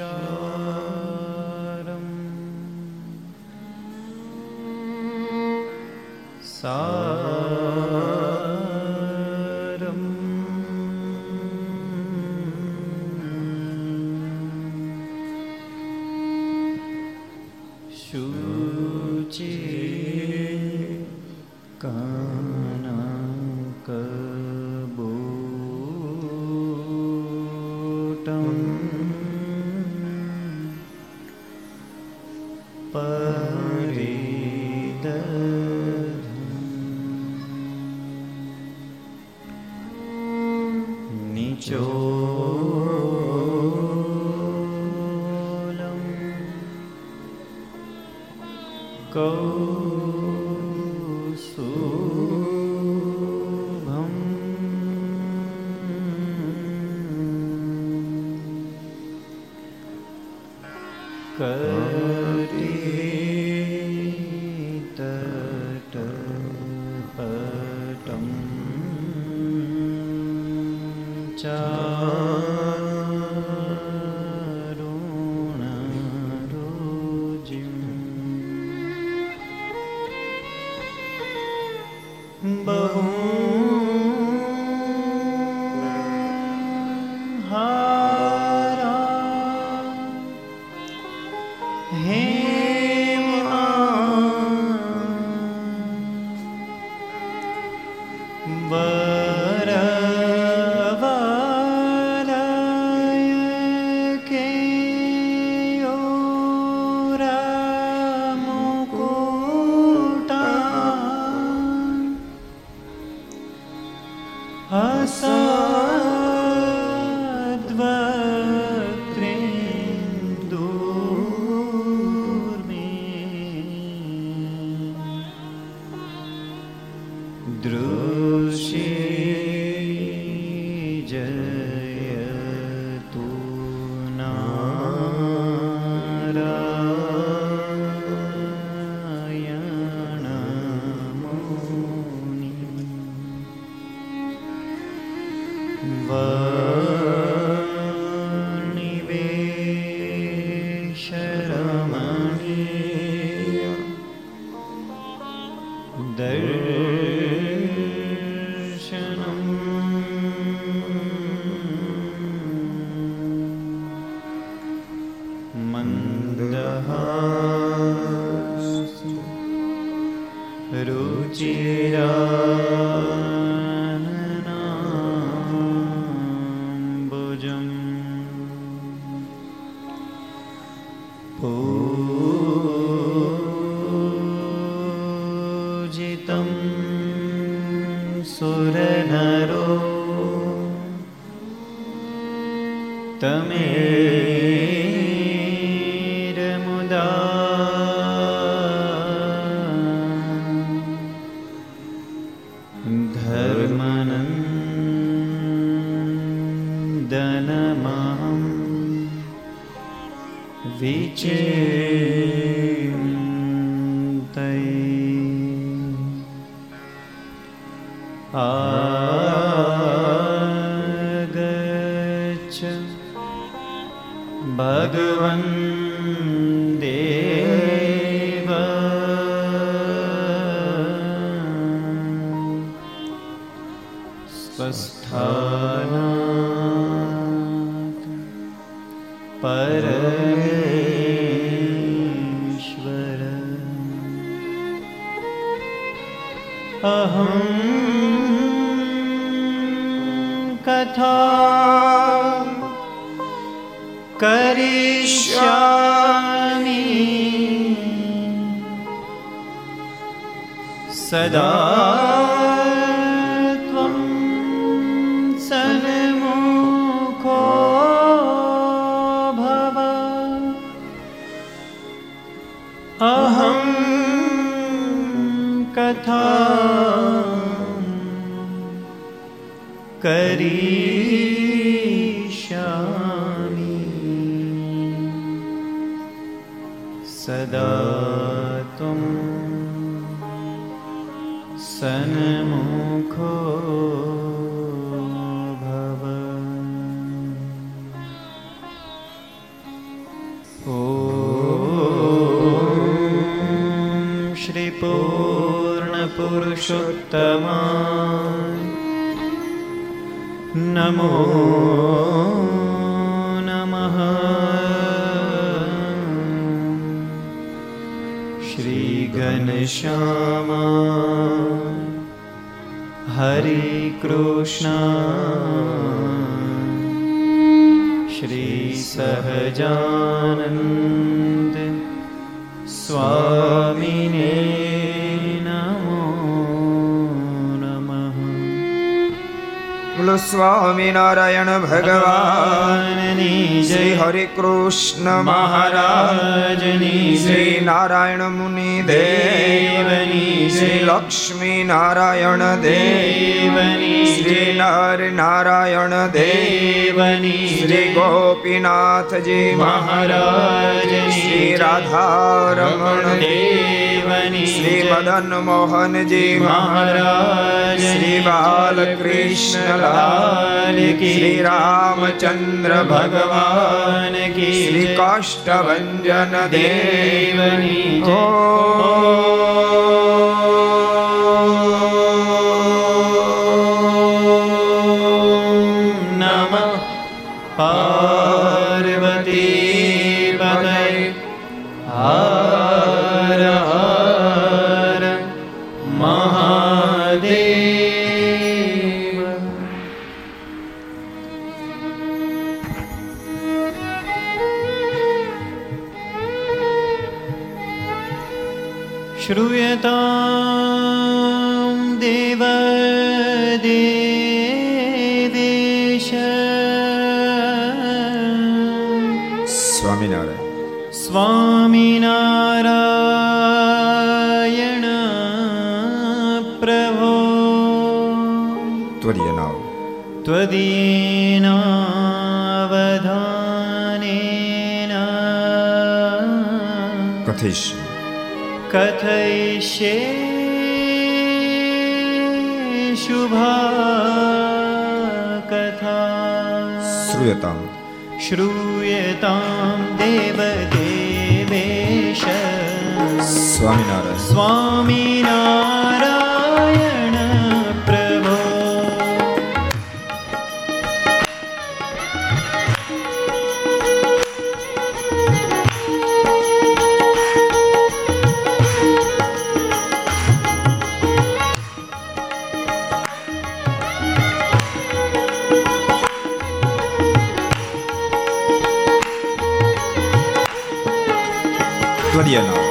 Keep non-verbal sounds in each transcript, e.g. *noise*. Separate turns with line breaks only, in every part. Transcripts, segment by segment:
Sharam Sa. स्थाना ગોપીનાથજી મહારાજ શ્રી રાધારમણ દેવની શ્રી મદન મોહનજી મહારાજ શ્રી બાલકૃષ્ણ લાલ કી શ્રી રામચંદ્ર ભગવાન કી શ્રી કાષ્ટભન દેવની ઓ Biernau.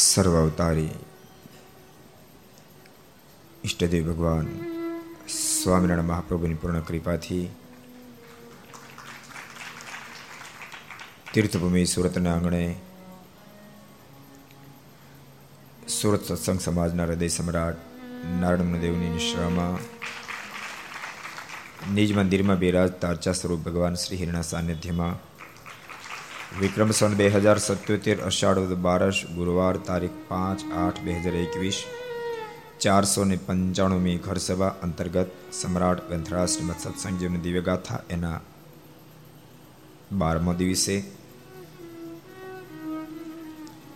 સર્વ અવતારી ઈષ્ટદેવ ભગવાન સ્વામિનારાયણ મહાપ્રભુની પૂર્ણ કૃપાથી તીર્થભૂમિ સુરતના આંગણે સુરત સત્સંગ સમાજના હૃદય સમ્રાટ નારાયણ દેવની નિશ્રામાં નિજ મંદિરમાં બિરાજતા અર્ચા સ્વરૂપ ભગવાન શ્રી હિરણા સાનિધ્યમાં વિક્રમ સન બે હજાર સત્યોતેર, અષાઢ બારસ, ગુરુવાર તારીખ પાંચ આઠ બે હજાર એકવીસ, ચારસો ને પંચાણુંમી ઘરસભા અંતર્ગત સમ્રાટ ગ્રંથરાજ શ્રીમદ સત્સંગજીવની દિવ્યગાથા એના બારમો દિવસે.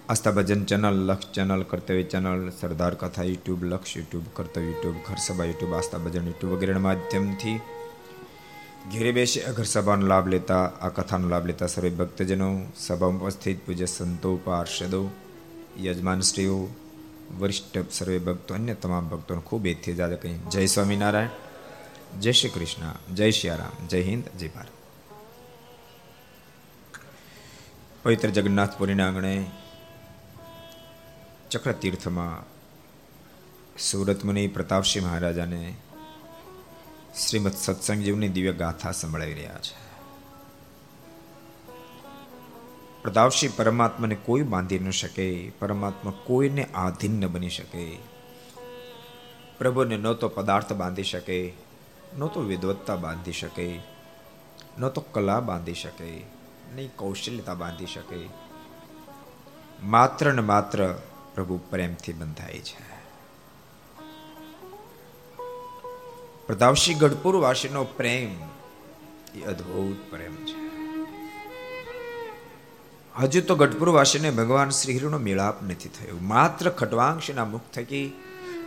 Aastha Bhajan channel, Laksh channel, Kartavya channel, Sardar Katha YouTube, Laksh YouTube, કર્તવ્ય યુટ્યુબ ઘર યુટ્યુબ આસ્થા ભજન યુટ્યુબ વગેરેના માધ્યમથી ઘેરે બેસી અઘર સભાનો લાભ લેતા આ કથાનો લાભ લેતા સર્વે ભક્તજનો સભામાં ઉપસ્થિત પૂજ્ય સંતો પાર્ષદો યજમાનશ્રીઓ વરિષ્ઠ સર્વે ભક્તો અન્ય તમામ ભક્તોને ખૂબ એથી જાજે કહી જય સ્વામિનારાયણ જય શ્રી કૃષ્ણ જય શ્રી જય હિન્દ જય ભારત પવિત્ર જગન્નાથપુરીના આંગણે ચક્ર તીર્થમાં સુરત મુનિ પ્રતાપસિંહ મહારાજાને શ્રીમદ સત્સંગજીવની દિવ્ય ગાથા સંભળાવી રહ્યા છે. પ્રતાપશી પરમાત્માને કોઈ બાંધી ન શકે, પરમાત્મા કોઈને આધીન ન બની શકે. પ્રભુને ન તો પદાર્થ બાંધી શકે, ન તો વિદવત્તા બાંધી શકે, ન તો કલા બાંધી શકે નહીં કૌશલ્યતા બાંધી શકે. માત્ર ને માત્ર પ્રભુ પ્રેમથી બંધાય છે. પ્રતાપસિંહ ગઢપુર વાસીનો પ્રેમ, એ અદ્ભુત પ્રેમ છે. હજુ તો ગઢપુર વાસીને ભગવાન શ્રીહરિનો મેળાપ નથી થયો. માત્ર ખટવાંશના મુખ થકી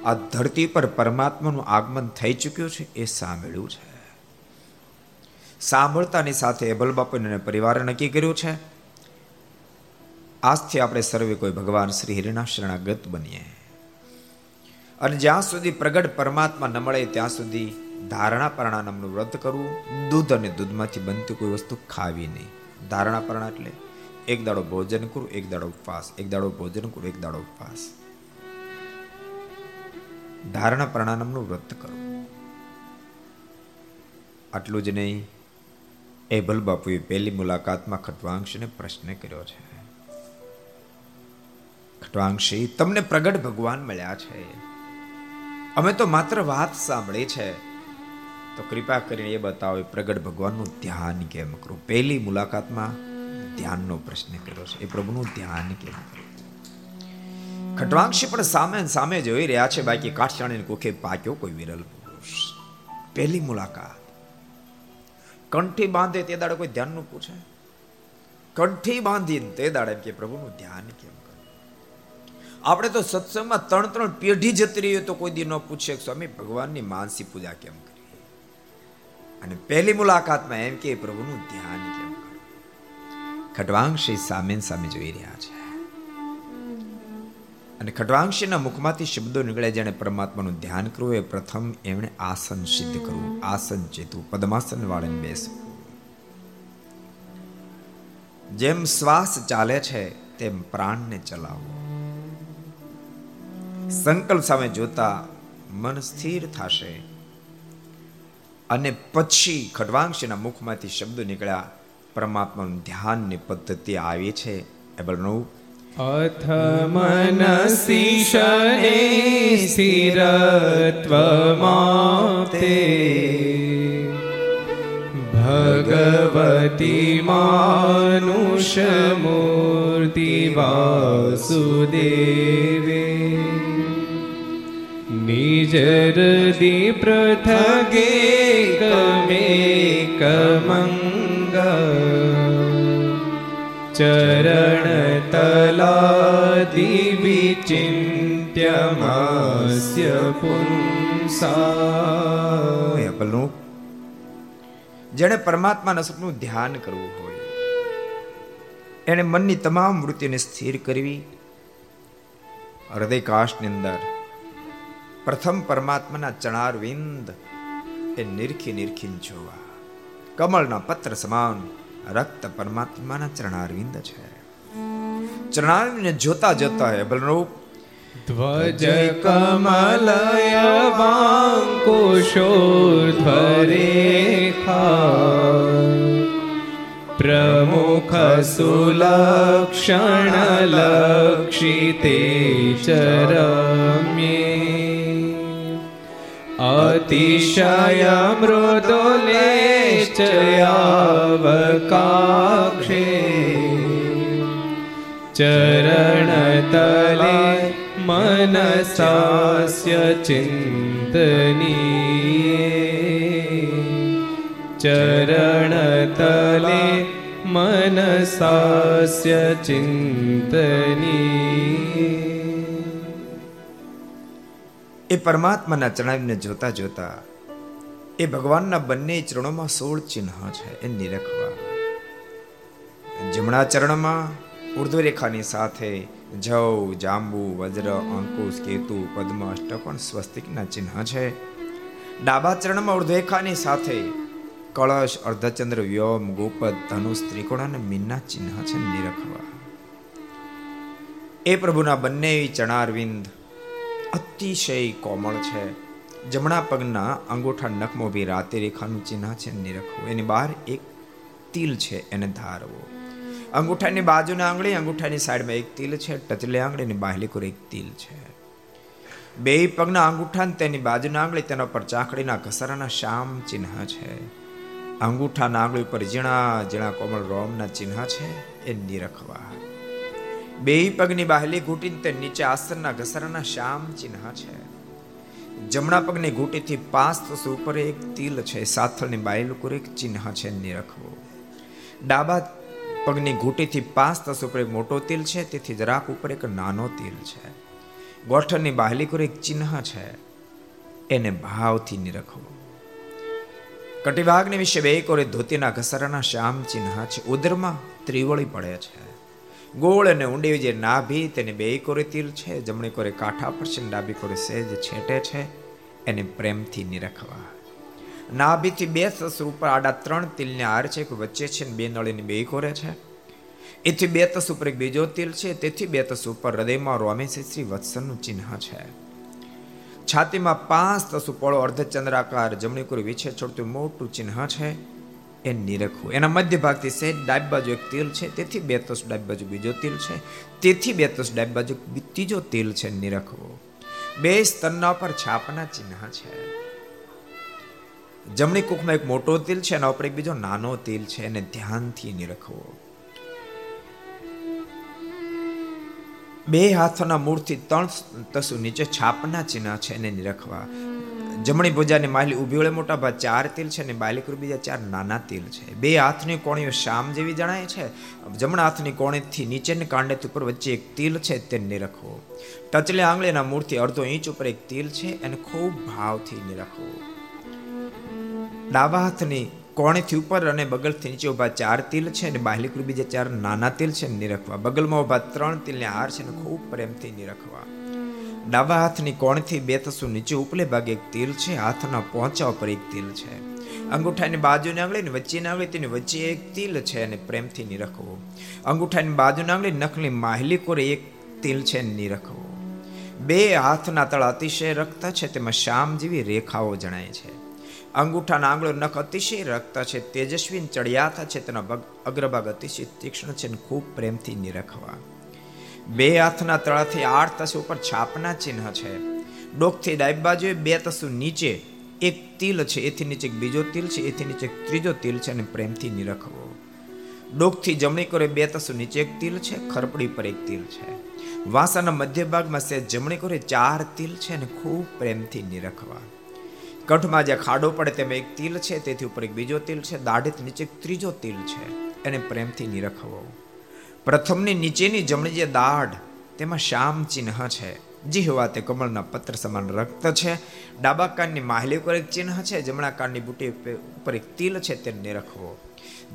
આ ધરતી પર પરમાત્માનું આગમન થઈ ચૂક્યું છે, એ સાંભળ્યું છે. સાંભળતાની સાથે એબલ બાપુને પરિવારે નક્કી કર્યું છે, આજથી આપણે સર્વે કોઈ ભગવાન શ્રી હરિના શરણાગત બનીએ. અને જ્યાં સુધી પ્રગટ પરમાત્મા ન મળે, ત્યાં સુધી ધારણા પરણાનામનું વ્રત કરવું, દૂધ અને દૂધમાંથી બનતી કોઈ વસ્તુ ખાવી નહીં. ધારણા પરણા એટલે એક દાડો ભોજન કરું, એક દાડો ઉપવાસ, એક દાડો ભોજન કરું, એક દાડો ઉપવાસ. ધારણા પ્રણાનમનું વ્રત કરવું આટલું જ નહીં, એ ભલબાપુએ પહેલી મુલાકાતમાં ખટવાંશને પ્રશ્ન કર્યો છે. ખટવાંશી તમને પ્રગટ ભગવાન મળ્યા છે. અમે તો માત્ર વાત સાંભળી છે. તો કૃપા કરીને એ બતાવો પ્રગટ ભગવાનનું ધ્યાન કેમ કરું? પહેલી મુલાકાતમાં ધ્યાનનો પ્રશ્ન કર્યો છે. એ પ્રભુનું ધ્યાન કેમ કરું? ખટવાંશી પણ સામે સામે જોઈ રહ્યા છે. બાકી કાઠિયાણી કુખે પાક્યો કોઈ વિરલ પુરુષ. પહેલી મુલાકાત. કંઠી બાંધે તે દાડે કોઈ ધ્યાનનું પૂછે? કંઠી બાંધીને તે દાડે કે પ્રભુનું ધ્યાન કેમ આપણે તો સત્સંગમાં ત્રણ ત્રણ પેઢી જતી રહીએ તો કોઈ દી ન પૂછે સ્વામી, ભગવાનની માનસી પૂજા કેમ કરી? અને પહેલી મુલાકાતમાં એમ કે, પ્રભુનું ધ્યાન કેમ કર્યું ખટવાંશી સામે સામે જોઈ રહ્યા છે. અને ખટવાંશીના મુખમાંથી શબ્દો નીકળે જેને પરમાત્માનું ધ્યાન કરવું એ પ્રથમ એમણે આસન સિદ્ધ કરવું. આસન ચેતું પદ્માસન વાળીને બેસવું. જેમ શ્વાસ ચાલે છે, તેમ પ્રાણને ચલાવવું. સંકલ્પ સામે જોતા મન સ્થિર થશે. અને પછી ખડવાંશના મુખમાંથી શબ્દો નીકળ્યા. પરમાત્માનું ધ્યાનની પદ્ધતિ આવી છે. એબલનું
અથ મનસી શને સ્થિરત્વમાતે. ભગવતી માનુષમૂર્તિ વાસુદેવે નિજરદી પૃથગે કમે કમંગ ચરણતલાદિવિચિન્ત્યમાસ્ય પુંસા
એપલનું જેણે પરમાત્માના સ્વરૂપનું ધ્યાન કરવું હોય, એણે મનની તમામ વૃત્તિને સ્થિર કરવી હૃદય કાશની અંદર પ્રથમ પરમાત્માના ચણાર વિંદ એ નિરખી નિરખી જોવા. કમળના પત્ર સમાન રક્ત પરમાત્માના ચરણારવિંદ છે. ચરણારવિંદને જોતા જોતા હે બલરૂપ,
ધ્વજ કમલય વાંકુશોર્ધ્વરેખા પ્રમુખ સુલક્ષણ લક્ષિતે ચરમ્યે अतिशय मृदुलेश्चयावकाक्षे चरणतले मनसास्य चिन्तनी चरणतले मनसास्य चिन्तनी
એ પરમાત્માના ચણાવીને જોતા જોતા એ ભગવાનના બંને ચરણોમાં સોળ ચિહ્ન છે, એ નિરખવા. જમણા ચરણમાં ઉર્ધ્વ રેખાની સાથે જવ, જાંબુ, વજ્ર, અંકુશ, કેતુ, પદ્મ અષ્ટકોણ સ્વસ્તિકના ચિહ્ન છે. ડાબા ચરણમાં ઉર્ધ્વેખાની સાથે કળશ, અર્ધચંદ્ર, વ્યોમ, ગોપદ, ધનુષ, ત્રિકોણ અને મીનના ચિહ્ન છે, નિરખવા. એ પ્રભુના બંને ચણારવિંદ અતિશય કોમળ છે. જમણા પગના અંગૂઠા નખમો બી રાતે રેખાનું ચિહ્ન છે નિરખવું. એની બહાર એક તિલ છે, એને ધારવો. અંગૂઠાની બાજુના આંગળી, અંગૂઠાની સાઈડમાં એક તિલ છે. ટચલે આંગળીની બાહલી કોર એક તિલ છે. બે પગના અંગૂઠા તેની બાજુના આંગળી, તેના પર ચાકડીના ઘસારાના શ્યામ ચિહ્ન છે. અંગૂઠાના આંગળી ઉપર ઝીણા ઝીણા કોમળ રોમના ચિહ્ન છે, એ નિરખવા. બે પગની બાહલી ઘૂંટીને તે નીચે આસનના ઘસારાના શામ ચિહ્ન છે. જમણા પગની ઘૂંટીથી પાંચ તસ ઉપર એક તિલ છે, સાથળની બાયલ ઉપર એક ચિહ્ન છે, નિરખવો. ડાબા પગની ઘૂંટીથી પાંચ તસ ઉપર એક મોટો તિલ છે, તેથી જરાક ઉપર એક નાનો તિલ છે. ગોઠણની બાહલી કુર એક ચિહ્ન છે, એને ભાવથી નિરખવો. કટિભાગને વિશે બે કોરે ધોતીના ઘસારાના શ્યામ ચિહ્ન છે, ઉદરમાં ત્રિવળી પડે છે. ગોળ અને ઊંડી જે નાભી તેને બે કોરે તિલ છે, જમણી કોરે કાંઠા પર છે ડાબી કોરે સહેજ છેટે છે, એને પ્રેમથી નિરખવા. નાભીથી બે સસર ઉપર આડા ત્રણ તિલને હાર છે વચ્ચે છે બે નળીની બે કોરે છે. એથી બે તસ ઉપર એક બીજો તિલ છે, તેથી બે તસ ઉપર હૃદયમાં રોમેશ શ્રી વત્સનનું ચિહ્ન છે. છાતીમાં પાંચ તસ પોળો અર્ધચંદ્રાકાર જમણી કોરી વિછે છોડતું મોટું ચિહ્ન છે. એ નિરખવું એના મધ્ય ભાગથી સહેજ ડાબી બાજુ એક તેલ છે, તેથી બે તસ ડાબી બાજુ બીજો તેલ છે, તેથી બે તસ ડાબી બાજુ ત્રીજો તેલ છે નિરખવો બે સ્તનના પર છાપના ચિહ્ન છે. જમણી કુખમાં એક મોટો તેલ છે, એના ઉપર એક બીજો નાનો તેલ છે, એને ધ્યાનથી નિરખવો બે હાથોના મૂળથી ત્રણ તસુ નીચે છાપના ચિહ્ન છે, એને નિરખવા. જમણી ભુજાની માલી ઊભી વળે મોટા ભાગ ચાર તિલ છે અને બાલિક બીજા ચાર નાના તિલ છે. બે હાથની કોણીઓ શામ જેવી જણાય છે. જમણા હાથની કોણીથી નીચેની કાંડેથી ઉપર વચ્ચે એક તિલ છે તે નિરખવો ટચલે આંગળીના મૂળથી અડધો ઇંચ ઉપર એક તિલ છે એને ખૂબ ભાવથી નિરખવો ડાબા હાથની કોણેથી ઉપર અને બગલથી નીચે ઊભા ચાર તિલ છે અને બાહલી બીજા ચાર નાના તિલ છે નિરખવા. બગલમાં ઊભા ત્રણ તિલને હાર છે અને ખૂબ પ્રેમથી નિરખવા. ડાબા હાથની કોણથી બે તસુ નીચે ઉપલે ભાગે એક તિલ છે, હાથના પહોંચા ઉપર એક તિલ છે. અંગૂઠાની બાજુની આંગળી વચ્ચેની આંગળી, તેની વચ્ચે એક તિલ છે અને પ્રેમથી નિરખવો. અંગૂઠાની બાજુની આંગળી, નખની માહલી કોરે એક તિલ છે નિરખવો. બે હાથના તળ અતિશય રક્ત છે, તેમાં શામ જેવી રેખાઓ જણાય છે. અંગૂઠાના આંગળો, નખ અતિશય રક્ત છે તેજસ્વી ચડિયાતા છે, તેના અગ્રભાગ અતિશય તીક્ષ્ણ છે અને ખૂબ પ્રેમથી નિરખવા. બે હાથના તળાથી આઠ તસુ ઉપર છાપના ચિહ્ન છે. ડોકથી ડાબી બાજુએ બે તસુ નીચે, એક તિલ છે, એથી નીચે બીજો તિલ છે, એથી નીચે ત્રીજો તિલ છે અને પ્રેમથી નિરખવો. ડોકથી જમણી કરે બે તસુ નીચે એક તિલ છે, ખરપડી પર એક તિલ છે. વાસાના મધ્ય ભાગમાં સે જમણી કરે ચાર તિલ છે અને ખૂબ પ્રેમથી નિરખવા. કંઠમાં જે ખાડો પડે તેમાં એક તિલ છે, તેથી ઉપર એક બીજો તિલ છે, દાઢેથી નીચે એક ત્રીજો તિલ છે, એને પ્રેમથી નિરખવો. પ્રથમની નીચેની જમણી જે દાઢ, તેમાં શ્યામ ચિહ્ન છે. જીહવા તે કમળના પત્ર સમાન રક્ત છે. ડાબા કાનની માહલી ઉપર એક ચિહ્ન છે. જમણા કાનની બુટી ઉપર એક તિલ છે. તે નિરખવો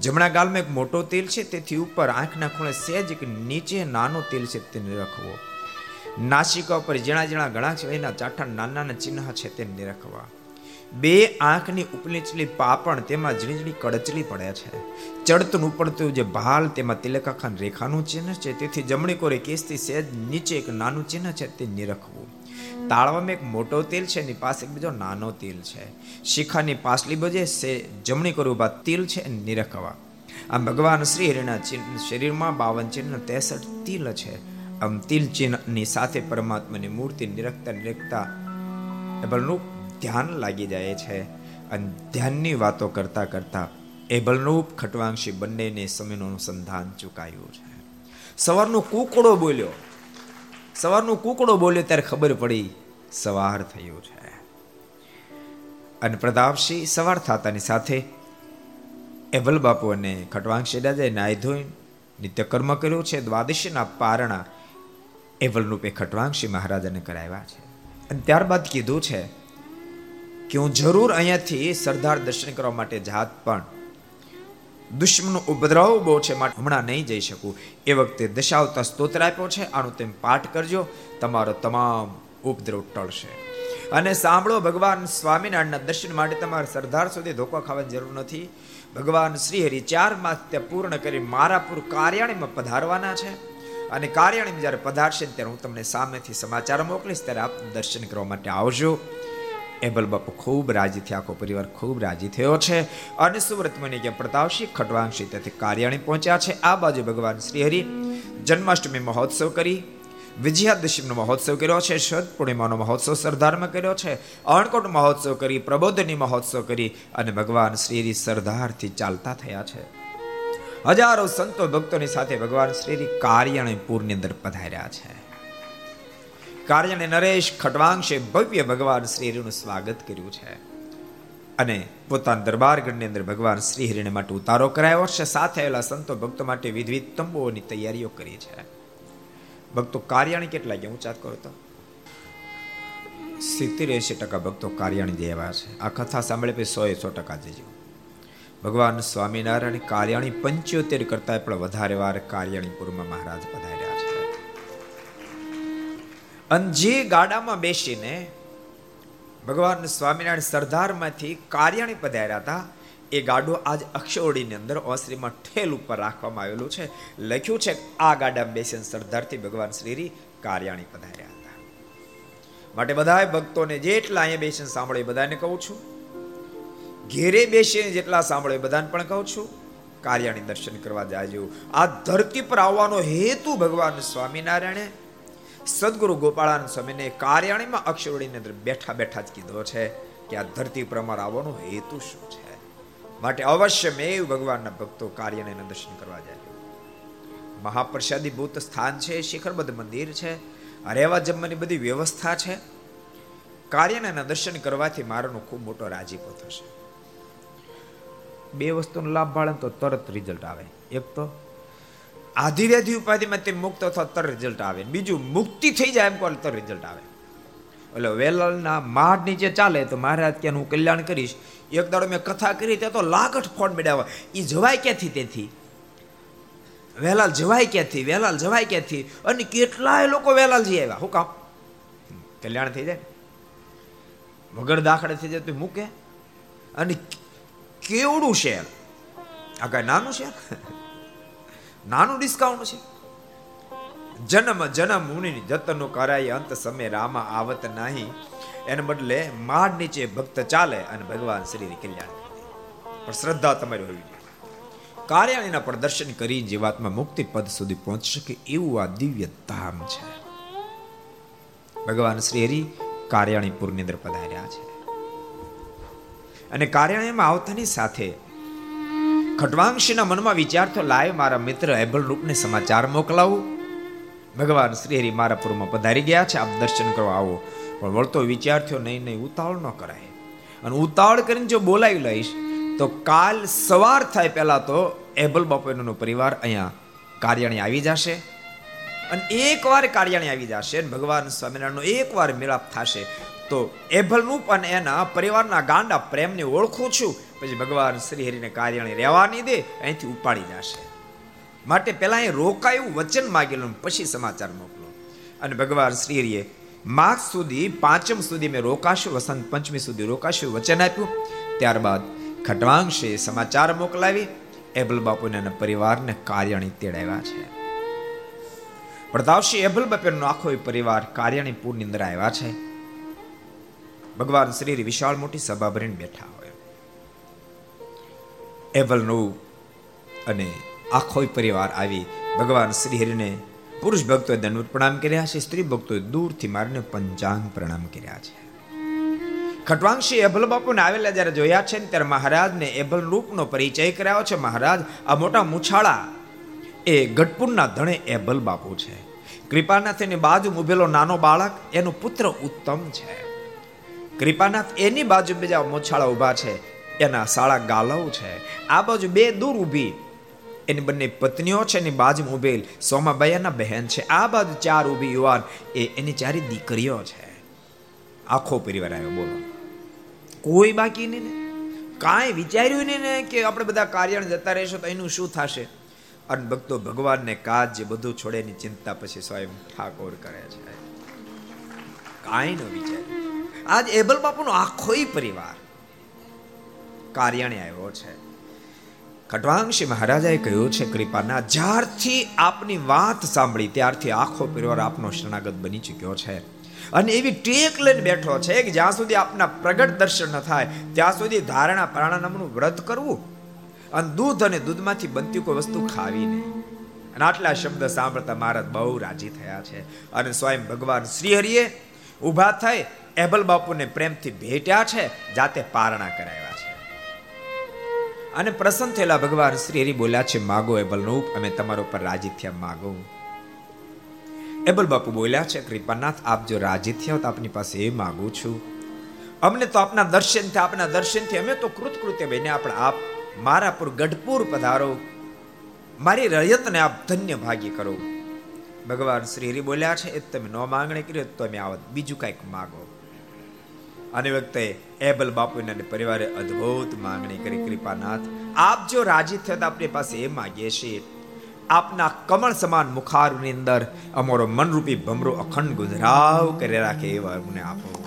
જમણા ગાલમાં એક મોટો તિલ છે. તેથી ઉપર આંખના ખૂણે સહેજ એક નીચે નાનો તિલ છે. તે નિરખવો નાસિકા ઉપર ઝીણા ઝીણા ઘણા છે. એના ચાઠા નાના નાના ચિહ્ન છે. તે નિરખવા બે આંખની ઉપલીચલી પાપણ તેમાં ઝીણી ઝીણી કડચલી પડે છે. ચડતું ઉપડતું જે ભાલ તેમાં તિલકાખાન રેખાનું ચિહ્ન છે. તેથી જમણી કોરે કેસથી સહેજ નીચે એક નાનું ચિહ્ન છે તે નિરખવું. તાળવામાં એક મોટો તેલ છે, એની પાસે એક બીજો નાનો તેલ છે. શિખાની પાછલી બજે સે જમણી કોરે ઊભા તિલ છે નિરખવા. આમ ભગવાન શ્રી હરિના શરીરમાં બાવન ચિહ્ન તેસઠ તિલ છે. આમ તિલ ચિહ્નની સાથે પરમાત્માની મૂર્તિ નિરખતા નિરખતા એબલનું ધ્યાન લાગી જાય છે અને ધ્યાનની વાતો કરતા કરતા એબલરૂપ ખટવાંશી બંનેને સમયનું અનુસંધાન ચૂકાયું છે. સવારનો કુકડો બોલ્યો. સવારનો કુકડો બોલ્યો ત્યારે ખબર પડી સવાર થયું છે. અને પ્રતાપસિંહ સવાર થતાની સાથે એબલ બાપુ અને ખટવાંશી દાદાએ નાય ધોઈ નિત્યકર્મ કર્યું છે. દ્વાદશીના પારણા એવલ રૂપે ખટવાંશી મહારાજાને કરાવ્યા છે. અને ત્યારબાદ કીધું છે કે હું જરૂર અહીંયાથી સરદાર દર્શન કરવા માટે જાત પણ દુશ્મનનો ઉપદ્રવ બહુ છે, માટે હમણાં નહીં જઈ શકું. એ વખતે દશાવતા સ્તોત્ર આપ્યો છે, આનું તેમ પાઠ કરજો, તમારો તમામ ઉપદ્રવ ટળશે. અને સાંભળો, ભગવાન સ્વામિનારાયણના દર્શન માટે તમારે સરદાર સુધી ધોકો ખાવાની જરૂર નથી. ભગવાન શ્રી હરિ ચાર માસ ત્યાં પૂર્ણ કરી મારાપુર કાર્યાણીમાં પધારવાના છે. અને કાર્યાણીમાં જ્યારે પધારશે ત્યારે હું તમને સામેથી સમાચાર મોકલીશ, ત્યારે આપ દર્શન કરવા માટે આવજો. એબલ બાપુ ખૂબ રાજી થયા, આખો પરિવાર ખૂબ રાજી થયો છે. અને સુરત મને કે પ્રતાપસિંહ ખટવાંશી તેથી કાર્યાણી પહોંચ્યા છે. આ બાજુ ભગવાન શ્રી હરિ જન્માષ્ટમી મહોત્સવ કરી, વિજયાદશમીનો મહોત્સવ કર્યો છે, શરદ પૂર્ણિમાનો મહોત્સવ સરદારમાં કર્યો છે, અણકોટ મહોત્સવ કરી, પ્રબોધની મહોત્સવ કરી અને ભગવાન શ્રીરી સરદારથી ચાલતા થયા છે. હજારો સંતો ભક્તોની સાથે ભગવાન શ્રી કાર્યાણી પૂરની અંદર પધાર્યા છે. કાર્યને નરેશ ખટવાંશે ભવ્ય ભગવાન શ્રીહરિનું સ્વાગત કર્યું છે. અને પોતાના દરબારગઢની અંદર ભગવાન શ્રીહરિને માટે ઉતારો કરાયો છે. સાથે આવેલા સંતો ભક્તો માટે વિધવિધ તંબુઓની તૈયારીઓ કરી છે. ભક્તો કાર્યાણી કેટલા ગયા? હું ચાત કરો તો. સિત્તેર એસી ટકા ભક્તો કાર્યાણી જેવા છે. આ કથા સાંભળે પછી સો એ સો ટકા જજો. ભગવાન સ્વામિનારાયણ કાર્યાણી પંચોતેર કરતા પણ વધારે વાર કાર્યાણીપુરમાં મહારાજ પધાર્યા અને જે ગાડામાં બેસીને ભગવાન સ્વામિનારાયણ સરદારમાંથી કાર્યાણી પધાર્યા હતા, એ ગાડું આજ અક્ષોડીની અંદર ઓસરીમાં ઠેલ ઉપર રાખવામાં આવેલું છે. લખ્યું છે, આ ગાડામાં બેસીને સરદારથી ભગવાન શ્રીરી કાર્યાણી પધાર્યા હતા. માટે બધાય ભક્તોને જેટલા અહીંયા બેસીને સાંભળે બધાને કહું છું. ઘેરે બેસીને જેટલા સાંભળે બધાને પણ કહું છું. કાર્યાણી દર્શન કરવા જાજો. આ ધરતી પર આવવાનો હેતુ ભગવાન સ્વામિનારાયણે સદગુરુ ગોપાળાન સ્વામીને કાર્યાણીમાં અક્ષરોડીની અંદર બેઠા બેઠા જ કીધો છે કે આ ધરતી પર અમારા આવવાનો હેતુ શું છે? માટે અવશ્ય મેવ ભગવાનના ભક્તો કાર્યને દર્શન કરવા જાય મહાપ્રસાદી ભૂત સ્થાન છે, શિખરબદ્ધ મંદિર છે રહેવા જમવાની બધી વ્યવસ્થા છે. કાર્યના દર્શન કરવાથી મારાનો ખૂબ મોટો રાજીપો થશે. બે વસ્તુનો લાભ ભાળે તો તરત રિઝલ્ટ આવે. એક તો આધિવ્યાધિ ઉપાધિમાં તે મુક્ત અથવા તર રિઝલ્ટ આવે. બીજું, મુક્તિ થઈ જાય એમ કહો તર રિઝલ્ટ આવે. એટલે વેલાલના માઢ નીચે ચાલે તો મહારાજ ક્યાં હું કલ્યાણ કરીશ. એક દાડો મેં કથા કરી ત્યાં તો લાગટ ફોડ મેળવ્યા એ જવાય ક્યાંથી તેથી? વેલાલ જવાય ક્યાંથી? વેલાલ જવાય ક્યાંથી? અને કેટલાય લોકો વેલાલ જઈ આવ્યા. હું કામ? કલ્યાણ થઈ જાય વગર દાખલે થઈ જાય તો મૂકે. અને કેવડું શેર? આ કઈ નાનું શેર? નાનું ડિસ્કાઉન્ટ છે. જન્મ જન્મ મુનિની જતનો કરાય, અંત સમય રામા આવત નહીં. એને બદલે માડ નીચે ભક્ત ચાલે અને ભગવાન શ્રી કલ્યાણ પણ શ્રદ્ધા તમારી હોવી જોઈએ. કાર્યાણીના પણ દર્શન કરી જીવાત્મા મુક્તિ પદ સુધી પહોંચી શકે એવું આ દિવ્ય ધામ છે. ભગવાન શ્રી હરિ કાર્યાણીપુરની અંદર પધાર્યા છે. અને કાર્યાણીમાં આવતાની સાથે ખટવાંશીના મનમાં વિચાર તો લાય મારા મિત્ર એબલ રૂપને સમાચાર મોકલાવું. ભગવાન શ્રી હરિ મારા પૂરમાં પધારી ગયા છે, આપ દર્શન કરવા આવો. પણ વળતો વિચાર થયો, નહીં નહીં, ઉતાવળ ન કરાય. અને ઉતાવળ કરીને જો બોલાવી લઈશ, તો કાલ સવાર થાય પહેલા તો એબલ બાપુનો પરિવાર અહીંયા કાર્યાણી આવી જશે. અને એકવાર કાર્યાણી આવી જશે અને ભગવાન સ્વામિનારાયણનો એકવાર મેળાપ થશે. તો એભલરૂપ અને એના પરિવારના ગાંડા પ્રેમને ઓળખું છું. પછી ભગવાન શ્રી હરિને કાર્યાણી રહેવાની દે, અહીંથી ઉપાડી જશે માટે પહેલા અહીં રોકાયું વચન માગેલું પછી સમાચાર મોકલો. અને ભગવાન શ્રી હરિએ માઘ સુધી, પાંચમ સુધી મેં રોકાશું, વસંત પંચમી સુધી રોકાશું વચન આપ્યું. ત્યારબાદ ખટવાંશે સમાચાર મોકલાવી એબલ બાપુને અને પરિવારને કાર્યાણી તેડાવ્યા છે. પ્રતાપસિંહ એબલ બાપુનો આખો પરિવાર કાર્યાણી પૂરની અંદર આવ્યા છે. ભગવાન શ્રી વિશાળ મોટી સભા ભરીને બેઠા હોય. એવલનું અને આખો પરિવાર આવી ભગવાન શ્રી હરિને પુરુષ ભક્તોએ દંડવત પ્રણામ કર્યા છે, સ્ત્રી ભક્તોએ દૂરથી મારીને પંચાંગ પ્રણામ કર્યા છે. ખટવાંશી એભલ બાપુને આવેલા જ્યારે જોયા છે ત્યારે મહારાજને એભલ રૂપનો પરિચય કરાવ્યો છે. મહારાજ, આ મોટા મુછાળા એ ગઢપુરના ધણે એભલ બાપુ છે. કૃપાનાથની બાજુ ઉભેલો નાનો બાળક, એનો પુત્ર ઉત્તમ છે. કૃપાનાથ એની બાજુ બીજા મોછાળા ઊભા છે, એના સાળા ગાલવ છે. આ બાજુ બે દૂર ઊભી. એની બંને પત્નીઓ છે, એની બાજુમાં ઉભેલ સોમાબાઈના બહેન છે. આ બાજુ ચાર ઊભી યુવાન, એ એની ચારી દીકરીઓ છે. આખો પરિવાર આવ્યો, બોલો. કોઈ બાકી નહીં ને. કાંઈ વિચાર્યું નહીં ને કે આપણે બધા કાર્યણ જતા રહીશું તો એનું શું થશે? અને ભક્તો ભગવાનને કાજ જે બધું છોડે એની ચિંતા પછી સ્વયં ઠાકોર કરે છે. કાંઈ ન વિચાર્યું. આજ એબલ બાપુનો આખો પરિવાર કાર્યાણે આવ્યો છે. ખટવાંશી મહારાજાએ કહ્યું છે, કૃપાના, જ્યારથી આપની વાત સાંભળી, ત્યારથી આખો પરિવાર આપનો શરણાગત બની ચૂક્યો છે. અને એવી ટેક લઈને બેઠો છે કે જ્યાં સુધી આપના પ્રગટ દર્શન ન થાય, ત્યાં સુધી ધારણા પ્રાણાયામનું વ્રત કરવું અને દૂધ અને દૂધમાંથી બનતી કોઈ વસ્તુ ખાવી નહીં. અને આટલા શબ્દ સાંભળતા મહારાજ બહુ રાજી થયા છે. અને સ્વયં ભગવાન શ્રી હરિએ ઊભા થઈ એબલ બાપુને પ્રેમથી ભેટ્યા છે, જાતે પારણા કરાવ્યા છે. અને પ્રસન્ન થયેલા ભગવાન શ્રી હરિ બોલ્યા છે, માગો એબલનું અમે તમારા ઉપર રાજી થયા, માગો એબલ બાપુ બોલ્યા છે, કૃપાનાથ, આપ જો રાજી થયા તો આપની પાસે એ માગું છું. અમને તો આપના દર્શનથી આપના દર્શનથી અમે તો કૃતકૃત્ય બને આપણે આપ મારા પર ગઢપુર પધારો. મારી રયતને આપ ધન્ય ભાગી કરો. ભગવાન શ્રી હરિ બોલ્યા છે, એ તમે ન માંગણી કરી તમે આવત બીજું કાંઈક માગો. અને વખતે એબલ બાપુના પરિવારે અદ્ભુત માંગણી કરી, કૃપાનાથ, આપ જો રાજી થયો તો આપણી પાસે એ માગીએ છીએ. આપના કમળ સમાન મુખારની અંદર અમારો મનરૂપી ભમરો અખંડ ગુજરાવ કરી રાખે એવા અમને આપો.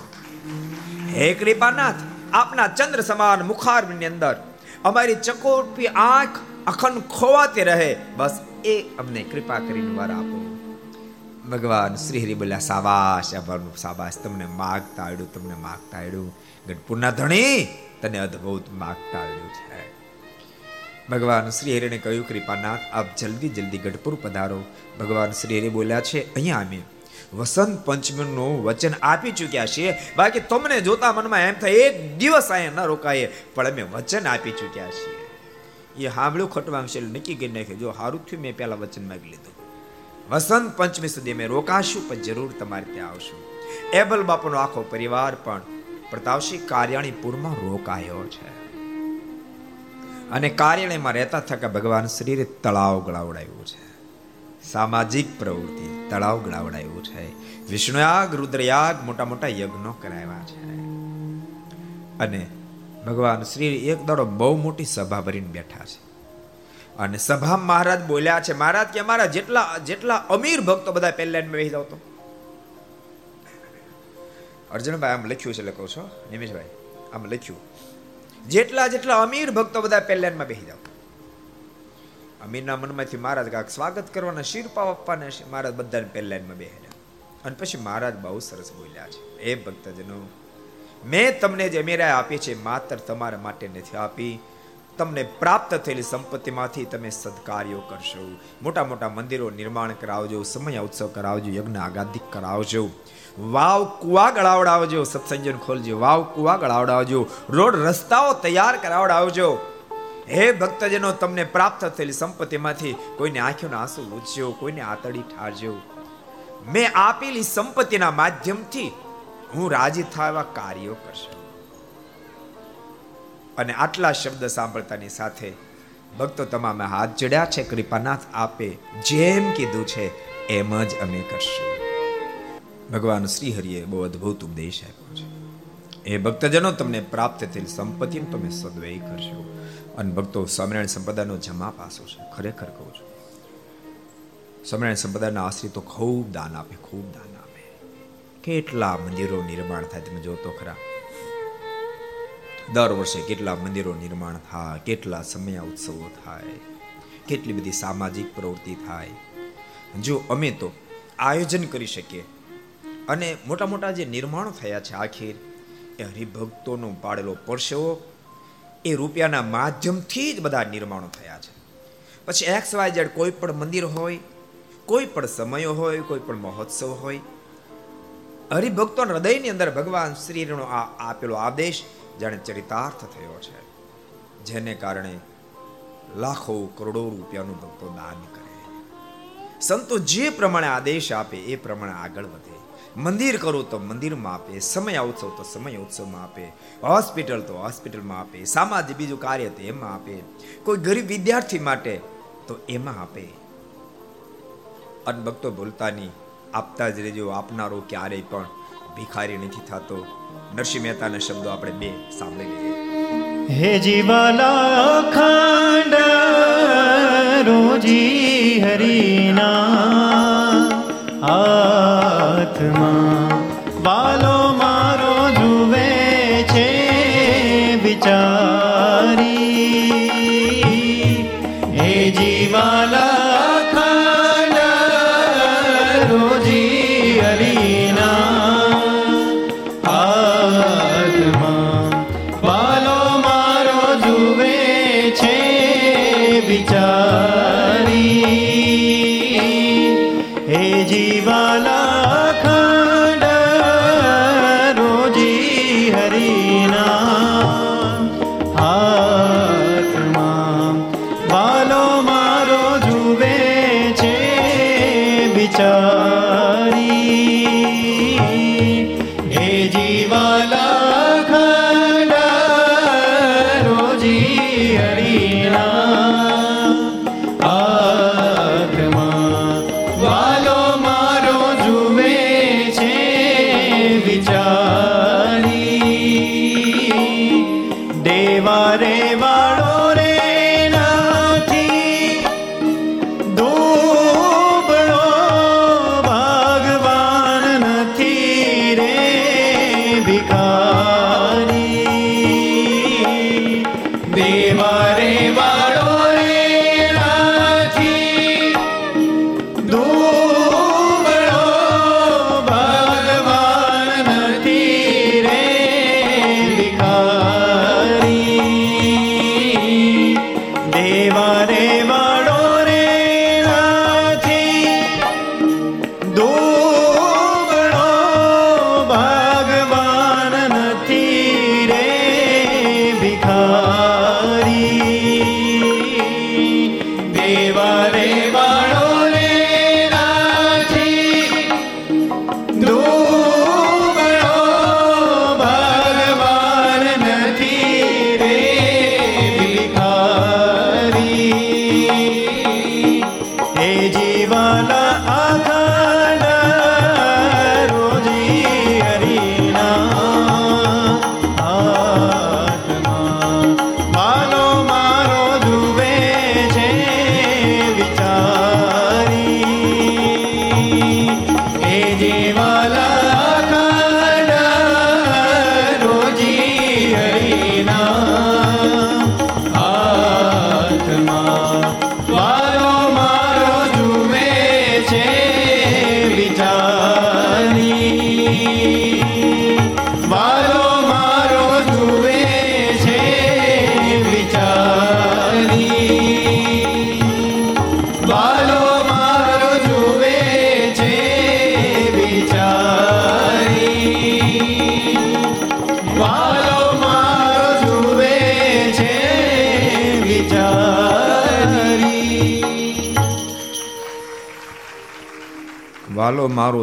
હે કૃપાનાથ, આપના ચંદ્ર સમાન મુખારની અંદર અમારી ચકોરપી આંખ અખંડ ખોવાતી રહે, બસ એ અમને કૃપા કરીને વાર આપો. ભગવાન શ્રી હરિ બોલ્યા સાબાશ આભારનું સાબાશ, તમને માગતા આવ્યું તમને માગતા આવ્યું ગઢપુરના ધણી તને અદ્ભુત માગતા આવ્યું છે. ભગવાન શ્રી હરિને કહ્યું, કૃપાનાથ, આપ જલ્દી જલ્દી ગઢપુર પધારો. ભગવાન શ્રી હરિ બોલ્યા છે, અહીંયા અમે વસંત પંચમીનું વચન આપી ચૂક્યા છીએ. બાકી તમને જોતા મનમાં એમ થાય, એક દિવસ અહીંયા ન રોકાય પણ અમે વચન આપી ચૂક્યા છીએ. એ સાંભળ્યું ખટવાંશે નક્કી કરી નાખ્યું જો સારું થયું, મેં પહેલાં વચન માગી લીધું. વસંત પંચમી સુધી અમે રોકાશું, પણ જરૂર તમારે ત્યાં આવશું. એબલ બાપુનો આખો પરિવાર પણ પ્રતાપસિંહ કાર્યાણીપુરમાં રોકાયો છે. અને કાર્યાલયમાં રહેતા થકા ભગવાન શ્રીએ તળાવ ગળાવડાવ્યું છે. સામાજિક પ્રવૃત્તિ, તળાવ ગળાવડાવ્યું છે. વિષ્ણુયાગ, રુદ્રયાગ મોટા મોટા યજ્ઞો કરાવ્યા છે. અને ભગવાન શ્રી એક દાડો બહુ મોટી સભા ભરીને બેઠા છે. અને સભા મહારાજ બોલ્યા છે, મહારાજ, કે અમારા જેટલા જેટલા અમીર ભક્તો બધા પહેલા બેસી જાવ તો. અર્જુનભાઈ, આમ લખ્યું છે લખો છો. નિમેશભાઈ આમ લખ્યું. જેટલા જેટલા અમીર ભક્તો બધા પહેલાનમાં બેસી જાવ અમીરના મનમાંથી મહારાજ કાંક સ્વાગત કરવાના શિરપા આપવાના છે. મહારાજ બધાને પહેલી લાઈનમાં બેહેલા અને પછી મહારાજ બહુ સરસ બોલ્યા છે. એ ભક્તજનો, મેં તમને જે અમીરાએ આપી છે માત્ર તમારા માટે નથી આપી. તમને પ્રાપ્ત થયેલી સંપત્તિમાંથી તમે સદકાર્યો કરશો. મોટા મોટા મંદિરો નિર્માણ કરાવજો, સમય ઉત્સવ કરાવજો, યજ્ઞ આગાધિક કરાવજો. વાવ કુવા ગળાવડાવજો સત્સંજન ખોલજો, વાવ કુવા ગળાવડાવજો. રોડ રસ્તાઓ તૈયાર કરાવડાવજો. હે ભક્તજનો, તમને પ્રાપ્ત થયેલી સંપત્તિમાંથી કોઈને આંખોના આંસુ લૂછજો કોઈને આતડી ઠારજો. મેં આપેલી સંપત્તિના માધ્યમથી હું રાજી થવા કાર્યો કરશે. અને આટલા શબ્દ સાંભળતાની સાથે ભક્તો તમામે હાથ ચડ્યા છે, કૃપાનાથ આપે જેમ કીધું છે, એમ જ અમે કરશું. ભગવાન શ્રી હરિએ બહુ અદ્ભુત ઉપદેશ આપ્યો છે. એ ભક્તજનો, તમને પ્રાપ્ત થયેલ સંપત્તિ તમે સદવય કરશો અને ભક્તો સ્વામિનારાયણ સંપ્રદાયનો જમા પાસો છે. ખરેખર કહું છું, સ્વામિનારાયણ સંપ્રદાયના આશ્રિતો ખૂબ દાન આપે, ખૂબ દાન આપે. કેટલા મંદિરો નિર્માણ થાય, તમે જોતો ખરા. દર વર્ષે કેટલા મંદિરો નિર્માણ થાય, કેટલા સમય ઉત્સવો થાય, કેટલી બધી સામાજિક પ્રવૃત્તિ થાય. જો અમે તો આયોજન કરી શકીએ અને મોટા મોટા જે નિર્માણો થયા છે આખીર, એ હરિભક્તોનો પાડેલો પરસેવો, એ રૂપિયાના માધ્યમથી જ બધા નિર્માણો થયા છે. પછી એક્સ વાય ઝેડ કોઈ પણ મંદિર હોય, કોઈ પણ સમયો હોય, કોઈ પણ મહોત્સવ હોય, હરિભક્તોના હૃદયની અંદર ભગવાન શ્રીનો આ આપેલો આદેશ જાણે ચરિતાર્થ થયો છે, જેને કારણે લાખો કરોડો રૂપિયાનું ભક્તો દાન કરે. સંતો જે પ્રમાણે આદેશ આપે, એ પ્રમાણે આગળ વધે. મંદિર કરો તો મંદિરમાં આપે, સમય ઉત્સવ તો સમય ઉત્સવમાં આપે, હોસ્પિટલ તો હોસ્પિટલમાં આપે સામાજિક બીજું કાર્ય તો એમાં આપે, કોઈ ગરીબ વિદ્યાર્થી માટે તો એમાં આપે. અનભક્તો ભૂલતા નહીં, આપતા જ રહેજો, આપનારો ક્યારેય પણ ભિખારી નથી થતો. નરસિંહ મહેતાના શબ્દો આપણે બે સાંભળી લઈએ.
હે જીવાલા ખાંડ રોજી હરિના આત્મા બાલો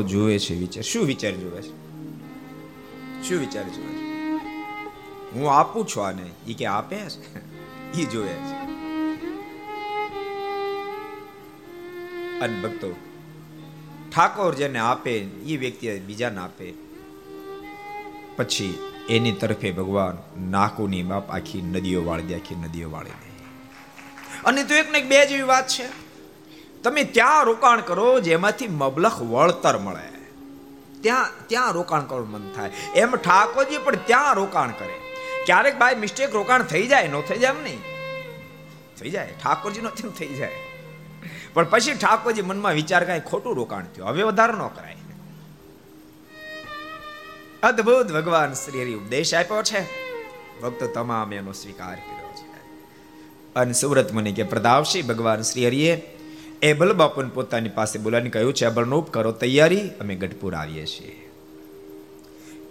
વાલો મારો છે, વિચાર
શું વિચાર જુએ છે? શું વિચાર જુએ છે? હું આપું છું આને એ કે આપે છે? *laughs* એ જોવે છે. અને ભક્તો, ઠાકોર જેને આપે એ વ્યક્તિ બીજાને આપે. પછી એની તરફે ભગવાન નાકુની બાપ આખી નદીઓ વાળી દે, આખી નદીઓ વાળી દે. અને તો એક ને એક બે જેવી વાત છે. તમે ત્યાં રોકાણ કરો જેમાંથી મબલખ વળતર મળે. ત્યાં ત્યાં રોકાણ કરવાનું મન થાય. એમ ઠાકોરજી પણ ત્યાં રોકાણ કરે. ક્યારેક બાય મિસ્ટેક રોકાણ થઈ જાય, નો થઈ જાય એમ નહીં? થઈ જાય. ઠાકોરજી નો થઈ જાય. પણ પછી ઠાકોરજી મનમાં વિચાર કાંઈ ખોટું રોકાણ થયું. હવે વધારે ન કરાય. અદ્ભુત ભગવાન શ્રી હરિ ઉપદેશ આપ્યો છે. ભક્તો તમામ એનો સ્વીકાર કર્યો છે. અને સુરત મુનિ કે પ્રતાપસિંહ ભગવાન શ્રી હરિએ એબલ બાપુને પોતાની પાસે બોલાવીને કહ્યું, છે અબલનોપ કરો તૈયારી અમે ગઢપુર આવીએ છીએ.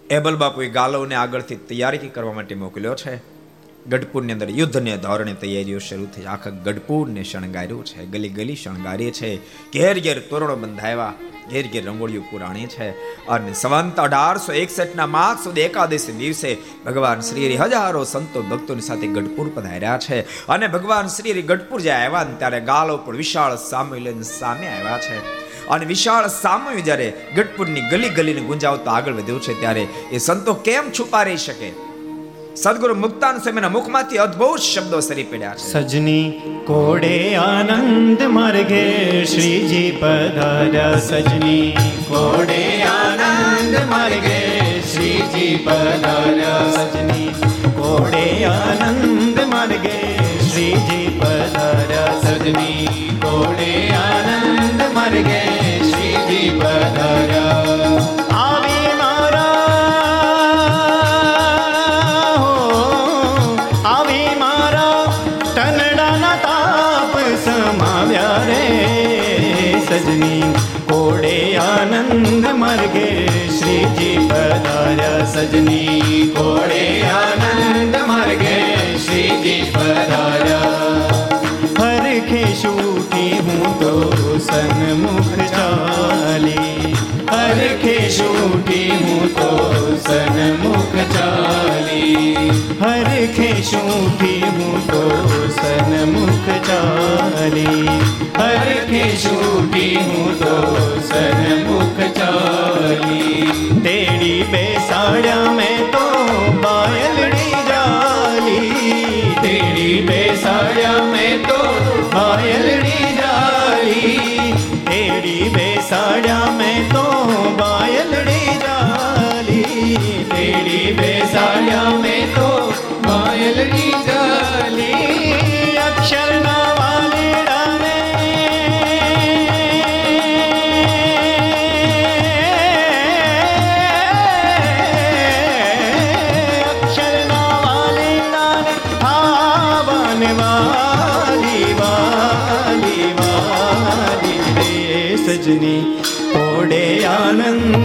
એબલ બાપુએ ગાલવને આગળથી તૈયારી કરવા માટે મોકલ્યો છે. ગઢપુરની અંદર યુદ્ધને ધોરણે તૈયારીઓ શરૂ થઈ. આખા ગઢપુરને શણગાર્યું છે. ગલી ગલી શણગારી છે. ઘેર ઘેર તોરણો બંધાવ્યા ઘેર ઘેર રંગોળીઓ પુરાણી છે. અને સંવંત અઢારસો એકસઠના માર્ચ સુધી એકાદશી દિવસે ભગવાન શ્રી હજારો સંતો ભક્તોની સાથે ગઢપુર પધાર્યા છે. અને ભગવાન શ્રી ગઢપુર જ્યાં આવ્યા ને ત્યારે ગાલો પણ વિશાળ સામે લઈને સામે આવ્યા છે. અને વિશાળ સામે જ્યારે ગઢપુરની ગલી ગલીને ગુંજાવતા આગળ વધ્યું છે, ત્યારે એ સંતો કેમ છુપા રહી શકે? સદગુરુ મુક્તાન સ્વામીના મુખમાંથી અદ્ભુત શબ્દો સરી પડ્યા
છે. સજની કોડે આનંદ માર્ગે શ્રીજી પધાર્યા. સજની કોડે આનંદ માર્ગે શ્રીજી પધાર્યા. સજની કોડે આનંદ માર્ગે શ્રીજી પધાર્યા. સજની કોડે આનંદ માર્ગે શ્રીજી પધાર્યા. પધાર્યા સજની કોડે આનંદ માર્ગે શ્રીજી પધાર્યા હરખે શૂટી હું તો સન્મુખ ચાલી હરખે શૂટી હું તો સન્મુખ ચાલી હરખે શૂટી હું તો સન્મુખ ચાલી હરખે શૂટી હું તો સન્મુખ ચાલી તેડી બેસાડ્યા મેં તો બાયલડી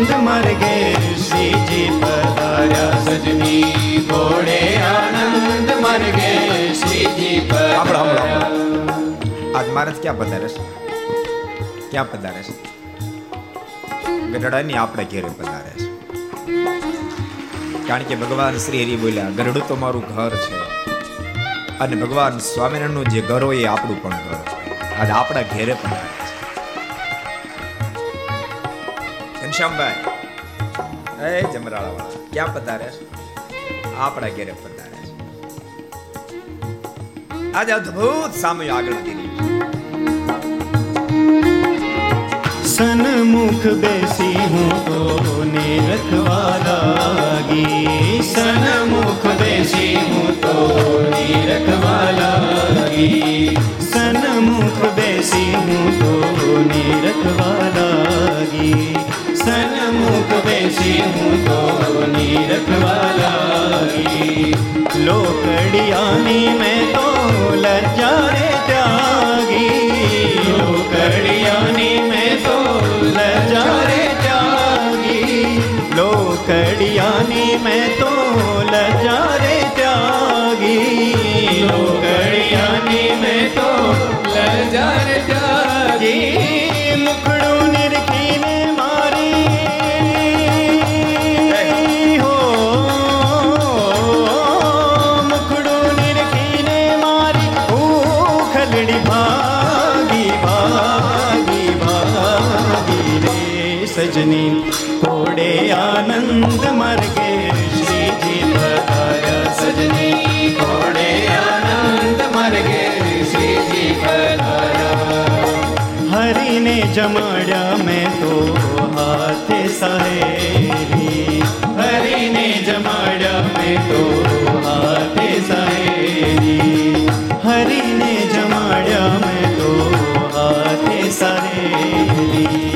આનંદ માર્ગે શ્રીજી પધાર્યા સજની ઘોડે આનંદ માર્ગે શ્રીજી પધાર્યા
આજ મહારાજ ક્યાં પધારે છે? ક્યાં પધારે છે? ગઢડાની આપણે ઘેરે પધારે છે. કારણ કે ભગવાન શ્રી હરિ બોલ્યા ગરડું તો મારું ઘર છે. અને ભગવાન સ્વામિનારાયણનું જે ઘર હોય એ આપણું પણ ઘર છે. આજે આપણા ઘેરે પધારે ઘનશ્યામભાઈ. એ જમરાળા ક્યાં પધારે આપણા ઘેરે પધારે આજે અદ્ભુત સામે આગળ વધી
સન્મુખ બેસી હું તો નિરખવા લાગી. સનમુખ બેસી હું તો નિરખવા લાગી. સનમુખ બેસી હું તો નિરખવા લાગી. સન્મુખ બેસી હું તો નિરખવા લાગી લોકડિયાની મેં તો લજ્જા રે ત્યાગી લોકડિયાની મેં તો લજ્જા રે ત્યાગી લોકડિયાની મેં તો લજ્જા રે ત્યાગી લોકડિયાની મેં તો લજ્જા રે ત્યાગી મુખડું નિરખીને જમાડ્યા મેં તો હાથે સહેલી. હરીને જમાડ્યા મેં તો હાથે સહેલી. હરીને જમાડ્યા મેં તો હાથે સહેલી.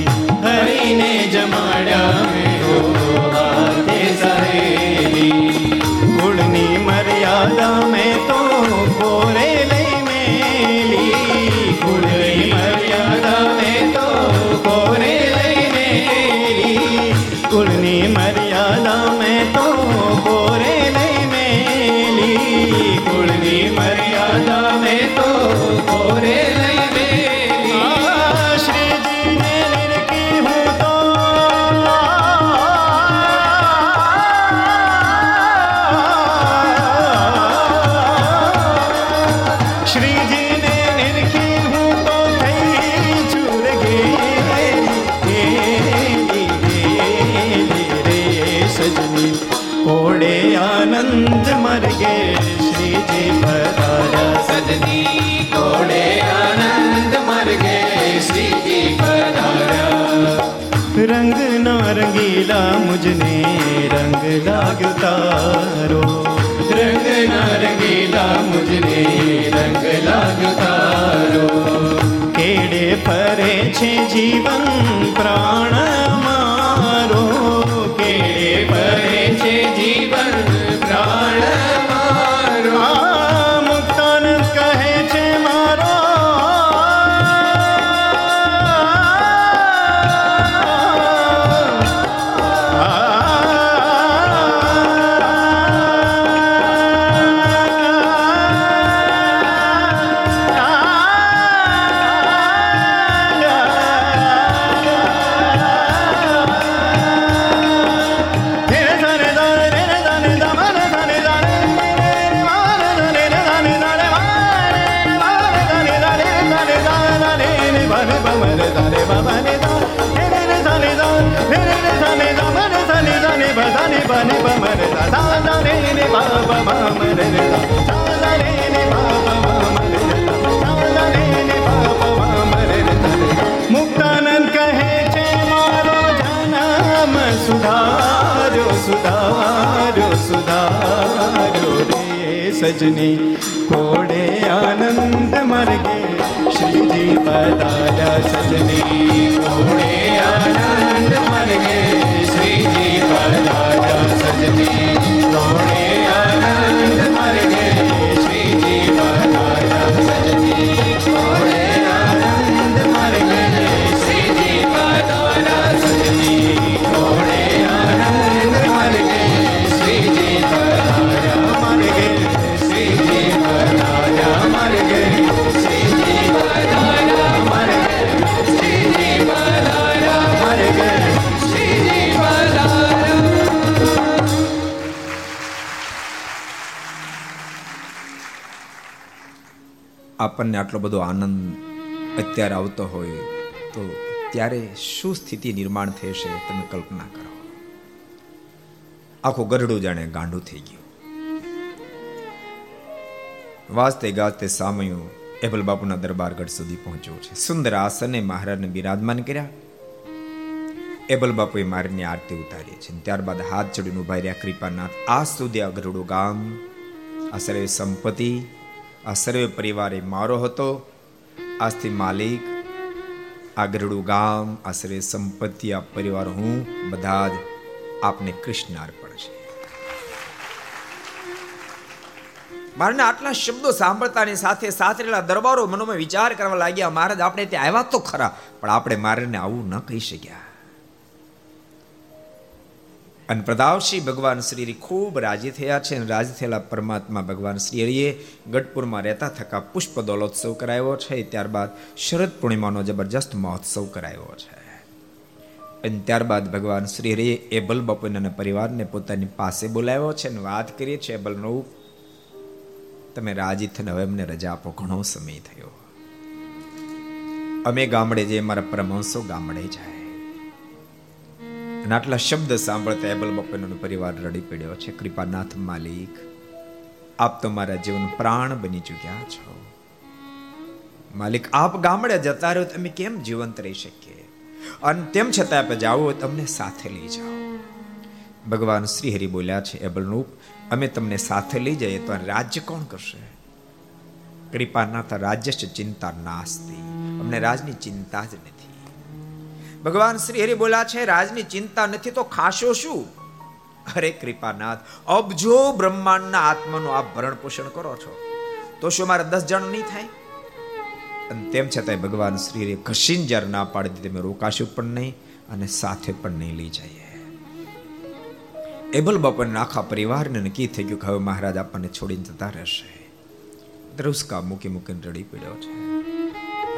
ફરે છે જીવન પ્રાણ સુધારો સુધાર્યો રે સજની કોડે આનંદ માર્ગે શ્રીજી પધાર્યા સજની કોડે.
આપણને આટલો બધો આનંદ અત્યારે આવતો હોય, તો ત્યારે શું સ્થિતિ નિર્માણ થશે તમે કલ્પના કરો. આખું ગરડું જાણે ગાંડું થઈ ગયું. વાજતે ગાજતે સામયું એબલ બાપુના દરબારગઢ સુધી પહોંચ્યો છે. સુંદર આસને મહારાજને બિરાજમાન કર્યા. એબલ બાપુએ મારીને આરતી ઉતારી છે. ત્યારબાદ હાથ ચડીને ઊભા રહ્યા કૃપાનાથ. આ સુધી આ ગરડું ગામ આ સર્વે સંપત્તિ આ સર્વે પરિવાર એ મારો હતો. આજથી માલિક, આ ગરડું ગામ, આ સર્વે સંપત્તિ, આ પરિવાર હું, બધા જ આપને કૃષ્ણ અર્પણ છે. મારને આટલા શબ્દો સાંભળતાની સાથે સાથેલા દરબારો મનોમાં વિચાર કરવા લાગ્યા, મહારાજ, આપણે ત્યાં આવ્યા તો ખરા, પણ આપણે મારે આવું ન કહી શક્યા. અને પ્રદાવશ્રી ભગવાન શ્રી ખૂબ રાજી થયા છે અને રાજી થયેલા પરમાત્મા ભગવાન શ્રી હરિએ ગઢપુરમાં રહેતા થકા પુષ્પ દોલોત્સવ કરાયો છે. ત્યારબાદ શરદ પૂર્ણિમાનો જબરજસ્ત મહોત્સવ કરાયો છે. અને ત્યારબાદ ભગવાન શ્રી હરિએ એબલ અને પરિવારને પોતાની પાસે બોલાવ્યો છે અને વાત કરીએ છીએ એબલનો તમે રાજી થઈને હવે અમને રજા આપો. ઘણો સમય થયો. અમે ગામડે જઈએ, મારા પરમહંસો ગામડે જાય. અને આટલા શબ્દ સાંભળતા એબલ બપેનો પરિવાર રડી પડ્યો છે. કૃપાનાથ માલિક, આપ તો મારા જીવન પ્રાણ બની ચૂક્યા છો. માલિક, આપ ગામડે જતા રહ્યો તમે કેમ જીવંત રહી શકીએ? અને તેમ છતાં આપણે જાઓ, તમને સાથે લઈ જાઓ. ભગવાન શ્રી હરિ બોલ્યા છે એબલરૂપ અમે તમને સાથે લઈ જઈએ તો રાજ્ય કોણ કરશે? કૃપાનાથ રાજ્ય ચિંતા નાસ્તી. અમને રાજની ચિંતા જ નથી ભગવાન શ્રી હરિ બોલા છે, રાજની ચિંતા નથી તો ખાશો શું? અરે કૃપાનાથ અબજો બ્રહ્માંડના આત્માનું આપ ભરણ પોષણ કરો છો, તો શું મારે દસ જણ નહીં થાય? અને તેમ છતાંય ભગવાન શ્રી ઘસીને જ્યારે ના પાડી દીધી તમે રોકાશું પણ નહીં અને સાથે પણ નહીં લઈ જઈએ. એબલ બાપાને આખા પરિવારને નક્કી થઈ ગયું કે હવે મહારાજ આપણને છોડીને જતા રહેશે. દ્રુસ્કા મૂકી મૂકીને રડી પડ્યો છે.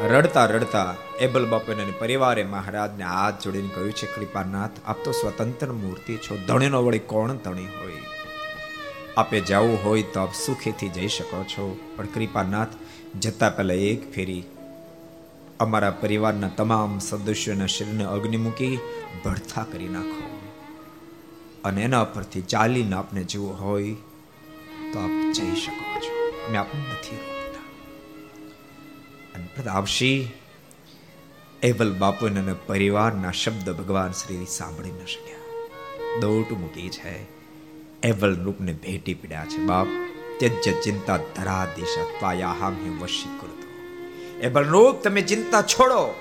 રડતા રડતા એબલ બાપાને પરિવારે મહારાજને હાથ જોડીને કહ્યું છે, કૃપાનાથ, આપ તો સ્વતંત્ર મૂર્તિ છો. ધણીનો વળી કોણ ધણી હોય? આપે જવું હોય તો આપ સુખેથી જઈ શકો છો. પણ કૃપાનાથ, જતા પહેલા એક ફેરી અમારા પરિવારના તમામ સદસ્યોના શરીરને અગ્નિ મૂકી ભડથા કરી નાખો. અને એના પરથી ચાલીને આપને જેવું હોય તો આપ જઈ શકો છો. મેં આપ નથી રોકતા અને પ્રતાપશી અને પરિવારના શબ્દ ભગવાન શ્રી સાંભળી ન શક્યા. દોટ મૂકી છે. એવલ રૂપને ભેટી પડ્યા છે. બાપ ત્યજ ચિંતા ધરા દિશા ત્વાયાહમ હું વશી કરતો. એવલ રૂપ તમે ચિંતા છોડો.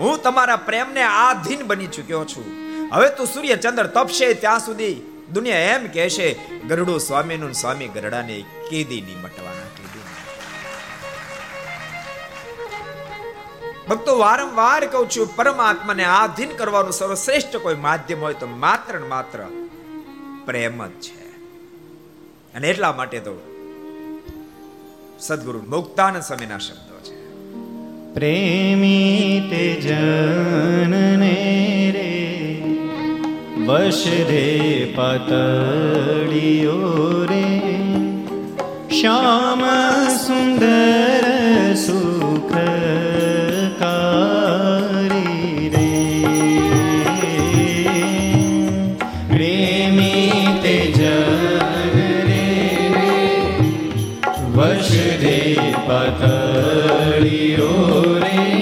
હું તમારા પ્રેમને આધીન બની ચૂક્યો છું. હવે તું સૂર્ય ચંદ્ર તપશે ત્યાં સુધી દુનિયા એમ કહેશે, ગરડો સ્વામીનું સ્વામી ગરડાને કેદી ની મટવાના ભક્તો વારંવાર કહું છું, પરમાત્માને આધીન કરવાનું સર્વશ્રેષ્ઠ કોઈ માધ્યમ હોય તો માત્ર ને માત્ર પ્રેમ જ છે. અને એટલા માટે તો સદગુરુ મુક્તાન સમયના શબ્દો છે.
પ્રેમી તે જનને રે, વશ રે પાતળીઓ રે. શ્યામ સુંદર સુખ પાતળીઓ રે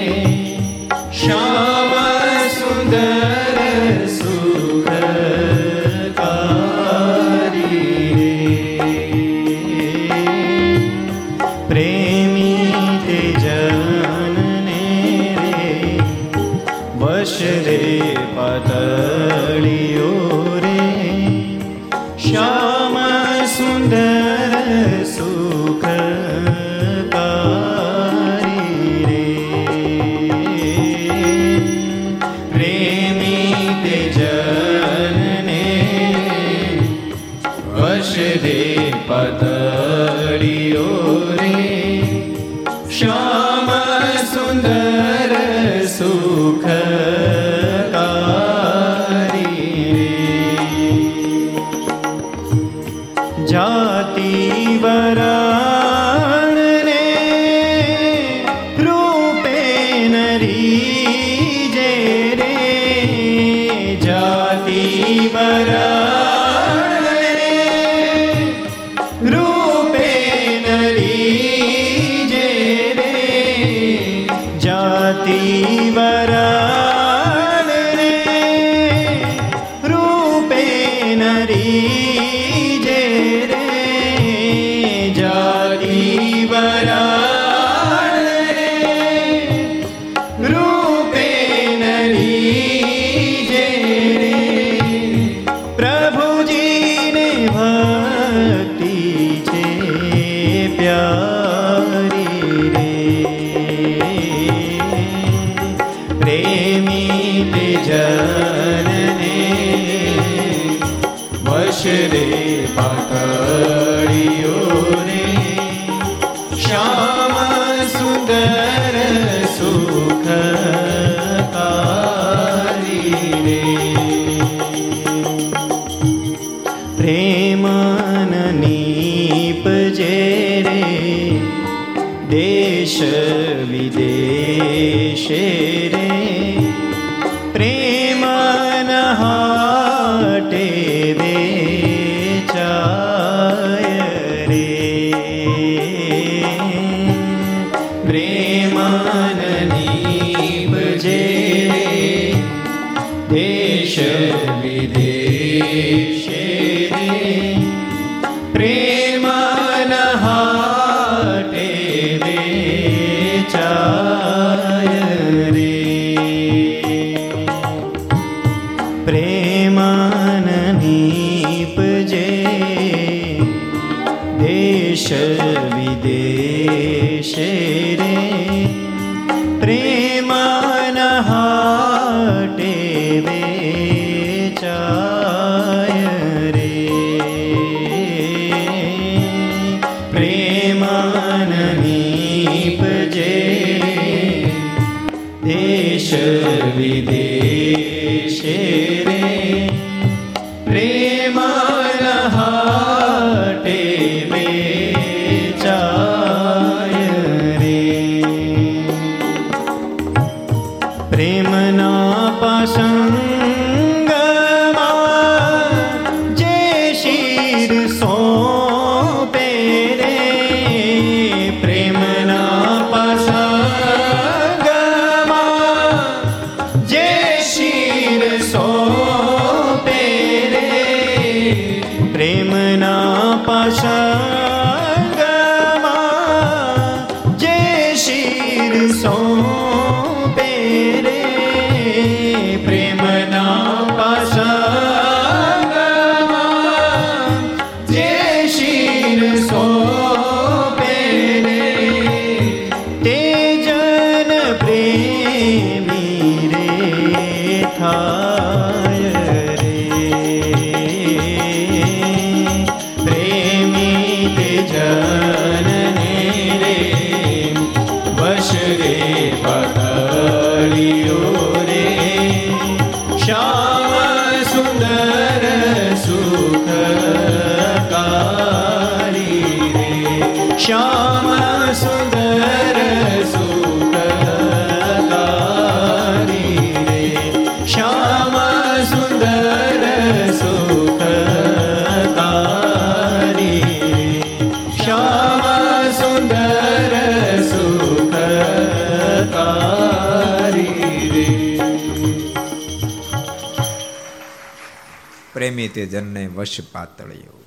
પ્રેમી તે જનને વશ
પાતળ્યો.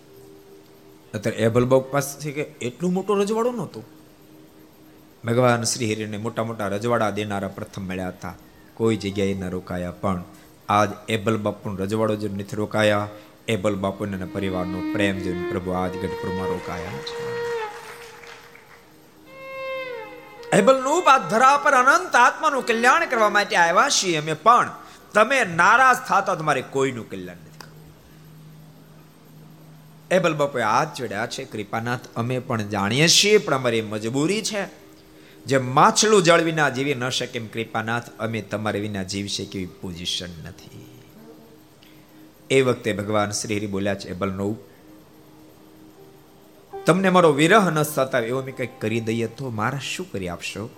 અત્યારે એબલ બાપ પાસે કે એટલું મોટું રજવાડું નહોતું. ભગવાન શ્રી હરિને મોટા મોટા રજવાડા દેનારા પ્રથમ મળ્યા હતા. કોઈ જગ્યાએ ન રોકાયા, પણ આજ એબલ બાપુનો રજવાડો જો નથી રોકાયા. એબલ બાપુને અને પરિવારનો પ્રેમ જોઈને પ્રભુ આજ ગઢપુરમાં રોકાયા છે. એબલનું આ ધરા પર અનંત આત્માનું કલ્યાણ કરવા માટે આવ્યા છીએ અમે, પણ તમે નારાજ થતા તમારે કોઈનું કલ્યાણ. એબલ બાપુએ હાથ જોડ્યા છે, કૃપાનાથ, અમે પણ જાણીએ છીએ પણ અમારી મજબૂરી છે. જે માછલું જળ વિના જીવી ન શકે એમ કૃપાનાથ, અમે તમારે વિના જીવી શકે એવી પોઝિશન નથી. એ વખતે ભગવાન શ્રી હરિ બોલ્યા છે એબલનો તમને મારો વિરહ ન સતાવે એવો અમે કંઈક કરી દઈએ તો મારા શું કરી આપશો?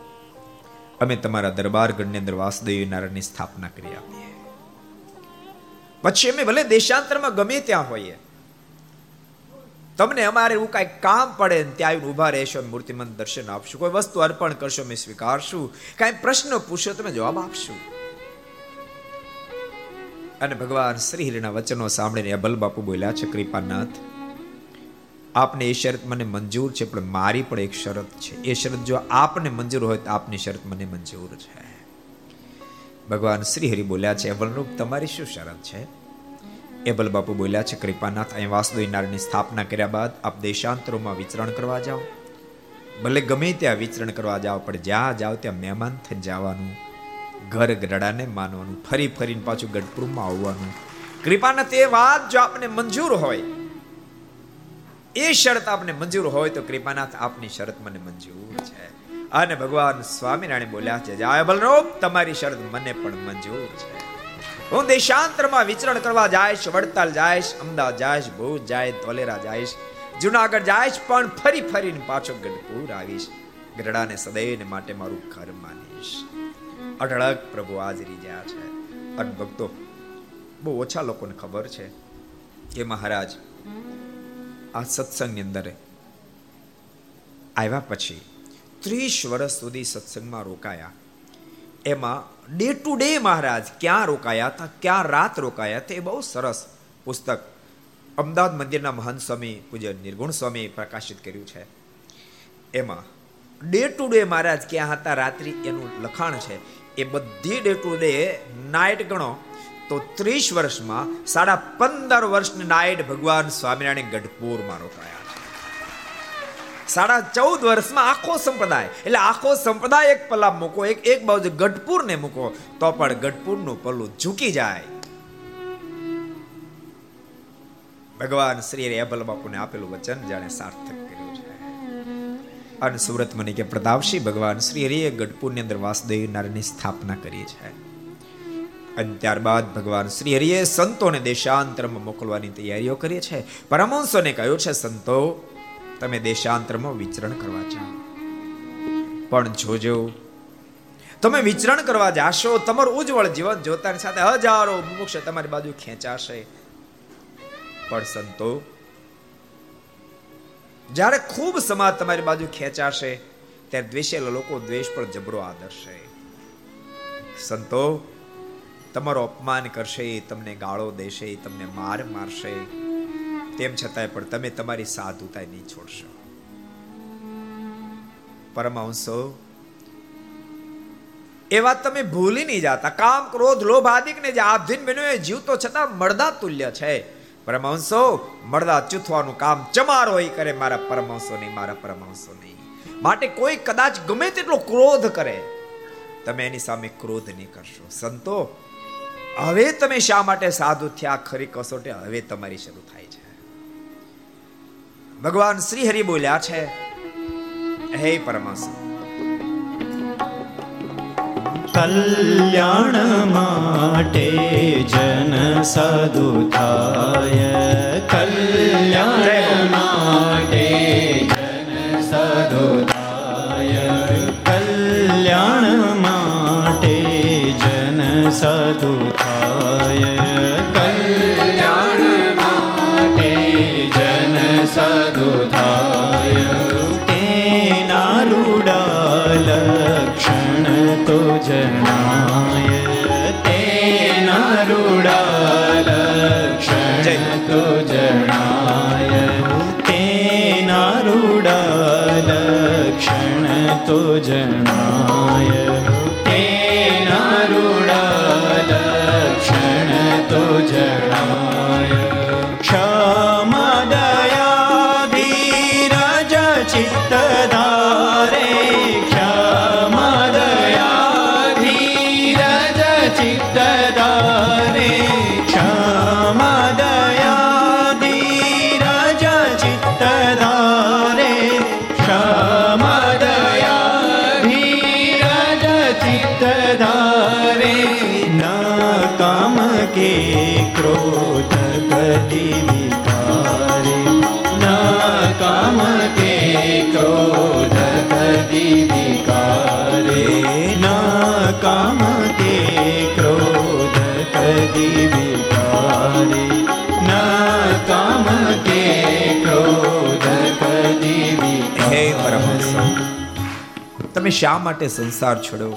અમે તમારા દરબાર ગણની અંદર વાસુદેવ નારાયણની સ્થાપના કરી આપીએ. પછી અમે ભલે દેશાંતરમાં ગમે ત્યાં હોઈએ તમને અમારે એવું કાંઈ કામ પડે ને ત્યાં આવીને ઊભા રહેશો અમે મૂર્તિમંત દર્શન આપશું, કોઈ વસ્તુ અર્પણ કરશો, અમે સ્વીકારશું. કાંઈ પ્રશ્ન પૂછશો તમે જવાબ આપશું. અને ભગવાન શ્રી હરિના વચનો સાંભળીને અબલ બાપુ બોલ્યા છે, કૃપાનાથ, આપને એ શરત મને મંજૂર છે, પણ મારી પણ એક શરત છે. એ શરત જો આપને મંજૂર હોય તો આપની શરત મને મંજૂર છે. ભગવાન શ્રી હરિ બોલ્યા છે અવલરૂપ તમારી શું શરત છે? એબલ બાપુ બોલ્યા છે, કૃપાનાથ, અહીં વાસુદેવ નારાયણની સ્થાપના કર્યા બાદ આપ દેશાંતરોમાં વિચરણ કરવા જાઓ. ભલે ગમે ત્યાં વિચરણ કરવા જાઓ, પણ જ્યાં જાઓ ત્યાં મહેમાન થઈને જવાનું. ઘર ગરડાને માનવાનું, ફરી ફરીને પાછું ગઢપુરમાં આવવાનું. કૃપાનાથ, એ વાત જો આપને મંજૂર હોય, એ શરત આપને મંજૂર હોય તો કૃપાનાથ, આપની શરત મને મંજૂર છે. અને ભગવાન સ્વામિનારાયણ બોલ્યા છે, જય બલરૂપ તમારી શરત મને પણ મંજૂર છે. હું દેશાંતરમાં વિચરણ કરવા જાઈશ, વડતાલ જાઈશ, અમદાવાદ જાઈશ, ભુજ જાય ધોલેરા જાઈશ, જુનાગઢ જાઈશ, પણ ફરી ફરીને પાછો ગઢપુર આવીશ. ગઢડાને સદૈવને માટે મારું ઘર માનીશ. અઢળક પ્રભુ હાજરી જ્યાં છે. અને ભક્તો બહુ ઓછા લોકોને ખબર છે કે મહારાજ, આ સત્સંગની અંદર આવ્યા પછી ત્રીસ વર્ષ સુધી સત્સંગમાં રોકાયા. એમાં ડે ટુ ડે મહારાજ ક્યાં રોકાયા હતા, ક્યાં રાત રોકાયા હતા, એ બહુ સરસ પુસ્તક અમદાવાદ મંદિરના મહંત સ્વામી પૂજ્ય નિર્ગુણ સ્વામી પ્રકાશિત કર્યું છે. એમાં ડે ટુ ડે મહારાજ ક્યાં હતા રાત્રિ, એનું લખાણ છે. એ બધી ડે ટુ ડે નાઇટ ગણો, તો ત્રીસ વર્ષમાં સાડા પંદર વર્ષની નાઇટ ભગવાન સ્વામિનારાયણ ગઢપુરમાં રોકાયા. સાડા ચૌદ વર્ષમાં આખો સંપ્રદાય, એટલે આખો સંપ્રદાય એક પલ્લા મૂકો, એક એક બાજુ ગઢપુર ને મૂકો, તો પણ ગઢપુરનું પલ્લું ઝૂકી જાય. ભગવાન શ્રી રેબલ બાપુને આપેલું વચન જાણે સાર્થક કર્યું છે. અને સુરત મને કે પ્રતાપસિંહ ભગવાન શ્રી હરિએ ગઢપુરની અંદર વાસુદેવ નારાયણની સ્થાપના કરી છે. અને ત્યારબાદ ભગવાન શ્રી હરિએ સંતોને દેશાંતરમાં મોકલવાની તૈયારીઓ કરી છે. પરમહંસોને કહ્યું છે, સંતો તમે દેશાંતરમાં વિચરણ કરવા જાઓ. પણ જોજો, તમે વિચરણ કરવા જાશો, તમારું ઉજ્જવળ જીવન જોતાની સાથે હજારો મુક્ષ તમારી બાજુ ખેંચાશે. પણ સંતો, જ્યારે ખૂબ સમાજ તમારી બાજુ ખેંચાશે, ત્યારે દ્વેષેલા લોકો દ્વેષ પર જબરો આદરશે. સંતો, તમારો અપમાન કરશે, તમને ગાળો દેશે, તમને માર મારશે. તેમ છતાંય પણ તમે તમારી સાધુતા નહીં છોડશો. પરમહંસો, એ તમે ભૂલી નહીં જાતા. કામ, ક્રોધ, લોભ આદિક ને જે આધીન બન્યો એ જીવ છતાં મળદા તુલ્ય છે. પરમહંસો, મળદા ચૂથવાનું કામ ચમારો એ કરે મારા પરમહંસો નહીં, મારા પરમહંસો નહીં. માટે કોઈ કદાચ ગમે તેટલો ક્રોધ કરે, તમે એની સામે ક્રોધ નહીં કરશો. સંતો, હવે તમે શા માટે સાધુ થયા? ખરી કસોટે હવે તમારી શરૂ થાય. ભગવાન શ્રી હરિ બોલ્યા છે હે પરમાત્મા
કલ્યાણ માટે જન સાધુ થાય. કલ્યાણ માટે જન સાધુ થાય. કલ્યાણ માટે જન સાધુ થાય.
હે પરમહંસ તમે શા માટે સંસાર છોડ્યો?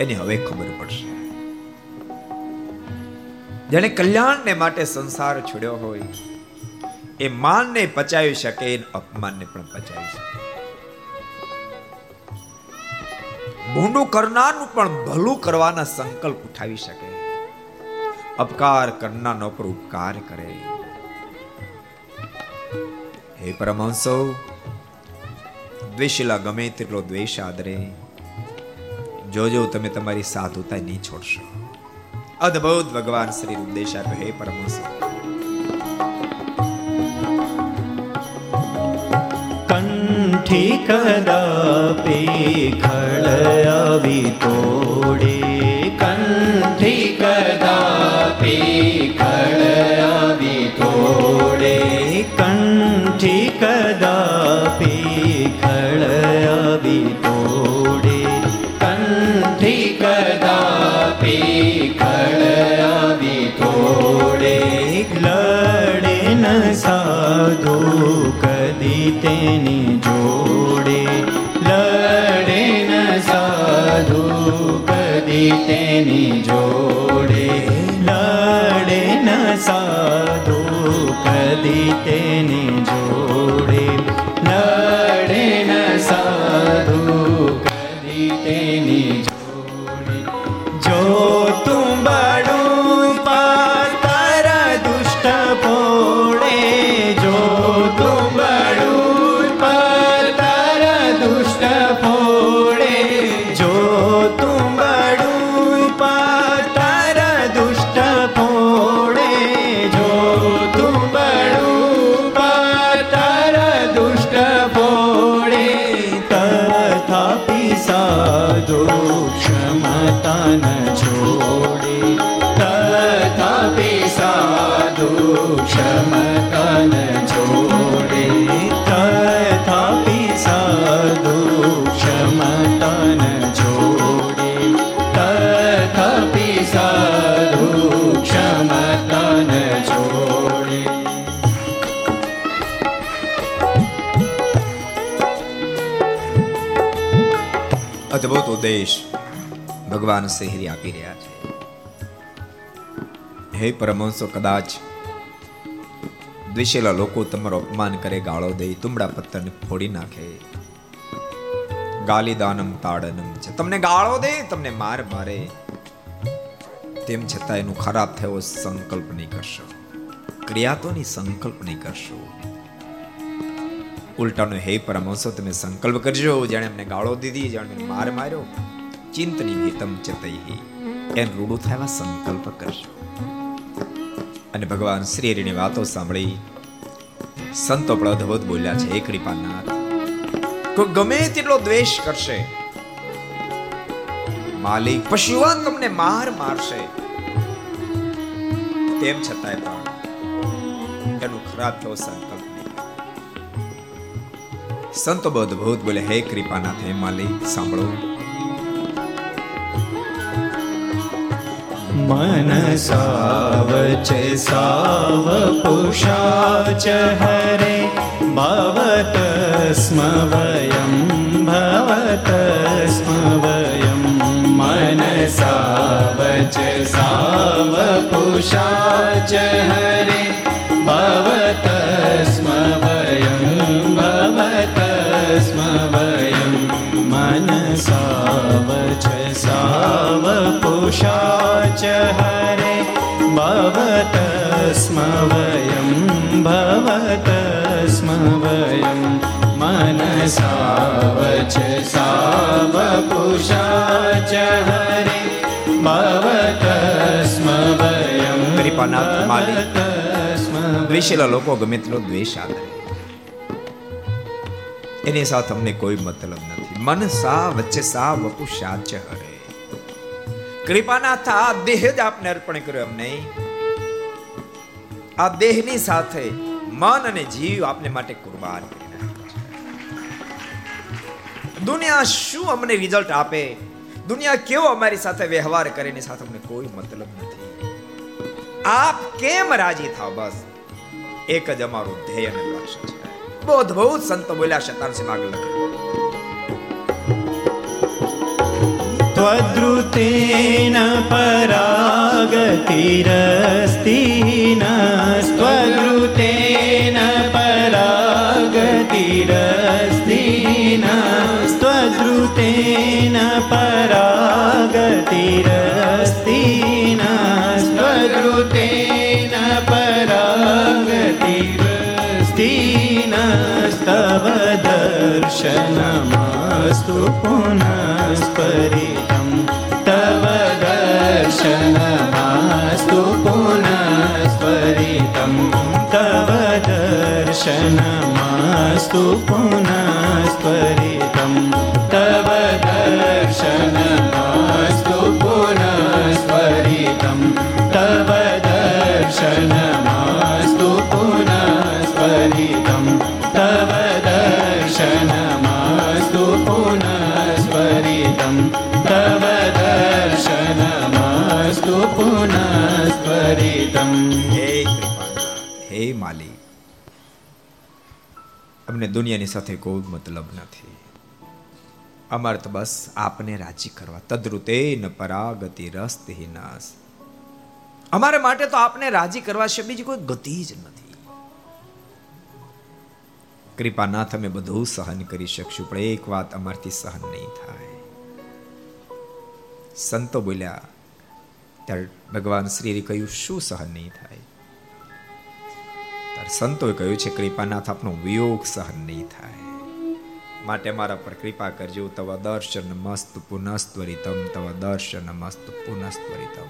એની હવે ખબર પડશે. જેને કલ્યાણને માટે સંસાર છોડ્યો હોય એ માનને પચાવી શકે અપમાનને પણ પચાવી શકે. ભૂંડું કરનારનું પણ ભલું કરવાના સંકલ્પ ઉઠાવી શકે. અપકાર કરનારનો પર ઉપકાર કરે. હે પરમહંસો, દ્વેષીલા ગમે તેટલો દ્વેષ આદરે. જોજો, તમે તમારી સાધુતા નહીં છોડશો. અદ્ભુત ભગવાન શ્રી ઉપદેશ આપ્યો, હે પરમહંસ.
થી કદાપી ખળ આવી તોડે કંઠી કદાપી ખળ આવી તોડે કંઠી કદાપી ખળ આવી તોડે કંઠી કદાપી ખળ આવી તોડે લડે ન સાધુ કર તેની જોડે લડે ન સાધુ, કદી તેની જોડે લડે ન સાધુ, કદી તેની જોડે લડે ન સાધુ, કદી તેની જોડે.
જો તું ઉદ્દેશ ભગવાન શહેરી આપી રહ્યા છે. હે પરમહંસો, કદાચ દ્વેષેલા લોકો તમારો અપમાન કરે, ગાળો દે, તુમડા પત્તરને ફોડી નાખે. ગાલી તાડનમ છે. તમને ગાળો દે, તમને માર મારે. તેમ છતાં એનું ખરાબ થયો સંકલ્પ નહીં કરશો. ક્રિયા તો નહીં સંકલ્પ નહીં કરશો. ઉલટાનો હે પરમહંસો, તમે સંકલ્પ કરજો. જાણે અમને ગાળો દીધી, જાણે માર માર્યો. ચિંતની હિતમ ચતઈ એમ રૂડું થવા સંકલ્પ કરજો અને ભગવાન શ્રી હરિની વાતો સાંભળી સંતો પણ અધવત બોલ્યા છે એ કૃપાનાથ, કોઈ ગમે તેટલો દ્વેષ કરશે. માલિક પશુવાન તમને માર મારશે. તેમ છતાંય પણ એનું ખરાબ થયો નહીં સંતો અદભુત બોલે, હે કૃપાનાથ હે માલી સાંભળો.
મન સાવ છે, સાવ પુષાચ હરે, ભવત સ્મ વયમ ભવત સ્મ વયમ મન સાવ છે, સાવ પુષાચ હરે पुषाच हरे भवत स्म वयं भवत स्म वयं मनसावच साव पुषाच हरे भवत स्म वयं
કૃપાનાથ માલિક
भवत स्म
દ્વેષેલા લોકો ગમે તેટલો દ્વેષ આદરે એની સાથે અમને કોઈ મતલબ નથી મન સા વચ્ચે સા વપુ સાચ હરે કૃપાનાથ આ દેહ જ આપને અર્પણ કર્યો એમ નહીં. આ દેહની સાથે મન અને જીવ આપને માટે કુરબાન કરી દુનિયા શું અમને રિઝલ્ટ આપે? દુનિયા કેવો અમારી સાથે વ્યવહાર કરે એની સાથે અમને કોઈ મતલબ નથી. આપ કેમ રાજી થાવ? બસ, એક જ અમારું ધ્યેય અને લક્ષ્ય છે. બહુ અદ્ભુત સંતો બોલ્યા શતાંશી આગળ લખ્યું
त्वद्रुतेन परागतिरस्ति न स्वद्रुतेन परागतिरस्ति न स्वद्रुतेन परागतिरस्ति न स्वद्रुतेन परागतिरस्ति नस्तव दर्शनमास्तु पुनस्परितं दर्शनमास्तु पुनस्त्वरितं तव दर्शनमास्तु पुनस्त्वरितं तव दर्शनमास्तु पुनस्त्वरितं तव दर्शनमास्तु पुनस्त्वरितं तव दर्शनमास्तु
पुनस्त्वरितं हे मालिक અમને દુનિયાની સાથે કોઈ મતલબ નથી. અમારે તો બસ આપને રાજી કરવા. તદ્રુતે ન પરાગતિ રસ્તી નાસ અમારે માટે તો આપને રાજી કરવા છે બીજી કોઈ ગતિ જ નથી. કૃપાનાથ અમે બધું સહન કરી શકશું, પણ એક વાત અમારથી સહન નહીં થાય. સંતો બોલ્યા, ત્યારે ભગવાન શ્રી કહ્યું, શું સહન નહીં થાય? ત્યારે સંતોએ કહ્યું છે, કૃપાનાથ, આપનો વિયોગ સહન નહીં થાય. માટે મારા પર કૃપા કરજો, તવા દર્શન મસ્ત પુનસ્ત્વરિતમ તવા દર્શન મસ્ત પુનસ્ત્વરિતમ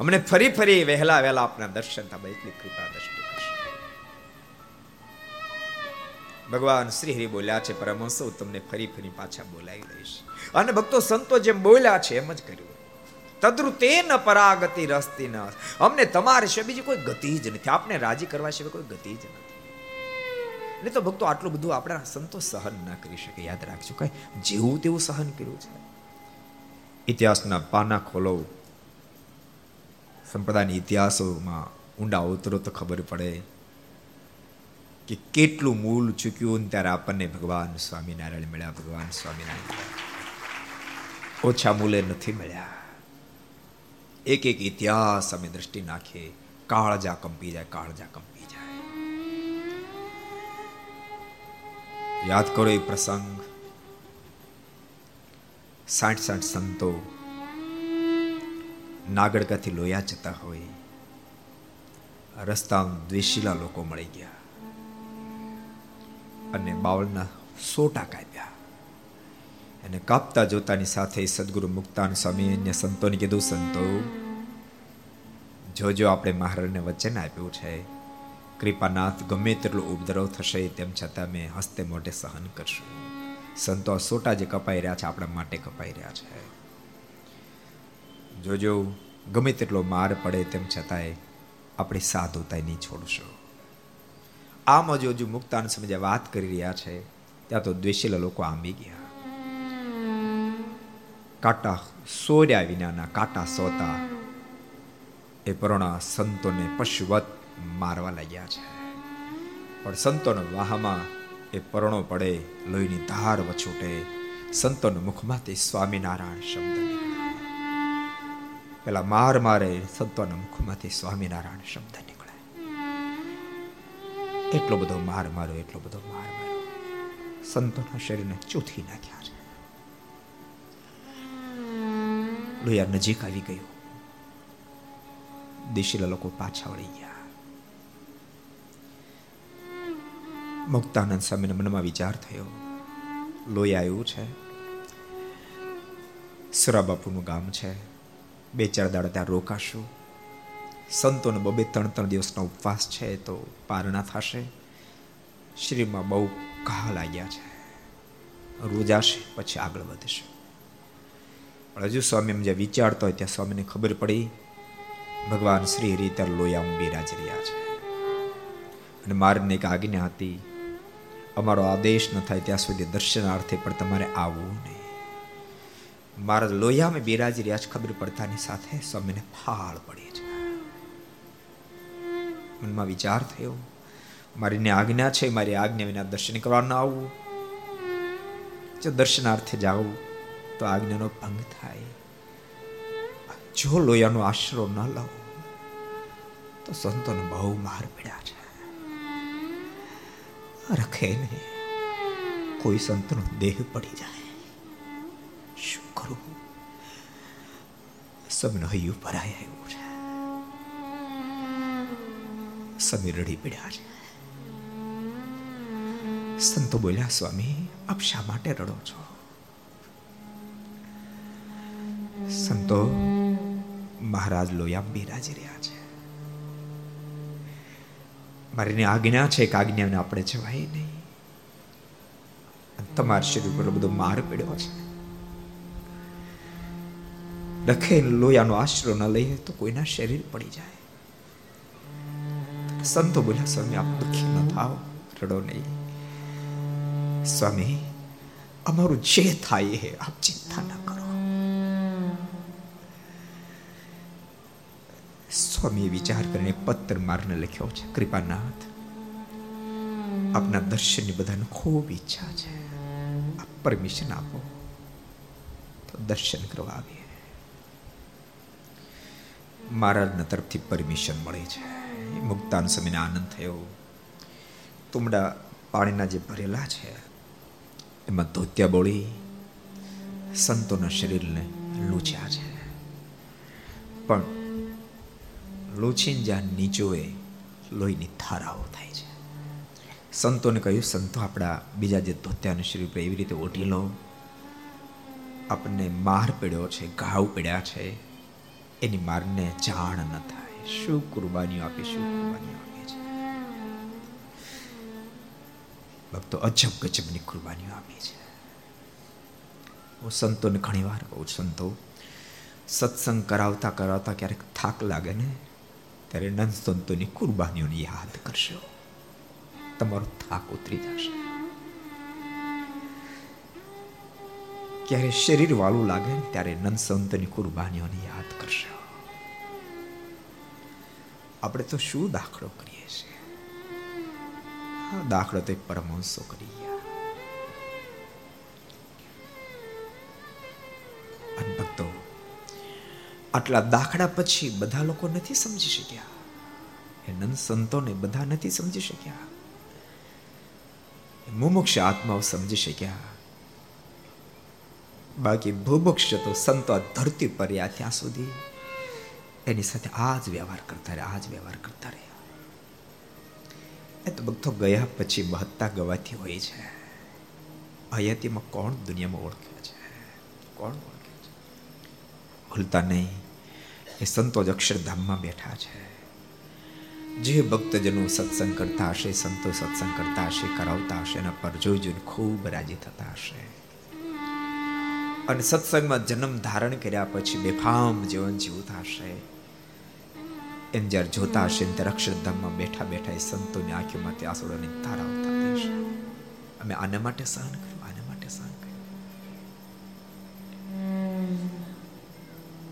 અમને ફરી ફરી વહેલા વહેલા આપના દર્શન થાય એટલી કૃપા દ્રષ્ટિ ભગવાન શ્રી હરિ બોલ્યા છે, પરમહંસો તમને ફરી ફરી પાછા બોલાવી દઈશ. અને ભક્તો સંતો જેમ બોલ્યા છે, એમ જ કર્યું. તદ્રુ તે ન પરાગતિ રસ્તી ન અમને તમારે છે બીજી કોઈ ગતિ જ નથી. આપને રાજી કરવા સિવાય કોઈ ગતિ જ નથી. એટલે તો ભક્તો, આટલું બધું આપણા સંતો સહન ના કરી શકે. યાદ રાખજો કઈ જેવું તેવું સહન કર્યું છે. ઇતિહાસના પાના ખોલો સંપ્રદાયના ઇતિહાસોમાં ઊંડા ઉતરો તો ખબર પડે કે કેટલું મૂળ ચૂક્યું ત્યારે આપણને ભગવાન સ્વામિનારાયણ મળ્યા, ભગવાન સ્વામિનારાયણ. ઓછા મૂલે નથી મળ્યા. એક એક ઇતિહાસ અમે દ્રષ્ટિ નાખીએ. કાળજા કંપી જાય, કાળજા કંપી જાય. યાદ કરો એ પ્રસંગ. સાઠ સાઠ સંતો નાગડકાથી લોયા જતા હોય. રસ્તા દ્વેષીલા લોકો મળી ગયા. અને બાવળના સોટા કાપ્યા. અને કાપતા જોતાની સાથે સદગુરુ મુક્તાન સ્વામી અન્ય સંતોને કીધું, સંતો, જોજો આપણે મહારાજને વચન આપ્યું છે. કૃપાનાથ ગમે તેટલો ઉપદ્રવ થશે, તેમ છતાં મેં હસ્તે મોઢે સહન કરશું. સંતો સોટા જે કપાઈ રહ્યા છે, આપણા માટે કપાઈ રહ્યા છે. જોજો, ગમે તેટલો માર પડે, તેમ છતાંય આપણી સાધુતા નહીં છોડશો. આમ જો મુક્તાન સમજે વાત કરી રહ્યા છે, ત્યાં તો દ્વેષેલા લોકો આંબી ગયા. કાંટા સોર્યા વિનાના કાંટા સોતા એ પરોણા સંતોને પશુવત મારવા લાગ્યા છે પણ સંતોના વાહમાં એ પરણો પડે લોહીની ધાર વછૂટે સંતોના મુખમાંથી સ્વામિનારાયણ શબ્દ પેલા માર મારે સંતોના મુખમાંથી સ્વામિનારાયણ શબ્દ નીકળે એટલો બધો માર માર્યો એટલો બધો માર માર્યો સંતોના શરીરને ચૂથી નાખ્યા છે લોહિયા નજીક આવી ગયું. દેશીલા લોકો પાછા વળી ગયા. મુક્તાનંદ સ્વામીના મનમાં વિચાર થયો, લોહી આવ્યું છે? સુરાબાપુનું ગામ છે. બે ચાર દાડા ત્યાં રોકાશું. સંતોને બબે ત્રણ ત્રણ દિવસનો ઉપવાસ છે તો પારણા થશે. શ્રીમાં બહુ ઘા લાગ્યા છે. રોજાશે પછી આગળ વધશે. પણ હજુ સ્વામી એમ જ્યાં વિચારતો હોય ત્યાં સ્વામીને ખબર પડી, ભગવાન શ્રી હરિ ત્યારે લોયામાં બિરાજ રહ્યા છે. અને મારને એક આજ્ઞા હતી, અમારો આદેશ ન થાય ત્યાં સુધી દર્શનાર્થે પણ તમારે આવવું નહીં. મારા લોયામાં બિરાજી રહ્યા છે, ખબર પડતાની સાથે સ્વામીને ફાળ પડી છે. મનમાં વિચાર થયો, મારીને આજ્ઞા છે, મારી આજ્ઞા વિના દર્શન કરવા ન આવવું જો દર્શનાર્થે જાવું તો આજ્ઞાનો ભંગ થાય. જો લોયાનો આશરો ન લો, તો સંતોને બહુ માર પડ્યા છે. રખે નહીં, કોઈ સંતનો દેહ પડી જાય. શું કરું? સબનો હૈયું ભરાય આવ્યું છે. સમીર રડી પડ્યા છે. સંતો બોલ્યા, સ્વામી, આપ શા માટે રડો છો? સંતો મહારાજ લોયા બિરાજી રહ્યા છે. મારીની આજ્ઞા છે કે આજ્ઞાને આપણે જવાય નહીં. તમારા શરીર પર બધો માર પડ્યો છે. લખે લોયાનો આશરો ન લઈએ તો કોઈના શરીર પડી જાય. સંતો બોલ્યા, સ્વામી, આપ દુઃખી ન થાવ રડો નહીં. સ્વામી, અમારું જે થાય એ આપ ચિંતા ન સ્વામીએ વિચાર કરીને પત્ર મારને લખ્યો છે, કૃપાનાથ, આપના દર્શનની બધાને ખૂબ ઈચ્છા છે. આપ પરમિશન આપો. તો દર્શન કરવા આવીએ. મહારાજના તરફથી પરમિશન મળે છે. મુક્તાન સમયને આનંદ થયો. તુમડા પાણીના જે ભરેલા છે, એમાં ધોત્યા બોળી સંતોના શરીરને લૂછ્યા છે. પણ જ્યાં નીચોએ લોહીની ધારાઓ થાય છે. સંતોને કહ્યું, સંતો, આપણા બીજા જે ધોત્યાનું શરીર પર એવી રીતે ઓઢી લો. આપણને માર પડ્યો છે, ઘાવ પડ્યા છે. એની મારને જાણ ન થાય. શું કુરબાનીઓ આપી, શું કુરબાનીઓ આપી છે? ભક્તો, અજબ ગજબની કુરબાનીઓ આપી છે. હું સંતોને ઘણી વાર કહું સંતો, સત્સંગ કરાવતા કરાવતા ક્યારેક થાક લાગે ને? ત્યારે નંદ સંતોની કુરબાનીઓને યાદ કરશો તમારો થાક ઉતરી જશે ક્યારે શરીર વાળું લાગે ત્યારે નંદ સંતની કુરબાનીઓને યાદ કરશો આપણે તો શું દાખલો કરીએ છીએ દાખલો તો એક પરમહંસો કરી આટલા દાખલા પછી બધા લોકો નથી સમજી શક્યા. એ નંદ સંતોને બધા નથી સમજી શક્યા. મુમુક્ષ આત્માઓ સમજી શક્યા. બાકી ભૂમુક્ષ તો સંતો ધરતી પર ત્યાં સુધી. એની સાથે આ જ વ્યવહાર કરતા રહ્યા આ જ વ્યવહાર કરતા રહ્યા. એ તો ભક્તો ગયા પછી મહત્તા ગવાથી હોય છે. હયાતીમાં કોણ દુનિયામાં ઓળખ્યા છે? કોણ ઓળખે? ભૂલતા નહીં. એ સંતો જ અક્ષરધામમાં બેઠા છે. જે ભક્તજનો સત્સંગ કરતા હશે, સંતો સત્સંગ કરતા હશે, કરાવતા હશે, એના પર જોઈ જોઈને ખૂબ રાજી થતા હશે. અને સત્સંગમાં જન્મ ધારણ કર્યા પછી બેફામ જીવન જીવતા હશે એમ જ્યારે જોતા હશે ત્યારે અક્ષરધામમાં બેઠા બેઠા એ સંતોની આંખીમાંથી આંસુડાની ધારા આવતા હશે. અમે આને માટે સહન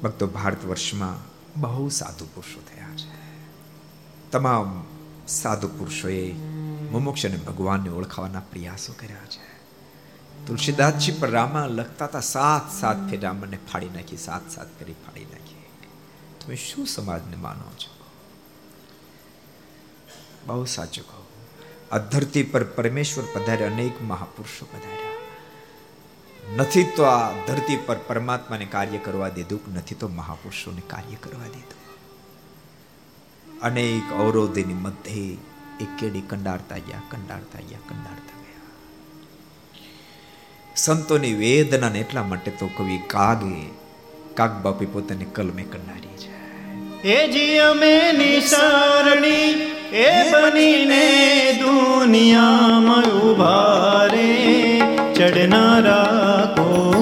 ભક્તો ભારત વર્ષમાં બહુ સાધુ પુરુષો થયા છે. તમામ સાધુ પુરુષોએ મુમોક્ષ અને ભગવાનને ઓળખાવાના પ્રયાસો કર્યા છે. તુલસીદાસજી પર રામા લખતા હતા, સાત સાત ફેર રામને ફાડી નાખી, સાત સાત ફેરી ફાડી નાખી. તમે શું સમાજને માનો છો? બહુ સાચું કહો. આ ધરતી પર પરમેશ્વર પધારે અનેક મહાપુરુષો પધાર્યા. નથી તો આ ધરતી પર પરમાત્માને કાર્ય કરવા દીધું નથી તો મહાપુરુષોને કાર્ય કરવા દીધું અનેક અવરોધની મધ્યે એક કેડી કંડારતા ગયા કંડારતા ગયા, કંડારતા સંતોની વેદનાને એટલા માટે તો કવિ કાગે, કાગ બાપી પોતાને કલમે કંડારી છે.
એ જી અમે નિસારણી, એ બનીને દુનિયામાં ઊભા રે. ચડનારા કોઈ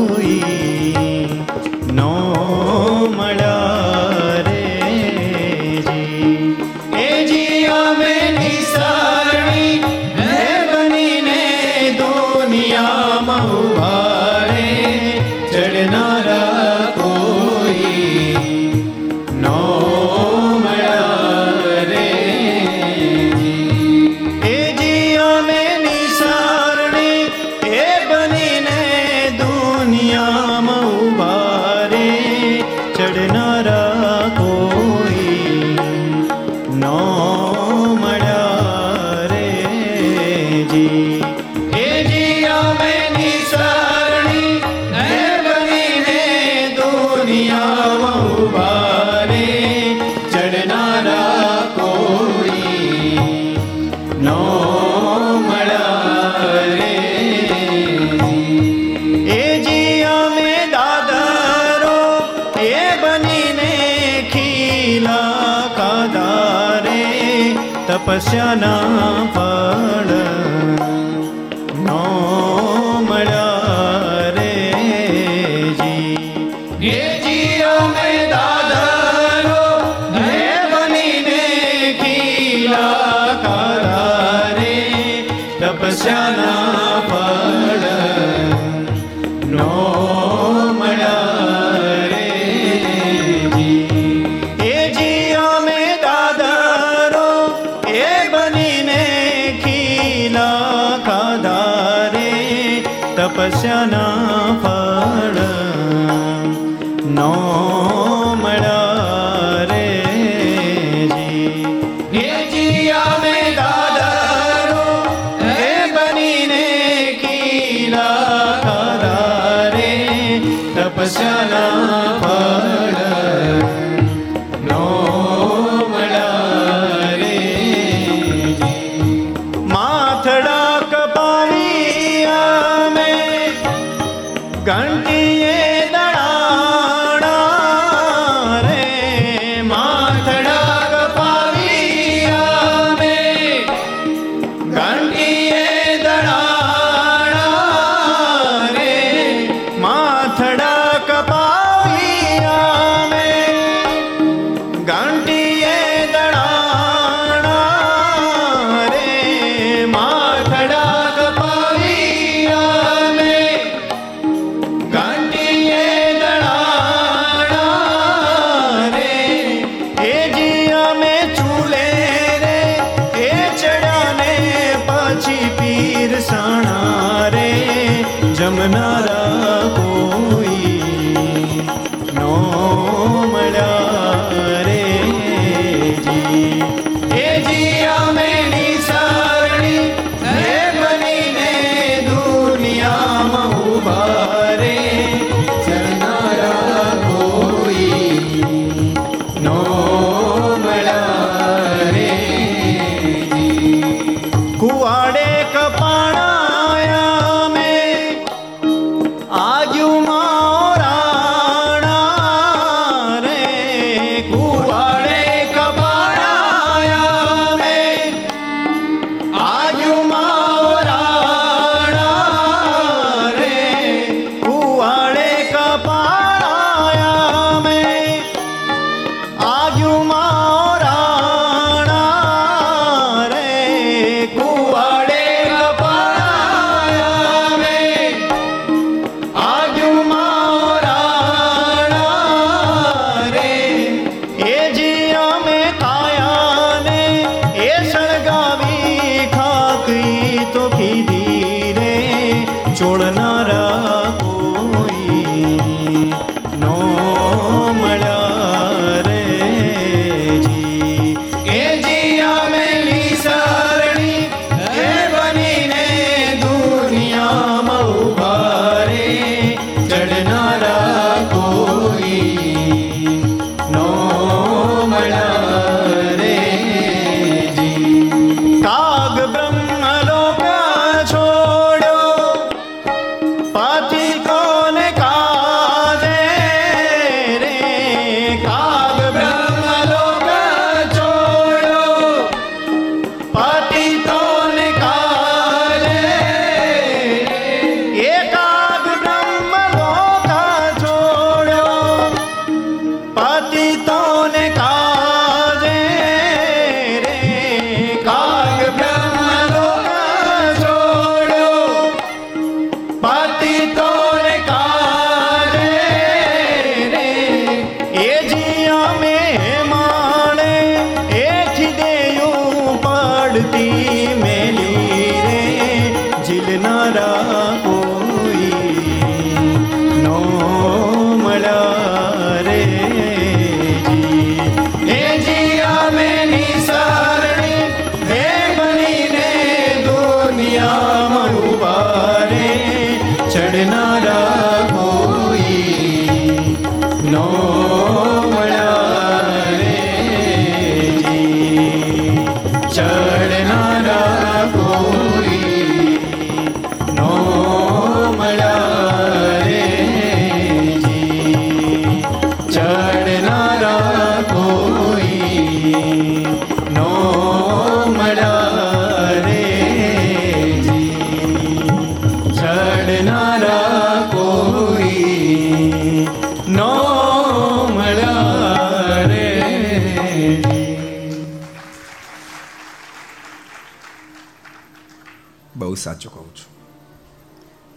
સાચું કહું છું.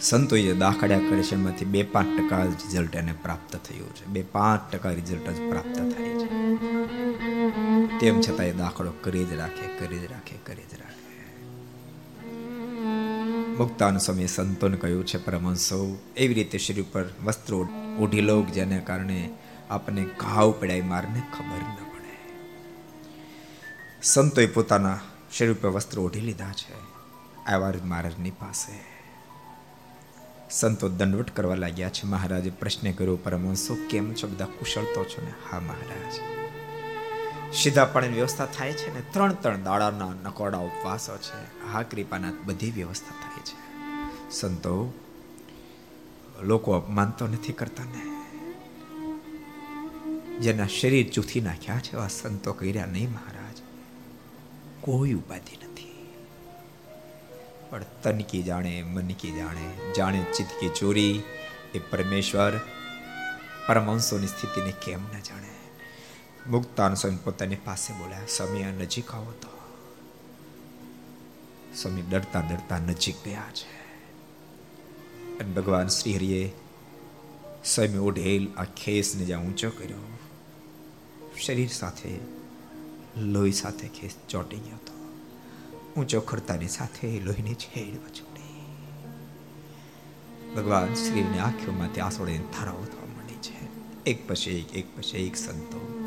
સંતોએ જે દાખલા કરે બે પાંચ ટકા રિઝલ્ટ એને પ્રાપ્ત થયું છે. બે પાંચ ટકા રિઝલ્ટ જ પ્રાપ્ત થાય છે. તેમ છતાં એ દાખલો કરી જ રાખે, કરી જ રાખે, કરી જ રાખે. મુક્તાન સમયે સંતોને કહ્યું છે પરમહંસો એવી રીતે શરીર પર વસ્ત્રો ઓઢી લો જેને કારણે આપણને ઘાવ પડાય મારને ખબર ન પડે. સંતોએ પોતાના શરીર પર વસ્ત્રો ઓઢી લીધા છે. આવ્યા મહારાજની પાસે. સંતો દંડવટ કરવા લાગ્યા છે. મહારાજે પ્રશ્ન કર્યો, પરમહંસો, કેમ છો? બધા કુશળ તો છો ને? હા, મહારાજ. સીધા પણ વ્યવસ્થા થાય છે ને? ત્રણ ત્રણ દાડાના નકોડા ઉપવાસો છે. હા કૃપાના બધી વ્યવસ્થા થાય છે. સંતો, લોકો અપમાન તો નથી કરતા ને? જેના શરીર ચૂથી નાખ્યા છે, એવા સંતો કર્યા નહીં, મહારાજ. કોઈ ઉપાધિ નથી. પણ તનકી જાણે મનકી જાણે જાણે ચિતકી ચોરી. એ પરમેશ્વર પરમહંસોની સ્થિતિને કેમ ન જાણે? મુક્તાન સ્વામી પોતાની પાસે બોલ્યા, સ્વામી નજીક આવો તો. સ્વામી ડરતા ડરતા નજીક ગયા છે. અને ભગવાન શ્રી હરિએ સ્વયં ઓઢેલ આ ખેસને જ્યાં ઊંચો કર્યો, શરીર સાથે, લોહી સાથે ખેસ ચોંટી ગયો હતો. ઊંચો ખડતાની સાથે લોહીની છેડ. વચોડી ભગવાન શ્રીની આંખોમાંથી આસોડે ધારાઓ થવા માંડી છે. એક પછી એક એક પછી એક સંતો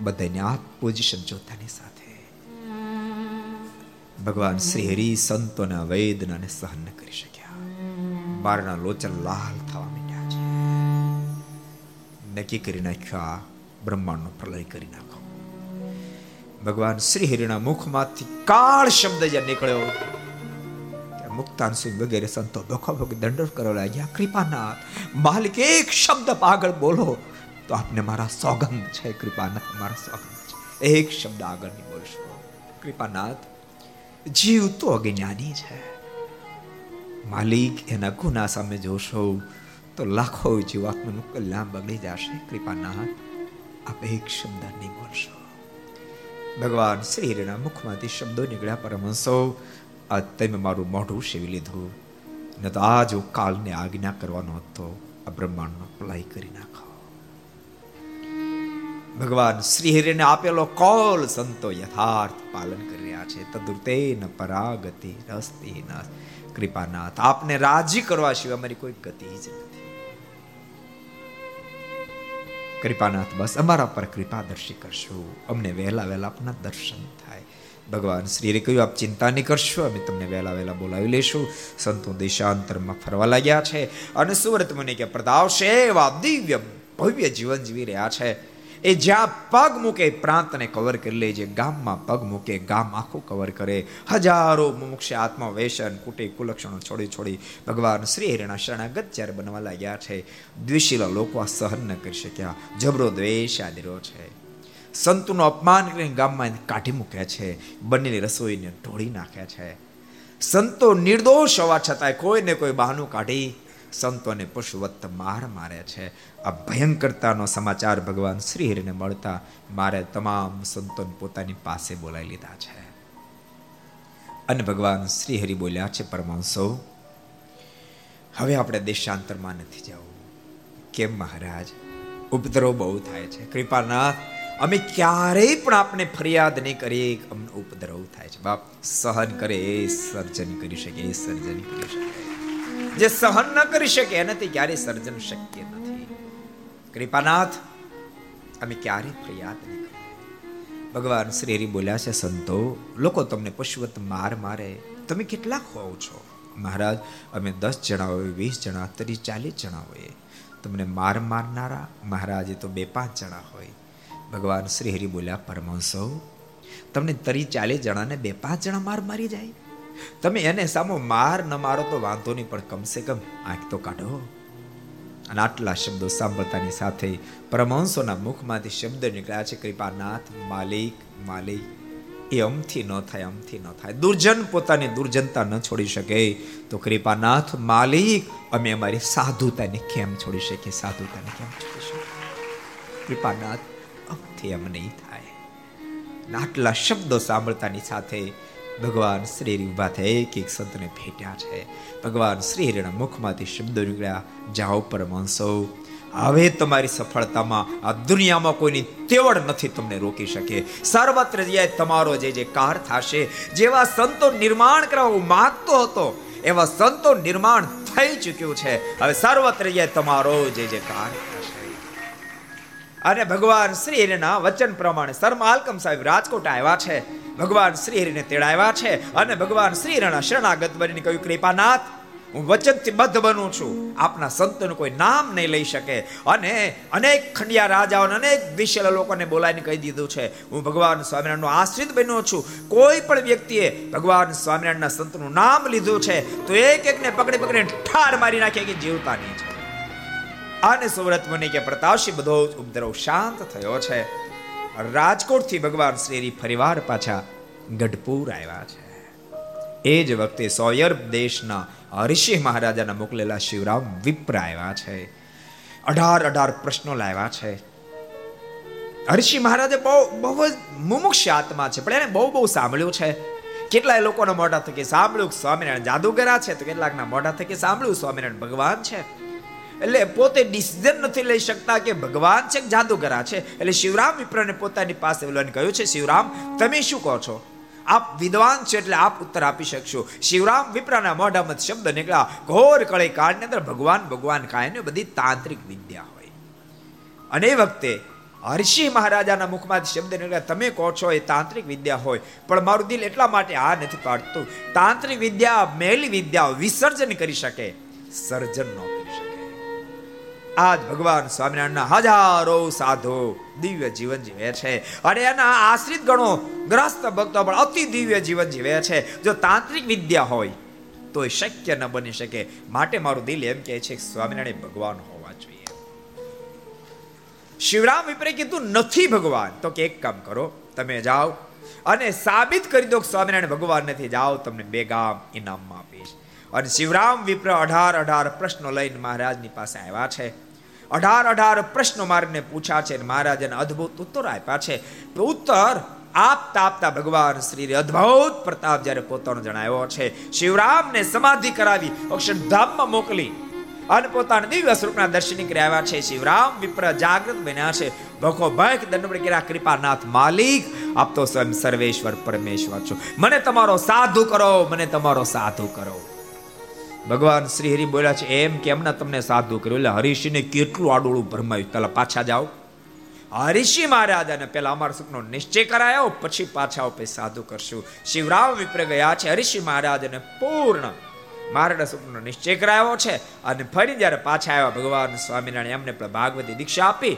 બધાને આ પોઝિશન જોતાની સાથે. ભગવાન શ્રી હરિ સંતોના વેદનાને સહન કરી શક્યા. બારના લોચન લાલ થવા માંડ્યા છે. નક્કી કરી નાખ્યા બ્રહ્માંડનો પ્રલય કરી નાખો. ભગવાન શ્રી હરિના મુખમાંથી કાળ શબ્દ જ્યાં નીકળ્યો મુક્તાન સિંહ વગેરે સંતો ભોગ દંડ કરવા લાગ્યા કૃપાનાથ, માલિક, એક શબ્દ આગળ બોલો. તો આપને મારા સોગંદ છે, કૃપાનાથ, મારા સોગંદ છે. એક શબ્દ આગળ નહીં બોલશો. કૃપાનાથ, જીવ તો અજ્ઞાની છે. માલિક એના ગુના સામે જોશો, તો લાખો જીવાત્માનું કલ્યાણ બગડી જશે. કૃપાનાથ, આપ એક શબ્દ નહીં બોલશો. ભગવાન શ્રીના મુખમાંથી શબ્દો નીકળ્યા, પરમહંસો આ તમે મારું મોઢું સેવી લીધું. ન તો આ જો કાલને આજ્ઞા કરવાનો હતો. આ બ્રહ્માંડનો પલાય કરી નાખો. ભગવાન શ્રી હરિને આપેલો કોલ સંતો યથાર્થ પાલન કરી રહ્યા છે. તદુર્તે ન પરાગતિ રસ્તે ન. કૃપાનાથ, આપને રાજી કરવા સિવાય મારી કોઈ ગતિ જ નથી. કૃપાનાથ બસ અમારા પર કૃપા દર્શી કરશો અમને વહેલા વહેલા આપના દર્શન થાય ભગવાન શ્રીએ કહ્યું આપ ચિંતા નહીં કરશો અમે તમને વહેલા વહેલા બોલાવી લેશું સંતો દેશાંતરમાં ફરવા લાગ્યા છે અને સુવર્ત મને કે પ્રતાવશે એવા દિવ્ય ભવ્ય જીવન જીવી રહ્યા છે એ જ્યાં પગ મૂકે પ્રાંતને કવર કરી લે, જે ગામમાં પગ મૂકે, ગામ આખું કવર કરે. હજારો મુમુક્ષ આત્મા વેસન કુટે કુલક્ષણો છોડી છોડી ભગવાન શ્રી હરિના શરણાગત જ્યારે બનવા લાગ્યા છે, દ્વિશીલા લોકો આ સહન ન કરી શક્યા. જબરો દ્વેષ આદિરો છે. સંતોનું અપમાન કરીને ગામમાં કાઢી મૂક્યા છે બંનેની રસોઈને ઢોળી નાખ્યા છે. સંતો નિર્દોષ હોવા છતાંય કોઈને કોઈ બહાનું કાઢી સંતોને પુષ્પવત્ત માર મારે છે. આ ભયંકરતાનો સમાચાર ભગવાન શ્રી હરિને મળતા મારે તમામ સંતોને પોતાની પાસે બોલાવી લીધા છે. અને ભગવાન શ્રી હરિ બોલ્યા છે પરમાંસો હવે આપણે દેશાંતરમાં નથી જવું. કેમ મહારાજ? ઉપદ્રવ બહુ થાય છે. કૃપાનાથ અમે ક્યારેય પણ આપણે ફરિયાદ નહીં કરીએ અમને ઉપદ્રવ થાય છે. બાપ, સહન કરે એ સર્જન કરી શકે એ સર્જન કરી શકે. જે સહન ન કરી શકે એનાથી ક્યારે સર્જન શક્ય નથી. કૃપાનાથ, અમે ક્યારે ફરિયાદ નહીં ભગવાન શ્રી હરિ બોલ્યા છે, સંતો, લોકો તમને પશુવત માર મારે. તમે કેટલા હોવ છો? મહારાજ, અમે દસ જણા હોય વીસ જણા ત્રીસ ચાલીસ જણા હોઈએ. તમને માર મારનારા, મહારાજે તો બે પાંચ જણા હોય. ભગવાન શ્રી હરિ બોલ્યા, પરમહંસો, તમને ત્રીસ ચાલીસ જણાને બે પાંચ જણા માર મારી જાય? તમે એને સામો માર ન મારો તો વાંધો નહીં, પણ કમસે કમ આંખ તો કાઢો. અને આટલા શબ્દો સાંભળતાની સાથે પરમહંસોના મુખમાંથી શબ્દ નીકળ્યા છે, કૃપાનાથ, માલિક માલિક. એ અમથી ન થાય, અમથી ન થાય. દુર્જન પોતાની દુર્જનતા ન છોડી શકે. તો કૃપાનાથ, માલિક. અમે અમારી સાધુતાને કેમ છોડી શકીએ? સાધુતાને કેમ છોડી શકીએ? કૃપાનાથ, અમથી એમ નહીં થાય. આટલા શબ્દો સાંભળતાની સાથે ભગવાન શ્રી ઊભા થયા એક એક સંતને ભેટ્યા છે. ભગવાન શ્રી હરિના મુખમાંથી શબ્દો નીકળ્યા, જાઓ પરમહંસો, હવે તમારી સફળતામાં આ દુનિયામાં કોઈની તેવડ નથી તમને રોકી શકે. સર્વત્ર જ્યાં તમારો જે જે કાર થશે, જેવા સંતો નિર્માણ કરવા હું માગતો હતો, એવા સંતો નિર્માણ થઈ ચૂક્યું છે. હવે સર્વત્ર તમારો જે જે કાર અને ભગવાન શ્રી હરિના વચન પ્રમાણે સરમાલકમ સાહેબ રાજકોટ આવ્યા છે. ભગવાન શ્રી હરિને તેડાવ્યા છે અને ભગવાન શ્રી હરિના શરણાગત બનીને કહ્યું, કૃપાનાથ, હું વચનથી બદ્ધ બનું છું. આપના સંતનું કોઈ નામ નહીં લઈ શકે. અને અનેક ખંડિયા રાજાઓને અનેક વિશેલ લોકોને બોલાવીને કહી દીધું છે, હું ભગવાન સ્વામિનારાયણનો આશ્રિત બન્યો છું. કોઈ પણ વ્યક્તિએ ભગવાન સ્વામિનારાયણના સંતનું નામ લીધું છે, તો એક એકને પકડી પકડીને ઠાર મારી નાખે કે જીવતા નહીં છે. અને સુરત મુનિ કે પ્રતાપસિંહ બધો ઉપદ્રવ શાંત થયો છે. રાજકોટથી ભગવાન શ્રી ફરીવાર પાછા ગઢપુર આવ્યા છે. એ જ વખતે સોયર દેશના ઋષિ મહારાજાના મોકલેલા શિવરામ વિપ્ર આવ્યા છે. અઢાર અઢાર પ્રશ્નો લાવ્યા છે. ઋષિ મહારાજે બહુ બહુ જ મુમુક્ષ આત્મા છે, પણ એને બહુ બહુ સાંભળ્યું છે. કેટલાય લોકોના મોઢા થકી સાંભળ્યું સ્વામિનારાયણ જાદુગરા છે, તો કેટલાકના મોઢા થકી સાંભળ્યું સ્વામિનારાયણ ભગવાન છે. એટલે પોતે ડિસિઝન નથી લઈ શકતા કે ભગવાન છે જાદુગરા છે. એટલે શિવરામ વિપ્રને પોતાની પાસે બોલાવીને કહ્યું છે, શિવરામ, તમે શું કહો છો? આપ વિદ્વાન છે એટલે આપ ઉત્તર આપી શકશો. શિવરામ વિપ્રાના મોઢામાં શબ્દ નીકળ્યા. ઘોર કળે કાળની અંદર ભગવાન ભગવાન કાયને બધી તાંત્રિક વિદ્યા હોય. અને એ વખતે હર્ષિ મહારાજાના મુખમાં શબ્દ નીકળ્યા. તમે કહો છો એ તાંત્રિક વિદ્યા હોય, પણ મારું દિલ એટલા માટે આ નથી પાડતું. તાંત્રિક વિદ્યા, મેલી વિદ્યા વિસર્જન કરી શકે. સર્જન ન આજ ભગવાન સ્વામિનારાયણના હજારો સાધુ દિવ્ય જીવન જીવે છે. અને એના આશ્રિત ગણો ગ્રસ્ત ભક્તો પણ અતિ દિવ્ય જીવન જીવે છે. જો તાંત્રિક વિદ્યા હોય તો એ શક્ય ન બની શકે. માટે મારું દિલ એમ કહે છે સ્વામિનારાયણ ભગવાન હોવા જોઈએ. શિવરામ વિપરે કીધું નથી ભગવાન. તો કે એક કામ કરો, તમે જાઓ અને સાબિત કરી દો કે સ્વામિનારાયણ ભગવાન નથી. જાઓ, તમને બે ગામ ઇનામમાં આપીશ. અને શિવરામ વિપ્ર અઢાર અઢાર પ્રશ્નો લઈને મહારાજની પાસે આવ્યા છે. અઢાર અઢાર પ્રશ્નો મારને પૂછ્યા છે મહારાજ એને અદ્ભુત ઉત્તર આપ્યા છે. ઉત્તર આપતા આપતા ભગવાન શ્રી અદ્ભુત પ્રતાપ જ્યારે પોતાનો જણાવ્યો છે. શિવરામને સમાધિ કરાવી અક્ષરધામમાં મોકલી અને પોતાના દિવ્ય સ્વરૂપના દર્શન કરી આવ્યા છે. શિવરામ વિપ્ર જાગૃત બન્યા છે. ભખો ભખ દંડ કર્યા, કૃપાનાથ માલિક, આપ તો સ્વયં સર્વેશ્વર પરમેશ્વર છો. મને તમારો સાધુ કરો, મને તમારો સાધુ કરો. ભગવાન શ્રી હરિ બોલ્યા છે, એમ કે એમના તમને સાધુ કર્યું. એટલે હરિષિને કેટલું આડોળું ભરમાયું. પેલા પાછા જાઓ. હરિષિ મહારાજાને પેલા અમારા સુખનો નિશ્ચય કરાયો, પછી પાછા પછી સાધુ કરશું. શિવરામ વિપ્ર ગયા છે હરિષિ મહારાજને પૂર્ણ મારા સુખનો નિશ્ચય કરાયો છે અને ફરી જ્યારે પાછા આવ્યા, ભગવાન સ્વામિનારાયણ એમને ભાગવતી દીક્ષા આપી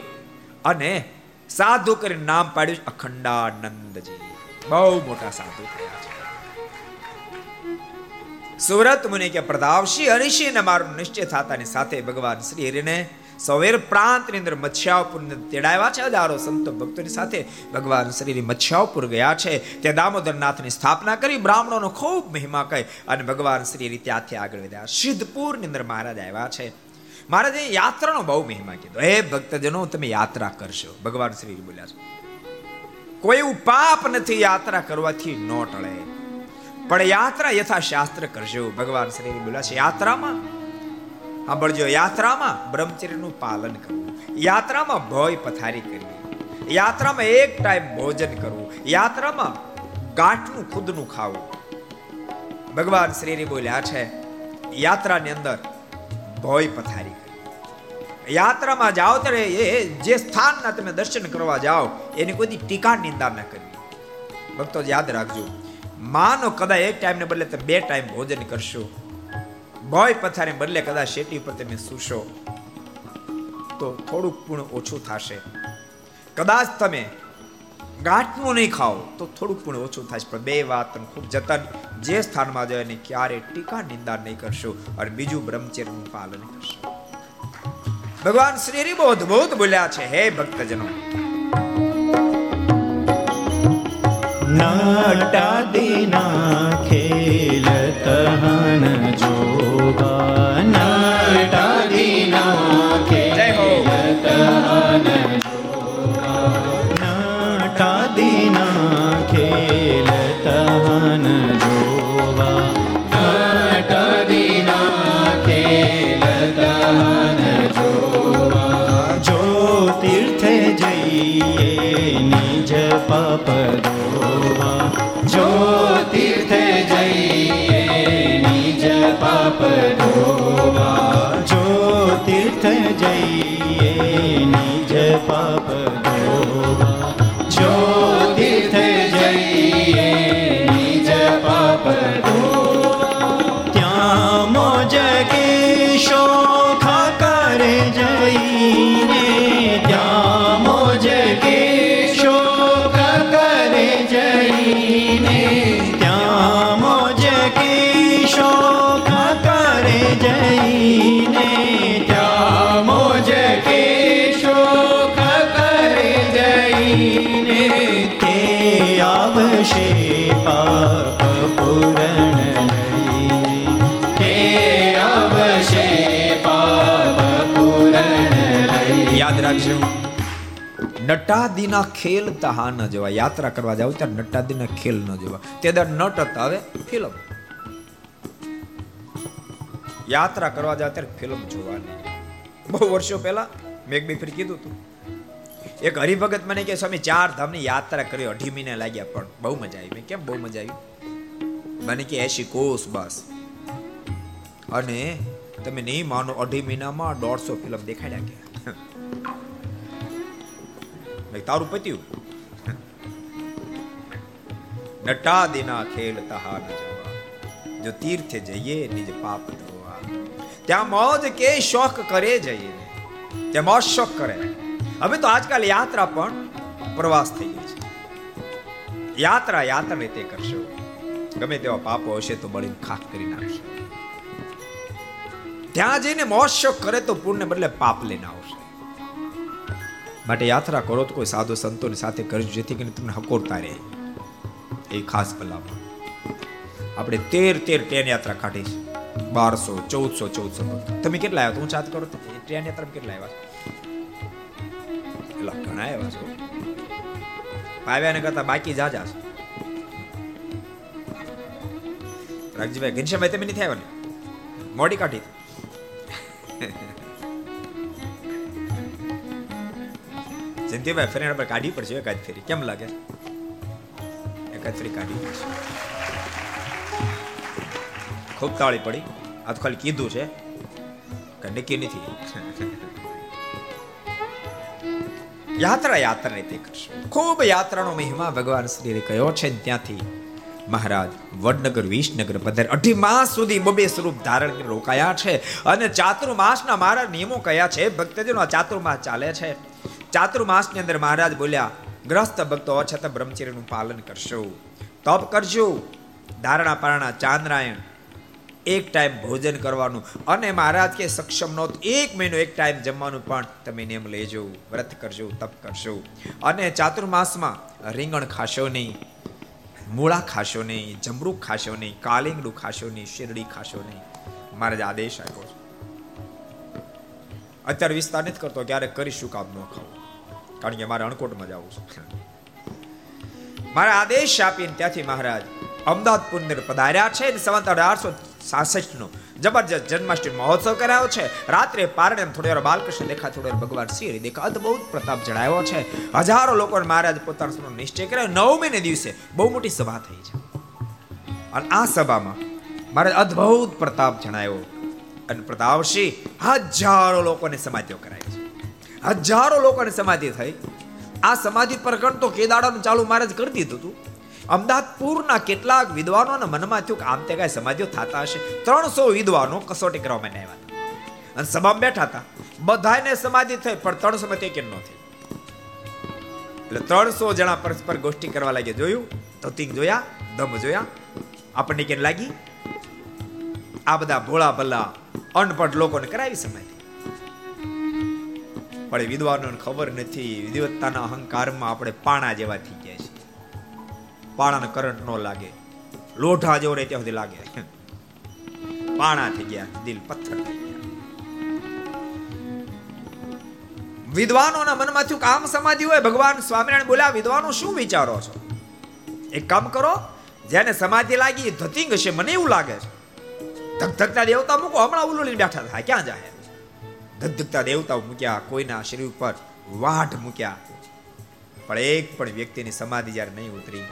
અને સાધુ કરીને નામ પાડ્યું અખંડાનંદજી. બહુ મોટા સાધુ થયા છે. સુરત મુનિ કે પ્રતાપશી હરિષી ને મારું નિશ્ચય થતાની સાથે ભગવાન શ્રી હરિને સવેર પ્રાંતની અંદર મત્સ્યાવપુર તેડાવ્યા છે. હજારો સંતો ભક્તોની સાથે ભગવાન શ્રી મત્સ્યાવપુર ગયા છે. ત્યાં દામોદરનાથની સ્થાપના કરી, બ્રાહ્મણોનો ખૂબ મહિમા કહી અને ભગવાન શ્રી ત્યાંથી આગળ વધ્યા. સિદ્ધપુરની અંદર મહારાજ આવ્યા છે. મહારાજે યાત્રાનો બહુ મહિમા કીધો. હે ભક્તજનો, તમે યાત્રા કરશો. ભગવાન શ્રી બોલ્યા છે. કોઈ પાપ નથી યાત્રા કરવાથી ન ટળે. પણ યાત્રા યથા શાસ્ત્ર કરજો. ભગવાન શ્રી બોલ્યા છે, યાત્રામાં સાંભળજો, યાત્રામાં બ્રહ્મચર્યનું પાલન કરવું. યાત્રામાં ભય પથારી કરવી. યાત્રામાં એક ટાઈમ ભોજન કરવું. યાત્રામાં ગાંઠનું, ખુદનું ખાવું. ભગવાન શ્રી બોલ્યા છે, યાત્રાની અંદર ભય પથારી યાત્રામાં જાઓ ત્યારે એ જે સ્થાનના તમે દર્શન કરવા જાઓ, એની કોઈ ટીકા નિંદા ન કરવી. ભક્તો યાદ રાખજો માનો કદાચ એક ટાઈમને બદલે તમે બે ટાઈમ ભોજન કરશો. ભય પથારે બદલે કદાચ શેટી ઉપર તમે સૂશો. તો થોડુંક પૂર્ણ ઓછું થશે. કદાચ તમે ગાંઠનું નહીં ખાઓ, તો થોડુંક પૂર્ણ ઓછું થશે પણ બે વાત તમે ખૂબ જતન જે સ્થાનમાં જાય એને ક્યારે ટીકા નિંદા નહીં કરશો અને બીજું બ્રહ્મચર્યનું પાલન કરશો. ભગવાન શ્રી બહુ અદભુત બોલ્યા છે, હે ભક્તજનો.
નાટાદીના ખેલ તહન જોગા નાટાદીના
જય હો.
ખેલ તહન નાટાદીના ખેલ તહન જોવા નાટાદીના ખેલ તહન જોવા જો તીર્થે જઈએ નિજ પાપ જઈએ નિજ પાપ
નટાદીના ખેલ તહા ન જવા. યાત્રા કરવા જાવ ત્યારે નટાદીના ખેલ ન જવા. તે દર નટ હતા હવે ફિલ્મ. યાત્રા કરવા જાવ ત્યારે ફિલ્મ જોવાની. બહુ વર્ષો પહેલા મેં એક બે ફરી કીધું હતું એક હરિભગત મને કે સ્વામી, ચાર ધામની યાત્રા કરી. અઢી મહિના લાગ્યા, પણ બહુ મજા આવી. મેં કેમ બહુ મજા આવી? મને કે એસી કોસ બસ. અને તમે નહીં માનો, અઢી મહિનામાં દોઢસો ફિલ્મ દેખાડ્યા મેં તારું પત્યું. નટા દિના ખેલ તહા ન જવા. જો તીર્થે જઈએ, નિજ પાપ ધોવા. ત્યાં મોજ કે શોખ કરે જઈએ. ત્યાં મોજ શોખ કરે. હવે તો આજકાલ યાત્રા પણ પ્રવાસ થઈ ગઈ છે. યાત્રા યાત્રા રીતે કરશો. ગમે તેવા પાપો હશે તો બળીને ખાક કરી નાખશો. ત્યાં જઈને મોજ શોખ કરે તો પુણ્ય બદલે પાપ લઈને આવશે. માટે યાત્રા કરો તો કોઈ સાધુ સંતોની સાથે કરજો, જેથી કરીને તમને હકોરતા રહે. એ ખાસ ભલામણ. આપણે તેર તેર ટ્રેન યાત્રા કાઢી છે બારસો, ચૌદસો ચૌદસો તમે કેટલા આવ્યા? હું ચાત કરો ટ્રેન યાત્રા કેટલા આવ્યા? એટલા ઘણા આવ્યા છો. આવ્યા ને કરતા બાકી જાજા છે. રાજીભાઈ ઘનશ્યામભાઈ, તમે નથી આવ્યા ને? મોડી કાઢી. જયંતિભાઈ ફરી આપણે કાઢી પડશે એકાદ ફેરી. કેમ લાગે? એકાદ ફેરી કાઢી પડશે. ખૂબ તાળી પડી. આ તો ખાલી કીધું છે. કે નક્કી નથી. *laughs* યાત્રા યાત્રા રીતે કરશે. ખૂબ યાત્રાનો મહિમા ભગવાન શ્રી કયો છે ત્યાંથી મહારાજ વડનગર, વિસનગર પધાર અઢી માસ સુધી બબે સ્વરૂપ ધારણ રોકાયા છે. અને ચાતુર્માસના મારા નિયમો કયા છે. ભક્તજનો આ ચાતુર્માસ ચાલે છે. ચાતુર્માસની અંદર મહારાજ બોલ્યા, ગ્રસ્ત ભક્તો છતાં બ્રહ્મચર્યનું પાલન કરશો. તપ કરજો. ધારણા પારણા ચાંદ્રાયણ. એક ટાઈમ ભોજન કરવાનું. અને મહારાજ કે, સક્ષમ નો એક મહિનો એક ટાઈમ જમવાનું પણ તમે નિયમ લેજો. વ્રત કરજો, તપ કરશો. અને ચાતુર્માસમાં રીંગણ ખાશો નહીં, મૂળા ખાશો નહીં, જમરૂક ખાશો નહીં, કાલિંગડું ખાશો નહીં, શેરડી ખાશો નહીં. મહારાજ આદેશ આપ્યો છે. અત્યારે વિસ્તાર નથી કરતો. ક્યારેક કરીશું કામ ન ખાવું? કારણ કે મારે અણકોટમાં જવું છે. મારે આદેશ આપીને ત્યાંથી મહારાજ અમદાવાદ પુંદર પધાર્યા છે અને સંવત અઢારસો સાસઠનો જબરજસ્ત જન્માષ્ટમી મહોત્સવ કરાયો છે. રાત્રે પારણે થોડી વાર બાલકૃષ્ણ દેખા થોડી વાર ભગવાન શ્રી દેખા અદભુત પ્રતાપ જણાવ્યો છે. હજારો લોકો મહારાજ પોતાનો નિશ્ચય કર્યો. નવમીને દિવસે બહુ મોટી સભા થઈ છે. અને આ સભામાં મહારાજ અદભુત પ્રતાપ જણાવ્યો અને પ્રતાપસિંહ હજારો લોકોને સમાધિઓ કરાય છે. હજારો લોકોને સમાધિ થઈ. આ સમાધિ પ્રકરણ તો કેદાડાનું ચાલુ મહારાજ કરી દીધું હતું. અમદાવાદપુરના કેટલાક વિદ્વાનોના મનમાં થયું કે આમ તે કાંઈ સમાધિઓ થતા હશે. ત્રણસો વિદ્વાનો કસોટી કરવા માટે આવ્યા હતા. અને સભામાં બેઠા હતા. બધાને સમાધિ થઈ, પણ ત્રણસો માં તે કેમ ન થઈ એટલે ત્રણસો જણા પરસ્પર ગોષ્ઠી કરવા લાગ્યા. જોયું? ધોતિંગ જોયા, દમ જોયા. આપણને કેમ લાગી? આ બધા ભોળા ભલા અનપઢ લોકોને કરાવી સમાધિ. પણ વિદ્વાનોને ખબર નથી. વિદવત્તાના અહંકારમાં આપણે પાણા જેવા થઈ ગયા છે પાણાને કરંટ ન લાગે. લોઢા જેવો રહે ત્યાં સુધી લાગે. પાણા થઈ ગયા, દિલ પથ્થર થઈ ગયા. વિદ્વાનોના મનમાં થયું કામ સમાધિ હોય, ભગવાન સ્વામિનારાયણ બોલ્યા, વિદ્વાનો, શું વિચારો છો? એક કામ કરો, જેને સમાધિ લાગી ધતિંગ હશે મને એવું લાગે છે. ધક ધગધગતા દેવતા મૂકો, હમણાં ઉલુલી બેઠા થાય, ક્યાં જાય ધગધગતા દેવતાઓ મૂક્યા, કોઈના શરીર ઉપર વાઢ મૂક્યા. પણ એક પણ વ્યક્તિની સમાધિ જ્યારે નહીં ઉતરી,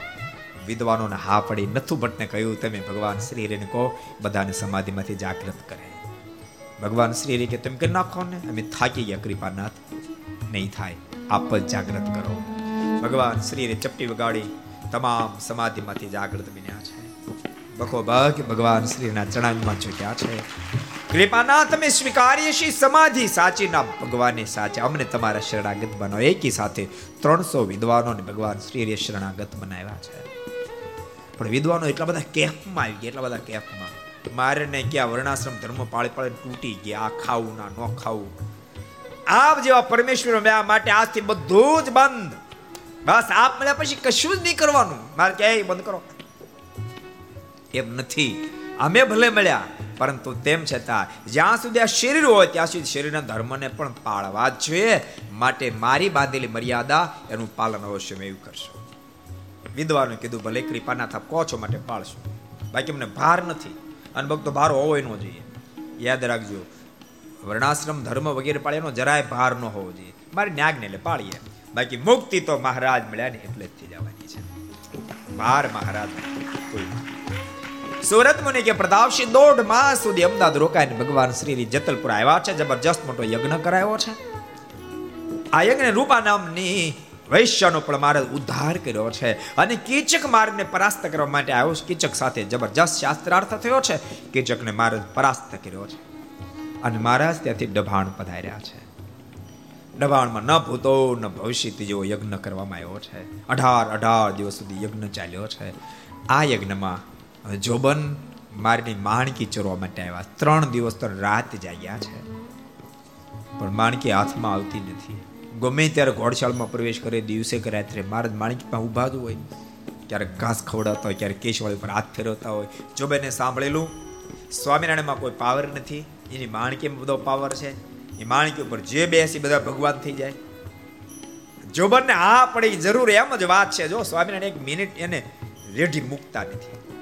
વિદ્વાનોને હા પડી નથુ ભટ્ટને કહ્યું, તમે ભગવાન શ્રી હરિને કહો, બધાને સમાધિમાંથી જાગૃત કરે. ભગવાન શ્રી કે, તમે કરી નાખો ને, અમે થાકી ગયા, કૃપાનાથ. નહીં થાય, આપ જ જાગૃત કરો. ભગવાન શ્રી ચપટી વગાડી તમામ સમાધિમાંથી જાગૃત બન્યા છે. બખો ભગ ભગવાન શ્રીના ચણાંગમાં ઝૂક્યા છે. કૃપાના તમે સ્વીકારીએ છીએ સમાધિ સાચી ના ભગવાને સાચા. અમને તમારા શરણાગત બનો. એકી સાથે ત્રણસો વિદ્વાનોને ભગવાન શ્રીએ શરણાગત બનાવ્યા છે. પણ વિદ્વાનો એટલા બધા કેફમાં આવી ગયા, એટલા બધા કેફમાં. મારે ને ક્યાં વર્ણાશ્રમ ધર્મ પાળી પાળે તૂટી ગયા. આ ખાવું ના, ન ખાવું. આપ જેવા પરમેશ્વર મેળા માટે આજથી બધું જ બંધ. બસ આપ મળ્યા પછી કશું જ નહીં કરવાનું. મારે ક્યાંય બંધ કરો. એમ નથી. અમે ભલે મળ્યા, પરંતુ તેમ છતાં, જ્યાં સુધી આ શરીર હોય, ત્યાં સુધી શરીરના ધર્મને પણ પાળવા જ જોઈએ. માટે મારી બાંધેલી મર્યાદા, એનું પાલન અવશ્ય એવું કરશો. વિદ્વાનો કીધું, ભલે કૃપાના થાપ કહો છો, માટે પાળશું. બાકી અમને ભાર નથી. અને ભક્તો ભાર હોવો ન જોઈએ. યાદ રાખજો, વર્ણાશ્રમ ધર્મ વગેરે પાળ્યાનો જરાય ભાર ન હોવો જોઈએ. મારે ન્યાગને એટલે પાળીએ. બાકી મુક્તિ તો મહારાજ મળ્યા ને એટલે જ થઈ જવાની છે. ભાર મહારાજ. કોઈ સુરત મુનિ કે પ્રતાપસિંહ દોઢ માસ સુધી અમદાવાદ રોકાઈને ભગવાન શ્રી જતલપુર આવ્યા છે, જબરજસ્ત મોટો યજ્ઞ કરાયો છે. આ યજ્ઞ રૂપા નામની વૈશ્યનો પણ મારે ઉદ્ધાર કર્યો છે અને કીચક માર્ગને પરાસ્ત કરવા માટે આવ્યો છે. કીચક સાથે જબરજસ્ત શાસ્ત્રાર્થ થયો છે. કીચકને મારે પરાસ્ત કર્યો છે. અને મહારાજ ત્યાંથી ડભાણ પધાર્યા છે. ડભાણમાં ન ભૂતો, ન ભવિષ્ય જેવો યજ્ઞ કરવામાં આવ્યો છે. અઢાર અઢાર દિવસ સુધી યજ્ઞ ચાલ્યો છે. આ યજ્ઞમાં જોબન મારીની માણકી ચોરવા માટે આવ્યા. ત્રણ દિવસ તો રાત જાગ્યા છે. પણ માણકી હાથમાં આવતી નથી. ગમે ત્યારે ઘોડશાળમાં પ્રવેશ કરે, દિવસે કે રાત્રે મહારાજ માણકીમાં ઊભા જ હોય. ક્યારેક ઘાસ ખવડાવતા હોય, ક્યારેક કેશવાળી પર હાથ ફેરવતા હોય. જોબેને સાંભળેલું, સ્વામિનારાયણમાં કોઈ પાવર નથી. એની માણકીમાં બધો પાવર છે. એ માણકી ઉપર જે બેસી બધા ભગવાન થઈ જાય. જોબનને આ પડી જરૂર એમ જ વાત છે. જો સ્વામિનારાયણ એક મિનિટ એને રેઢી મૂકતા નથી.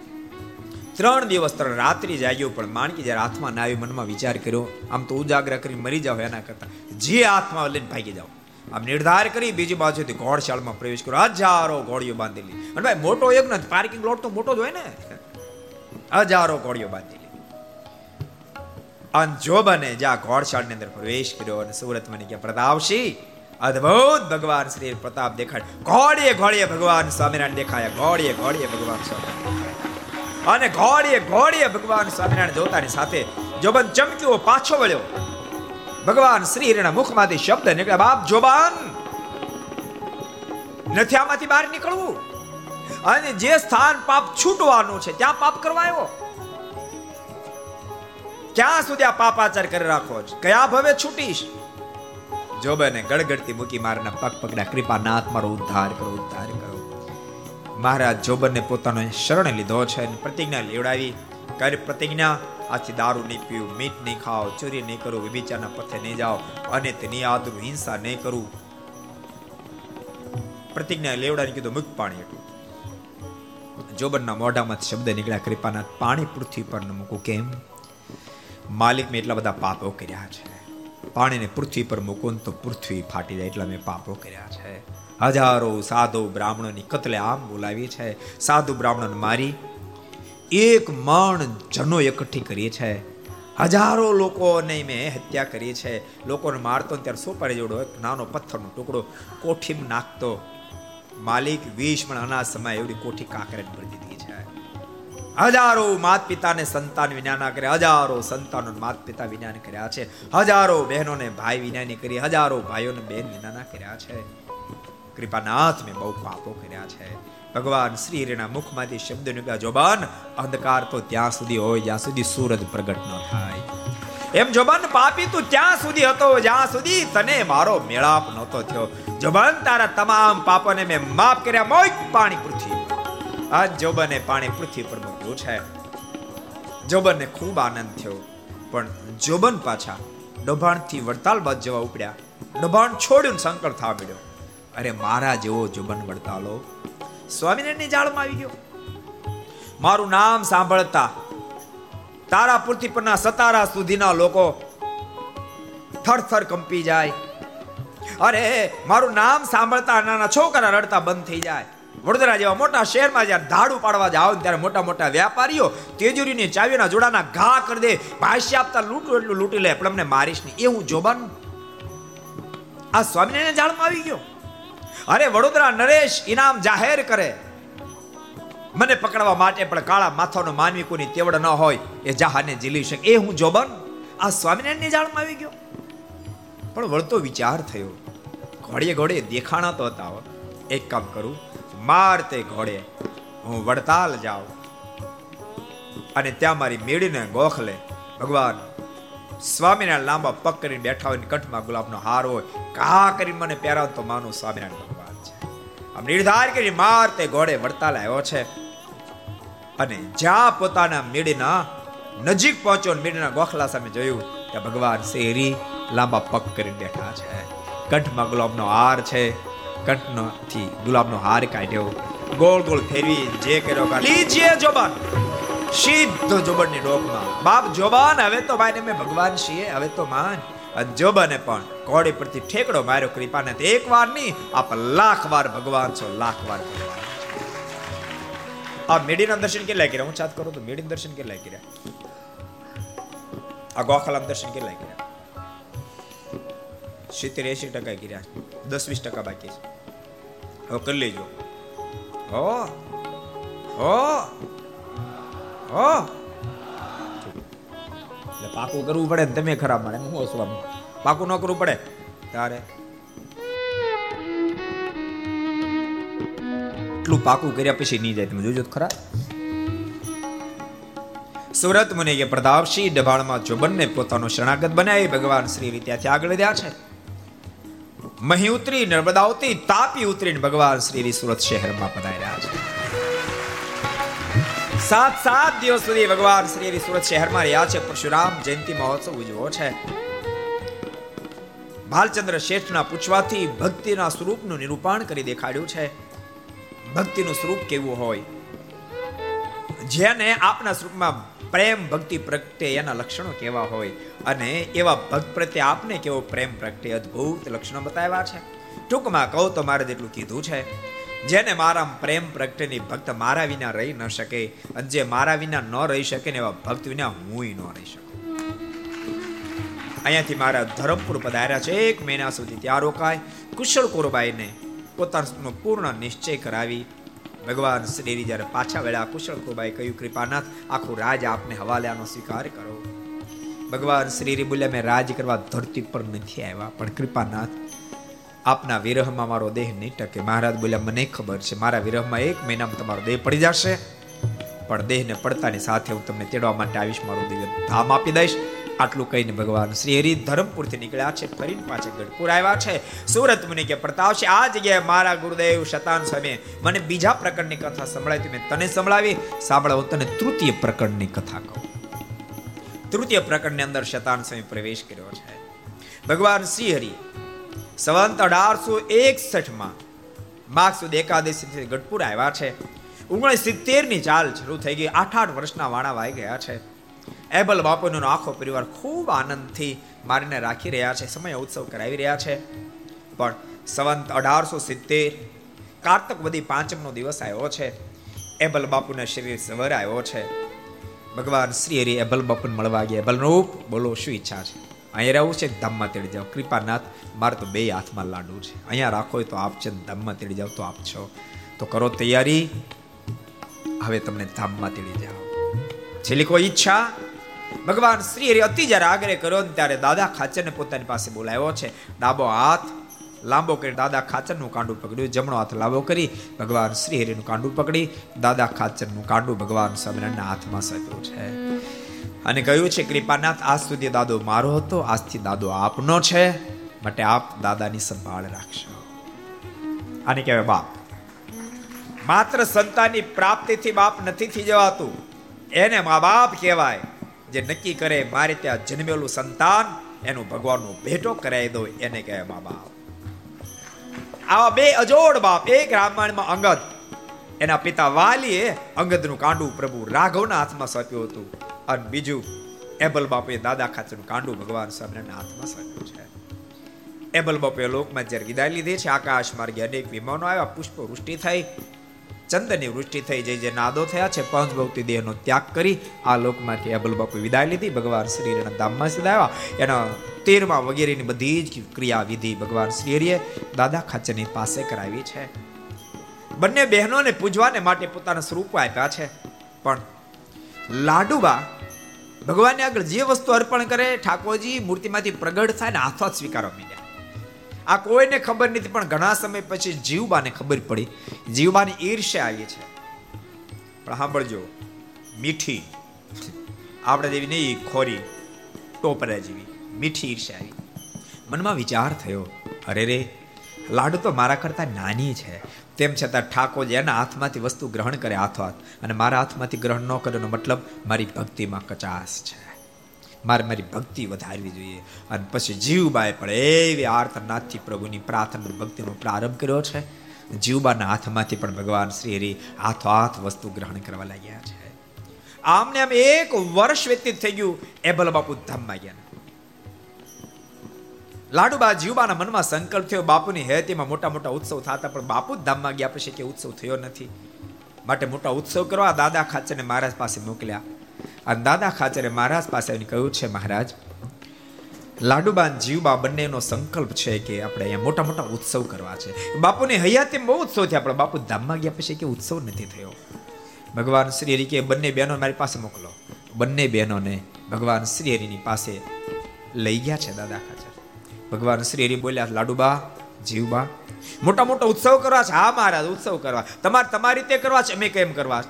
ત્રણ દિવસ, ત્રણ રાત્રિ જાગ્યો, પણ માણકી જ્યારે હાથમાં ના આવી મનમાં વિચાર કર્યો, આમ તો ઉજાગર કરી મરી જાવ એના કરતા. જે હાથમાં લઈને ભાગી જાવ આમ નિર્ધાર કરી બીજી બાજુથી ઘોડશાળમાં પ્રવેશ કર્યો. હજારો ઘોડીઓ બાંધેલી અને ભાઈ, મોટો એક નથી પાર્કિંગ લોટ તો મોટો જ હોય ને. હજારો ઘોડીઓ બાંધેલી અને જો બને જ્યાં ઘોડશાળની અંદર પ્રવેશ કર્યો અને સુરત મને કે પ્રતાપસિંહ અદ્ભુત ભગવાન શ્રી પ્રતાપ દેખાડ ઘોડીએ ઘોડીએ ભગવાન સ્વામિનારાયણ દેખાયા. ઘોડીએ ઘોડીએ ભગવાન સ્વામિનારાયણ અને ઘોડીએ ઘોડીએ ભગવાન સ્વામિનારાયણ જોતાની સાથે જોબન ચમક્યો, પાછો વળ્યો. ભગવાન શ્રી હરિના મુખમાંથી શબ્દ નીકળ્યા, બાપ જોબાન, નથી આમાંથી બહાર નીકળવું? અને જે સ્થાન પાપ છૂટવાનું છે, ત્યાં પાપ કરવા આવ્યો? ક્યાં સુધી આ પાપાચાર કરી રાખો છો? કયા ભવે છૂટીશ? જોબને ગડગડતી મૂકી મારના પગ પગડા કૃપા નાથ મારો ઉદ્ધાર કરો ઉદ્ધાર કરો. મહારાજ જોબરને પોતાનો શરણ લીધો છે પ્રતિજ્ઞા લેવડાવી. કરે પ્રતિજ્ઞા, આથી દારૂ નહીં પીવું, મીઠ નહીં ખાઓ ચોરી નહીં કરું, વિભિચારના પથે નહીં જાઓ અને તેની આદરું હિંસા નહીં કરું. પ્રતિજ્ઞા લેવડાવી કીધું મુક્ત પાણી એટલું. જોબરના મોઢામાં શબ્દ નીકળ્યા કૃપાના પાણી પૃથ્વી પર મૂકું, કેમ? માલિક મેં એટલા બધા પાપો કર્યા છે. પાણીને પૃથ્વી પર મૂકું તો પૃથ્વી ફાટી જાય, એટલા મેં પાપો કર્યા છે. હજારો સાધુ બ્રાહ્મણોની કતલે આમ બોલાવી છે. સાધુ બ્રાહ્મણોને મારી, એક મણ જનો એકઠી કરી છે. હજારો લોકોને મેં હત્યા કરી છે. લોકોને મારતો ત્યારે સોપારી જોડો એક નાનો પથ્થરનો ટુકડો કોઠીમાં નાખતો. માલિક વીસ પણ અનાજ સમય એવડી કોઠી કાંકરે ભરી દીધી છે. હજારો માત પિતાને સંતાન વિનાના કર્યા. હજારો સંતાનો માત પિતા વિજ્ઞાન કર્યા છે. હજારો બહેનોને ભાઈ વિનાની કરી. હજારો ભાઈઓને બહેન વિનાના કર્યા છે. કૃપાનાથ મેં બહુ પાપો કર્યા છે. ભગવાન શ્રી હરિના મુખમાંથી શબ્દ નીકળ્યા, જોબાન, અંધકાર તો ત્યાં સુધી હોય, જ્યાં સુધી સૂરજ પ્રગટ ન થાય. એમ, જોબાન, પાપી તું ત્યાં સુધી હતો, જ્યાં સુધી તને મારો મેળાપ નહોતો થયો. જોબાન, તારા તમામ પાપોને મેં માફ કર્યા મોય પાણી પૃથ્વી આ જોબને પાણી પૃથ્વી પર મૂક્યું છે. જોબનને ખૂબ આનંદ થયો. પણ જોબન પાછા ડભાણથી વડતાલ બાદ જવા ઉપડ્યા. ડભાણ છોડ્યું સંકળ થવા મળ્યો અરે મારા જેવો જોબન વડતાલો. સ્વામિનારાયણની જાળમાં આવી ગયો. મારું નામ સાંભળતા તારા પૃથ્વી પરના સતારા સુધીના લોકો થરથર કંપી જાય. અરે મારું નામ સાંભળતા નાના છોકરા રડતા બંધ થઈ જાય. વડોદરા જેવા મોટા શહેરમાં જ્યારે ધાડું પાડવા જાવ ત્યારે મોટા મોટા વેપારીઓ તેજુરીની ચાવીના જોડાના ઘા કરી દે. ભાષ્ય આપતા લૂંટું એટલું લૂંટી લે, પણ અમને મારીશ નહીં. એવું જોબાન આ સ્વામિનારાયણ જાળમાં આવી ગયો. અરે વડોદરા નરેશ ઇનામ જાહેર કરે. મને પકડવા માટે પણ કાળા માથાનો માનવી કોની તેવડ ન હોય, એ જહાને ઝીલી શકે. એ હું જોબન. આ સ્વામિનારાયણની જાળમાં આવી ગયો. પણ વળતો વિચાર થયો. ઘોડીએ ઘોડે દેખાણા તો હતા એક કામ કરું માર તે ઘોડે, હું વડતાલ જાઉં. અને ત્યાં મારી મેળીને ગોખલે. ભગવાન સ્વામિનારાયણ લાંબા પગ કરીને બેઠા હોય કંઠમાં ગુલાબનો હાર હોય કા કરીને મને પહેરાવ તો માનું સ્વામિનારાયણ ભગવાન છે. આમ નિર્ધાર કરી મારતે ઘોડે વડતાલ આવ્યો છે. અને જ્યાં પોતાના મેળીના નજીક પહોંચ્યો મેળીના ગોખલા સામે જોયું કે ભગવાન શેરી લાંબા પગ કરીને બેઠા છે. કંઠમાં ગુલાબનો હાર છે. કંઠનો થી ગુલાબનો હાર કાઢ્યો. ગોળ ગોળ ફેરવી જે કર્યો લીજીએ જોબાન. સીધો જોબનની ડોકમાં બાપ જોબાન, હવે તો ભાઈ મેં ભગવાન છીએ, હવે તો માન જોબને પણ ઘોડી પરથી ઠેકડો માર્યો, કૃપાને એક વાર નહીં, આપ લાખ વાર ભગવાન છો, લાખ વાર આ મેડીના દર્શન કેટલા કર્યા? હું ચાત કરું તો મેડીના દર્શન કેટલા કર્યા? આ ગોખલામ દર્શન કેટલા કર્યા? સિત્તેર એસી ટકા કર્યા. દસ વીસ ટકા બાકી છે. હવે કરી લેજો. હો હો. એટલે પાકું કરવું પડે ને તમે ખરાબ મારે હું હસવા પાકું ન કરવું પડે? તારે. એટલું પાકું કર્યા પછી નહીં જાય, તમે જોજો ખરા. સુરત મુનિ કે પ્રતાપસિંહ ડભાણમાં જોબનને પોતાનો શરણાગત બનાવી, ભગવાન શ્રી ત્યાંથી આગળ રહ્યા છે. મહી ઉતરી, નર્મદા તાપી ઉતરીને ભગવાન શ્રી સુરત શહેરમાં પધાર્યા છે. સાત સાત દિવસ સુધી ભગવાન શ્રી સુરત શહેરમાં રહ્યા છે. પરશુરામ જયંતિ મહોત્સવ ઉજવો છે. ભાલચંદ્ર શેઠના પૂછવાથી ભક્તિના સ્વરૂપનું નિરૂપણ કરી દેખાડ્યું છે. ભક્તિનું સ્વરૂપ કેવું હોય? જેને આપના સ્વરૂપમાં પ્રેમ, ભક્તિ, પ્રગટે એના લક્ષણો કેવા હોય? અને એવા ભક્ત પ્રત્યે આપને કેવો પ્રેમ, પ્રગટે અદ્ભુત લક્ષણો બતાવ્યા છે? ટૂંકમાં કહું તો મારે જેટલું કીધું છે. જેને મારા પ્રેમ પ્રગટેની ભક્ત મારા વિના રહી ન શકે અને જે મારા વિના ન રહી શકે ને એવા ભક્ત વિના હું ન રહી શકું. અહીંયાથી મારા ધરમપુર પધાર્યા છે. એક મહિના સુધી ત્યાં રોકાય. કુશળ કોરબાઈને પોતાનો પૂર્ણ નિશ્ચય કરાવી. ભગવાન શ્રીની જ્યારે પાછા વેળા કુશળ કુરબાઈ કહ્યું, કૃપાનાથ, આખું રાજ આપને હવાલ્યાનો સ્વીકાર કરો. ભગવાન શ્રીરી બોલ્યા, મેં રાજ કરવા ધરતી પર નથી આવ્યા, પણ કૃપાનાથ આપના વિરહમાં મારો દેહ નહીં ટકે મહારાજ બોલ્યા, મને ખબર છે, મારા વિરહમાં એક મહિનામાં તમારો દેહ પડી જશે. પણ દેહને પડતાની સાથે હું તમને તેડવા માટે આવીશ, મારું દિવ્ય ધામ આપી દઈશ. આટલું કહીને ભગવાન શ્રી હરિ ધરમપુરથી નીકળ્યા છે, ફરીને પાછા ગઢપુર આવ્યા છે. સુરત મુનિ કે, પ્રતાપ આ જગ્યાએ મારા ગુરુદેવ શતાન સ્વામી, મને બીજા પ્રકરણની કથા સંભળાવી મેં તને સંભળાવી. સાંભળો, હું તને તૃતીય પ્રકરણની કથા કહું. તૃતીય પ્રકરણની અંદર શતાન સ્વામી પ્રવેશ કર્યો છે. ભગવાન શ્રી હરિ સંવંત અઢારસો એકસઠમાં માઘ સુદ એકાદશી ગઢપુર આવ્યા છે. ઓગણીસ સિત્તેરની ચાલ શરૂ થઈ ગઈ. આઠ આઠ વર્ષના વાણા વાઈ ગયા છે. એબલ બાપુનો આખો પરિવાર ખૂબ આનંદથી મારીને રાખી રહ્યા છે. સમય ઉત્સવ કરાવી રહ્યા છે. પણ સંવંત અઢારસો સિત્તેર કાર્તક બધી પાંચમનો દિવસ આવ્યો છે. એબલ બાપુના શરીર સવર આવ્યો છે. ભગવાન શ્રી હરિ એબલ બાપુને મળવા ગયા. એબલ રૂપ બોલો, શું ઈચ્છા છે? અહીંયા રહેવું છે ધામમાં તેડી જાઓ. કૃપાનાથ, મારે તો બે હાથમાં લાડુ છે. અહીંયા રાખો તો આપ છે ધામમાં તેડી જાઓ તો આપ છો. તો કરો તૈયારી. હવે તમને ધામમાં તેડી જાઓ. છેલ્લી કોઈ ઈચ્છા, ભગવાન શ્રી હરિ અતિ જ્યારે આગ્રહ કર્યો ને ત્યારે દાદા ખાચરને પોતાની પાસે બોલાવ્યો છે. ડાબો હાથ, લાંબો કરી દાદા ખાચરનું કાંડું પકડ્યું. જમણો હાથ લાંબો કરી ભગવાન શ્રી હરિનું કાંડું પકડી. દાદા ખાચરનું કાંડું ભગવાન સ્વામિનારાયણના હાથમાં સપ્યું છે. અને કહ્યું છે, કૃપાનાથ, આજ સુધી દાદો મારો હતો, આજથી દાદો આપનો છે, માટે આપ દાદાની સંભાળ રાખશો. આને કહેવાય બાપ. માત્ર સંતાનની પ્રાપ્તિથી બાપ નથી થઈ જવાતું. એને મા બાપ કહેવાય, જે નક્કી કરે મારે ત્યાં જન્મેલું સંતાન, એનું ભગવાનનો ભેટો કરાવી દો, એને કહેવાય મા બાપ. આવા બે અજોડ બાપ, એક રામાયણમાં અંગદ. એના પિતા વાલીએ અંગદનું કાંડું પ્રભુ રાઘવના હાથમાં સોંપ્યું હતું. અને બીજું, એબલ બાપે દાદા ખાતરનું કાંડું ભગવાન સ્વામિનારાયણના હાથમાં સાંભળ્યું છે. એબલ બાપે લોકમાં જ્યારે વિદાય લીધી છે, આકાશ માર્ગે અનેક વિમાનો આવ્યા પુષ્પ વૃષ્ટિ થઈ, ચંદનની વૃષ્ટિ થઈ જઈ જે નાદો થયા છે પંચભૌતિ દેહનો ત્યાગ કરી, આ લોકમાંથી અબલ બાપુ વિદાય લીધી, ભગવાન શ્રીના ધામમાં સીધા આવ્યા એના તેરમાં વગેરેની બધી જ ક્રિયા વિધિ ભગવાન શ્રીહરિએ દાદા ખાચરની પાસે કરાવી છે. બંને બહેનોને પૂજવાને માટે પોતાના સ્વરૂપો આપ્યા છે. પણ લાડુબા. ભગવાનને આગળ જે વસ્તુ અર્પણ કરે, ઠાકોરજી મૂર્તિમાંથી પ્રગટ થાય ને હાથો સ્વીકારવા માંડ્યા. આ કોઈને ખબર નથી, પણ ઘણા સમય પછી જીવબાને ખબર પડી. જીવબાની ઈર્ષ્યા આવી છે. પણ સાંભળજો, મીઠી. આપણે જેવી નહીં ખોરી ટોપરા જેવી. મીઠી ઈર્ષ્યા આવી. મનમાં વિચાર થયો, અરે રે, લાડુ તો મારા કરતા નાની છે. તેમ છતાં ઠાકોર એના હાથમાંથી વસ્તુ ગ્રહણ કરે હાથો હાથ. અને મારા હાથમાંથી ગ્રહણ ન કરે મતલબ મારી ભક્તિમાં કચાશ છે. મારે મારી ભક્તિ વધારવી જોઈએ. અને પછી જીવબાએ પણ એવી આર્તનાથથી પ્રભુની પ્રાર્થના ભક્તિનો પ્રારંભ કર્યો છે. જીવબાના હાથમાંથી પણ ભગવાન શ્રી હરિ હાથો હાથ વસ્તુ ગ્રહણ કરવા લાગ્યા છે. આમને આમ એક વર્ષ વ્યતીત થઈ ગયું. એબલ બાપુ ધામમાં ગયા. લાડુબા જીવબાના મનમાં સંકલ્પ થયો. બાપુની હેતીમાં મોટા મોટા ઉત્સવ થતા, પણ બાપુ ધામમાં ગયા પછી કે ઉત્સવ થયો નથી. માટે મોટા ઉત્સવ કરવા દાદા ખાચરને મહારાજ પાસે મોકલ્યા. અને દાદા ખાચરે મહારાજ પાસે કહ્યું છે, મહારાજ, લાડુબા જીવબા બંનેનો સંકલ્પ છે કે આપણે અહીંયા મોટા મોટા ઉત્સવ કરવા છે. બાપુની હયાતી બહુ ઉત્સવ થયા, પણ બાપુ ધામમાં ગયા પછી કે ઉત્સવ નથી થયો. ભગવાન શ્રી હરિ કે, બંને બહેનો મારી પાસે મોકલો. બંને બહેનોને ભગવાન શ્રી હરિની પાસે લઈ ગયા છે દાદા ખાચર. ભગવાન શ્રી હરિ બોલ્યા લાડુબા જીવબા મોટા મોટા ઉત્સવ કરવા છે. હા, મહારાજ, ઉત્સવ કરવા. તમારે તમારી રીતે કરવા છે, અમે કેમ કરવા?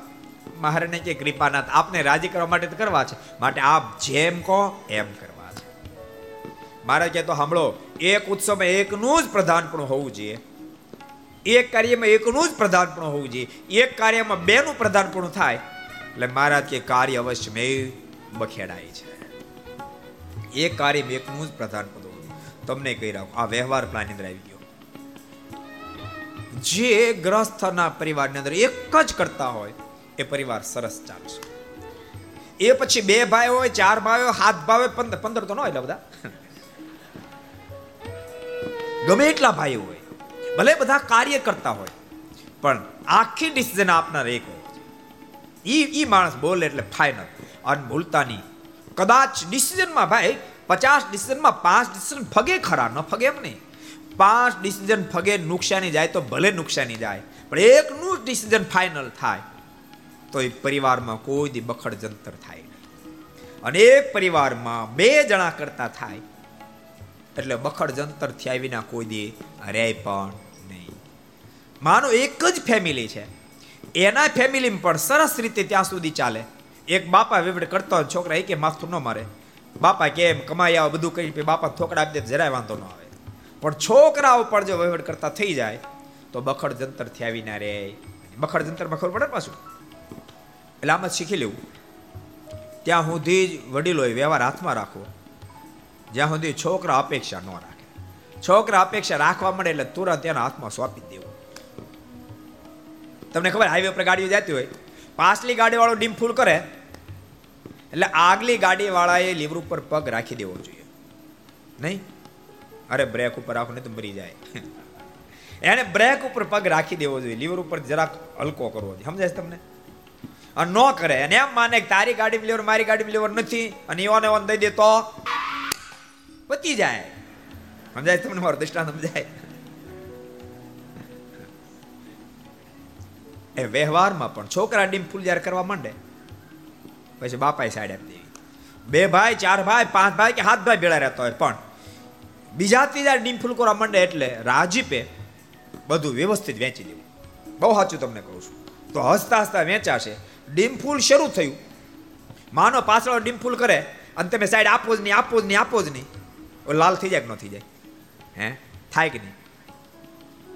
મહારાજને કે કૃપાનાથ, આપને રાજી કરવા માટે કરવા છે. માટે આપ જેમ કહો એમ કરવા છે. મહારાજ કે તો સાંભળો, એક ઉત્સવમાં એકનું જ પ્રધાનપણું હોવું જોઈએ. એક કાર્યમાં એકનું જ પ્રધાનપણું હોવું જોઈએ. એક કાર્યમાં બેનું પ્રધાનપણું થાય. એટલે મહારાજ કે કાર્ય અવશ્ય મેં બખેડાય છે. એક કાર્યમાં એકનું જ પ્રધાનપણું તમને કહી રાખો આ વ્યવહાર પ્લાન અંદર આવી ગયો. જે ગ્રસ્થના પરિવારની અંદર એક જ કરતા હોય, એ પરિવાર સરસ ચાલશે. એ પછી બે ભાઈ હોય, ચાર ભાઈ હોય સાત ભાઈ હોય પંદર તો ન હોય બધા. ગમે એટલા ભાઈ હોય, ભલે બધા કાર્ય કરતા હોય, પણ આખી ડિસિઝન આપનાર એક હોય. ઈ ઈ માણસ બોલે એટલે ફાઇનલ અને ભૂલતા નહીં. કદાચ ડિસિઝનમાં ભાઈ પચાસ ડિસિઝનમાં પાંચ ડિસિઝન ફગે ખરા, ન ફગે એમ નહીં. પાંચ ડિસિઝન ફગે, નુકસાની જાય તો ભલે નુકસાની જાય, પણ એકનું જ ડિસિઝન ફાઇનલ થાય તો એ પરિવારમાં કોઈ દી બખડ જંતર થાય અને એક પરિવારમાં બે જણા કરતા થાય, એટલે બખડ જંતર થયા વિના કોઈ દી રે પણ નહીં. માનો એક જ ફેમિલી છે, એના ફેમિલીમાં પણ સરસ રીતે ત્યાં સુધી ચાલે. એક બાપા વેવડ કરતો હોય છોકરા કે માથું ન મારે. બાપા કેમ કમાઈ આવે, બધું કહી બાપા થોકડા આપી દે, જરાય વાંધો ન આવે. પણ છોકરા ઉપર જો વહીવટ કરતા થઈ જાય, તો બખડ જંતરથી આવી ના રે. બખડ જંતરમાં ખબર પડે પાછું? એટલે આમ શીખી લેવું. ત્યાં સુધી જ વડીલોએ વ્યવહાર હાથમાં રાખવો. જ્યાં સુધી છોકરા અપેક્ષા ન રાખે. છોકરા અપેક્ષા રાખવા મળે એટલે તુરંત એના હાથમાં સોંપી દેવું. તમને ખબર હાઈવે પર ગાડીઓ જતી હોય, પાછલી ગાડી વાળો ડીમ ફૂલ કરે એટલે આગલી ગાડીવાળાએ લીવર ઉપર પગ રાખી દેવો જોઈએ. નહીં? અરે બ્રેક ઉપર રાખો, નહીં તો મરી જાય. એને બ્રેક ઉપર પગ રાખી દેવો જોઈએ. લીવર ઉપર જરાક હલકો કરવો જોઈએ. સમજાય તમને? અને ન કરે. અને એમ માને તારી ગાડી લીવર, મારી ગાડી લીવર નથી. અને એવાને એવાને દઈ દે તો પતી જાય. સમજાય તમને મારો દૃષ્ટાંત સમજાય? એ વ્યવહારમાં પણ છોકરા ડીમ ફૂલ જ્યારે કરવા માંડે. પછી બાપાએ સાઈડ આપી દેવી બે ભાઈ, ચાર ભાઈ, પાંચ ભાઈ કે સાત ભાઈ ભેળા રહેતા હોય. પણ બીજા ત્રીજા ડીમ ફૂલ કરવા માંડે એટલે રાજીપે બધું વ્યવસ્થિત વેચી દેવું બહુ સાચું તમને કહું છું. તો હસતા હસતા વેચાશે. ડીમ ફૂલ શરૂ થયું. માનો પાછળ ડીમ ફૂલ કરે અને તમે સાઈડ આપો જ નહીં, આપો જ નહીં, આપો જ નહીં. લાલ થઈ જાય કે ન થઈ જાય? હે? થાય કે નહીં?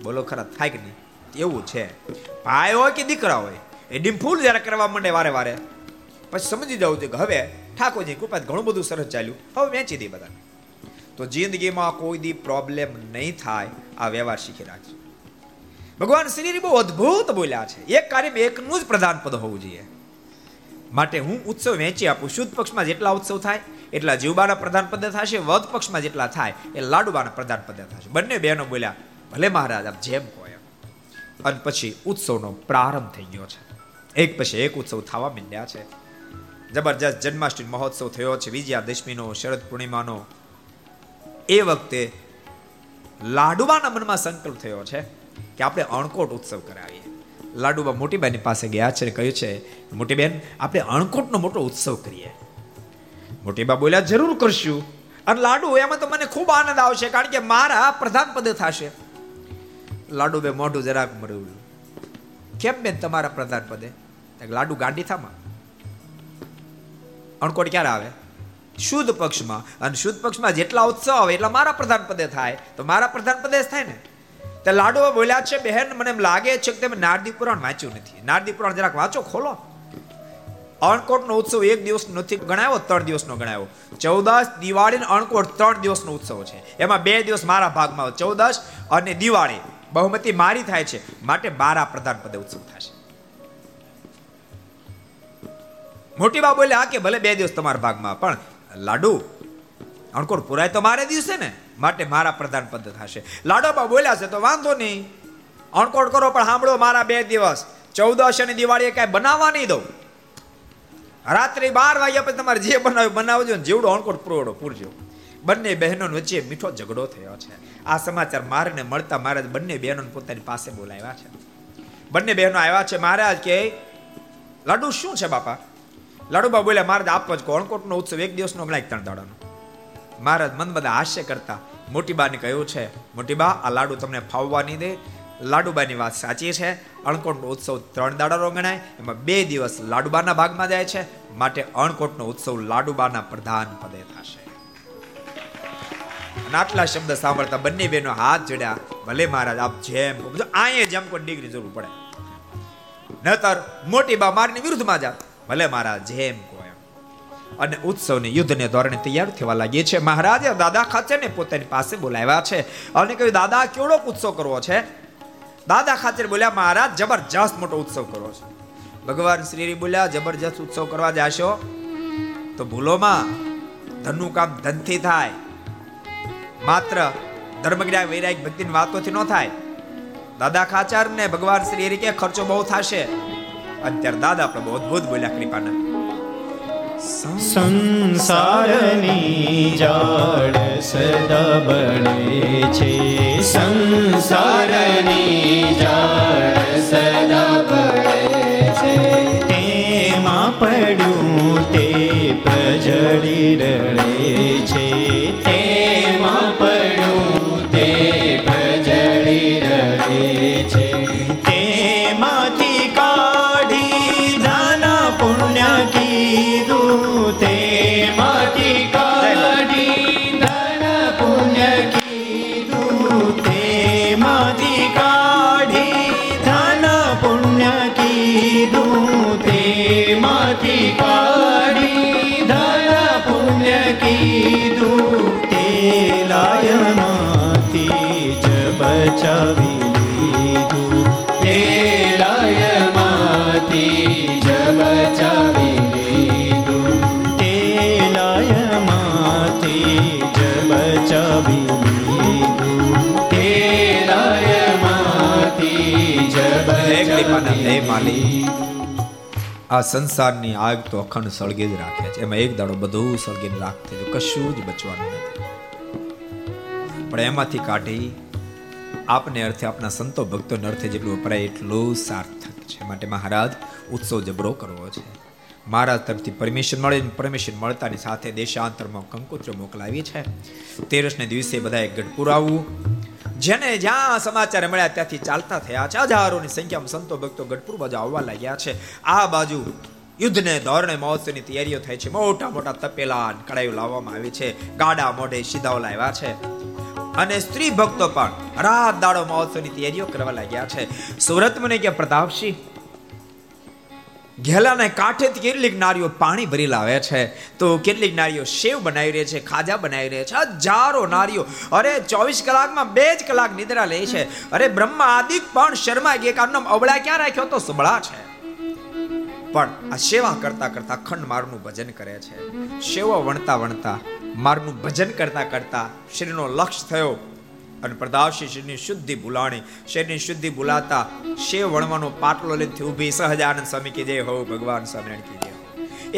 બોલો ખરા, થાય કે નહીં? એવું છે. ભાઈ હોય કે દીકરા હોય, એ ડીમ ફૂલ જ્યારે કરવા માંડે વારે વારે. પછી સમજી જવું છે કે હવે ઠાકોરજી કૃપા ઘણું બધું સરસ ચાલ્યું. હવે વેચી દે બધા તો જિંદગીમાં કોઈ દી પ્રોબ્લેમ નહીં થાય, આ વ્યવહાર શીખી રાખજો. ભગવાન શ્રી બહુ અદ્ભુત બોલ્યા છે. એક કાર્યમાં એકનું જ પ્રધાન પદ હોવું જોઈએ. માટે હું ઉત્સવ વેચી આપું. શુદ્ધ પક્ષમાં જેટલા ઉત્સવ થાય, એટલા જીવબાના પ્રધાન પદ થશે. વધ પક્ષમાં જેટલા થાય, એ લાડુબાના પ્રધાન પદ થશે. બંને બહેનો બોલ્યા, ભલે મહારાજ, આપ જેમ કહો અને પછી ઉત્સવનો પ્રારંભ થઈ ગયો છે. એક પછી એક ઉત્સવ થવા માંડ્યા છે. જબરજસ્ત જન્માષ્ટમી મહોત્સવ થયો છે. વિજયાદશમીનો શરદ પૂર્ણિમાનો. એ વખતે લાડુબાના મનમાં સંકલ્પ થયો છે કે આપણે અણકોટ ઉત્સવ કરાવીએ. લાડુબા મોટીબાની પાસે ગયા છે કહ્યું છે, મોટીબેન, આપણે અણકોટનો મોટો ઉત્સવ કરીએ. મોટીબા બોલ્યા, જરૂર કરશું. અને લાડુ, એમાં તો મને ખૂબ આનંદ આવશે કારણ કે મારા પ્રધાન પદે થશે. લાડુ બે મોઢું જરાક મળ્યું કેમ બેન તમારા પ્રધાન પદે? લાડુ ગાંડી થામાં. અણકોટ ક્યારે આવે? શુદ્ધ પક્ષમાં. અને શુદ્ધ પક્ષમાં જેટલા ઉત્સવ આવે, એટલા મારા પ્રધાન પદે થાય. તો મારા પ્રધાન પદે થાય ને? તે લાડુઓ બોલ્યા છે, બહેન, મને એમ લાગે છે કે તમે નારદી પુરાણ વાંચ્યું નથી. નારદી પુરાણ જરાક વાંચો, ખોલો. અણકોટનો ઉત્સવ એક દિવસ નથી ગણાયો, ત્રણ દિવસનો ગણાયો. ચૌદસ દિવાળી અને અણકોટ ત્રણ દિવસનો ઉત્સવ છે. એમાં બે દિવસ મારા ભાગમાં ચૌદસ અને દિવાળી. બહુમતી મારી થાય છે. માટે મારા પ્રધાન પદે ઉત્સવ થશે મોટી બા બોલ્યા કે ભલે બે દિવસ તમારા ભાગમાં, પણ લાડુ અણકોટ પુરાય તો મારે દિવસે ને, માટે મારા પ્રધાન પદ થશે. લાડોબા બોલ્યા છે તો વાંધો નહીં. અણકોડ કરો, પણ સાંભળો મારા બે દિવસ. ચૌદશ અને દિવાળીએ કાંઈ બનાવવા નહીં દઉં. રાત્રે બાર વાગ્યા પછી તમારે જે બનાવ્યું, બનાવજો ને, જેવડો અણકોટ પુરોડો પૂરજો. બંને બહેનો વચ્ચે મીઠો ઝઘડો થયો છે. આ સમાચાર મારને મળતા મહારાજ બંને બહેનો પોતાની પાસે બોલાવ્યા છે. બંને બહેનો આવ્યા છે, મહારાજ, કે લાડુ શું છે બાપા? લાડુબા બોલ્યા મહારાજ આપો જ અણકોટનો ઉત્સવ એક દિવસનો ગણાય ત્રણ દાડાનો. મહારાજ મન બધા હાસ્ય કરતા. મોટીબાને કહ્યું છે, મોટીબા, આ લાડુ તમને ફાવવા નહીં દે. લાડુબાની વાત સાચી છે. અણકોટનો ઉત્સવ ત્રણ દાડાનો ગણાય. એમાં બે દિવસ લાડુબાના ભાગમાં જાય છે. માટે અણકોટનો ઉત્સવ લાડુબાના પ્રધાન પદે થશે. આટલા શબ્દ સાંભળતા બંને બેનો હાથ જોડ્યા. ભલે મહારાજ, આપ જેમ અહીંયા જેમ કોઈ ડિગ્રી જરૂર પડે. નતર મોટી બા મારની વિરુદ્ધમાં જા ભલે મહારાજ જેમ કોઈ અને ઉત્સવની યુદ્ધને ધોરણે તૈયાર થવા લાગીએ છે. મહારાજે દાદા ખાચરને પોતાની પાસે બોલાવ્યા છે અને કહ્યું, દાદા, કેવડો ઉત્સવ કરવો છે? દાદા ખાચર બોલ્યા, મહારાજ, જબરજસ્ત મોટો ઉત્સવ કરવો છે. ભગવાન શ્રી બોલ્યા, જબરજસ્ત ઉત્સવ કરવા જાશો? તો ભૂલોમાં ધનનું કામ ધનથી થાય. માત્ર ધર્મજ્ઞા વૈરાગ ભક્તિની વાતોથી ન થાય. દાદા ખાચર ને ભગવાન શ્રી કે ખર્ચો બહુ થશે. અત્યારે દાદા પ્રભુ, અદભુત બોલ્યા કૃપાના.
સંસારની જાળ સદા બળે છે. સંસારની જાળ સદા બળે છે. તેમાં પડ્યું તે પ્રજળી રડે
માલિક. આ સંસારની આગ તો અખંડ સળગે જ રાખે છે. એમાં એક દાડો બધું સળગીને રાખ જો કશું જ બચવાનું નથી. પણ એમાંથી કાઢી આપને અર્થે આપના સંતો ભક્તોને અર્થે જેટલું વપરાય એટલું સાર્થક છે. માટે મહારાજ ઉત્સવ જબરો કરવો છે. મહારાજ તરફથી પરમિશન મળે પરમિશન મળતાની સાથે દેશાંતરમાં કંકોત્રી મોકલાવી છે. તેરસને દિવસે બધાએ ગઢપુર આવવું જેને જ્યાં સમાચાર મળ્યા ત્યાંથી ચાલતા થયા છે. હજારોની સંખ્યામાં સંતો ભક્તો ગઢપુર બાજુ આવવા લાગ્યા છે. આ બાજુ યુદ્ધને ધોરણે મહોત્સવની તૈયારીઓ થાય છે. મોટા મોટા તપેલા કડાયો લાવવામાં આવી છે. ગાડા મોઢે સીધાઓ લાવ્યા છે. અને સ્ત્રી ભક્તો પણ રાત દાડો મહોત્સવની તૈયારીઓ કરવા લાગ્યા છે. સુરત મને કે પ્રતાપસિંહ? ઘેલાને કાંઠેથી કેટલીક નારીઓ પાણી ભરી લાવે છે. તો કેટલીક નારીઓ શેવ બનાવી રહી છે, ખાજા બનાવી રહી છે. હજારો નારીઓ, અરે ચોવીસ કલાકમાં બે જ કલાક નિદ્રા લે છે. અરે બ્રહ્મા આદિક પણ શર્મા આનું નામ અબળા ક્યાં રાખ્યો તો સબળા છે. પણ આ સેવા કરતા કરતા અખંડ મારનું ભજન કરે છે. સેવા વણતા વણતા, મારનું ભજન કરતા કરતા શ્રીનો લક્ષ્ય થયો. અને પ્રદાવશે શરીરની શુદ્ધિ ભૂલાણી. શરીરની શુદ્ધિ ભૂલાતા શેવ વણવાનો પાટલો લઈને ઊભી સહજાનંદ સ્વામી કે જય હો, ભગવાન સ્વામિનારાયણ કી જય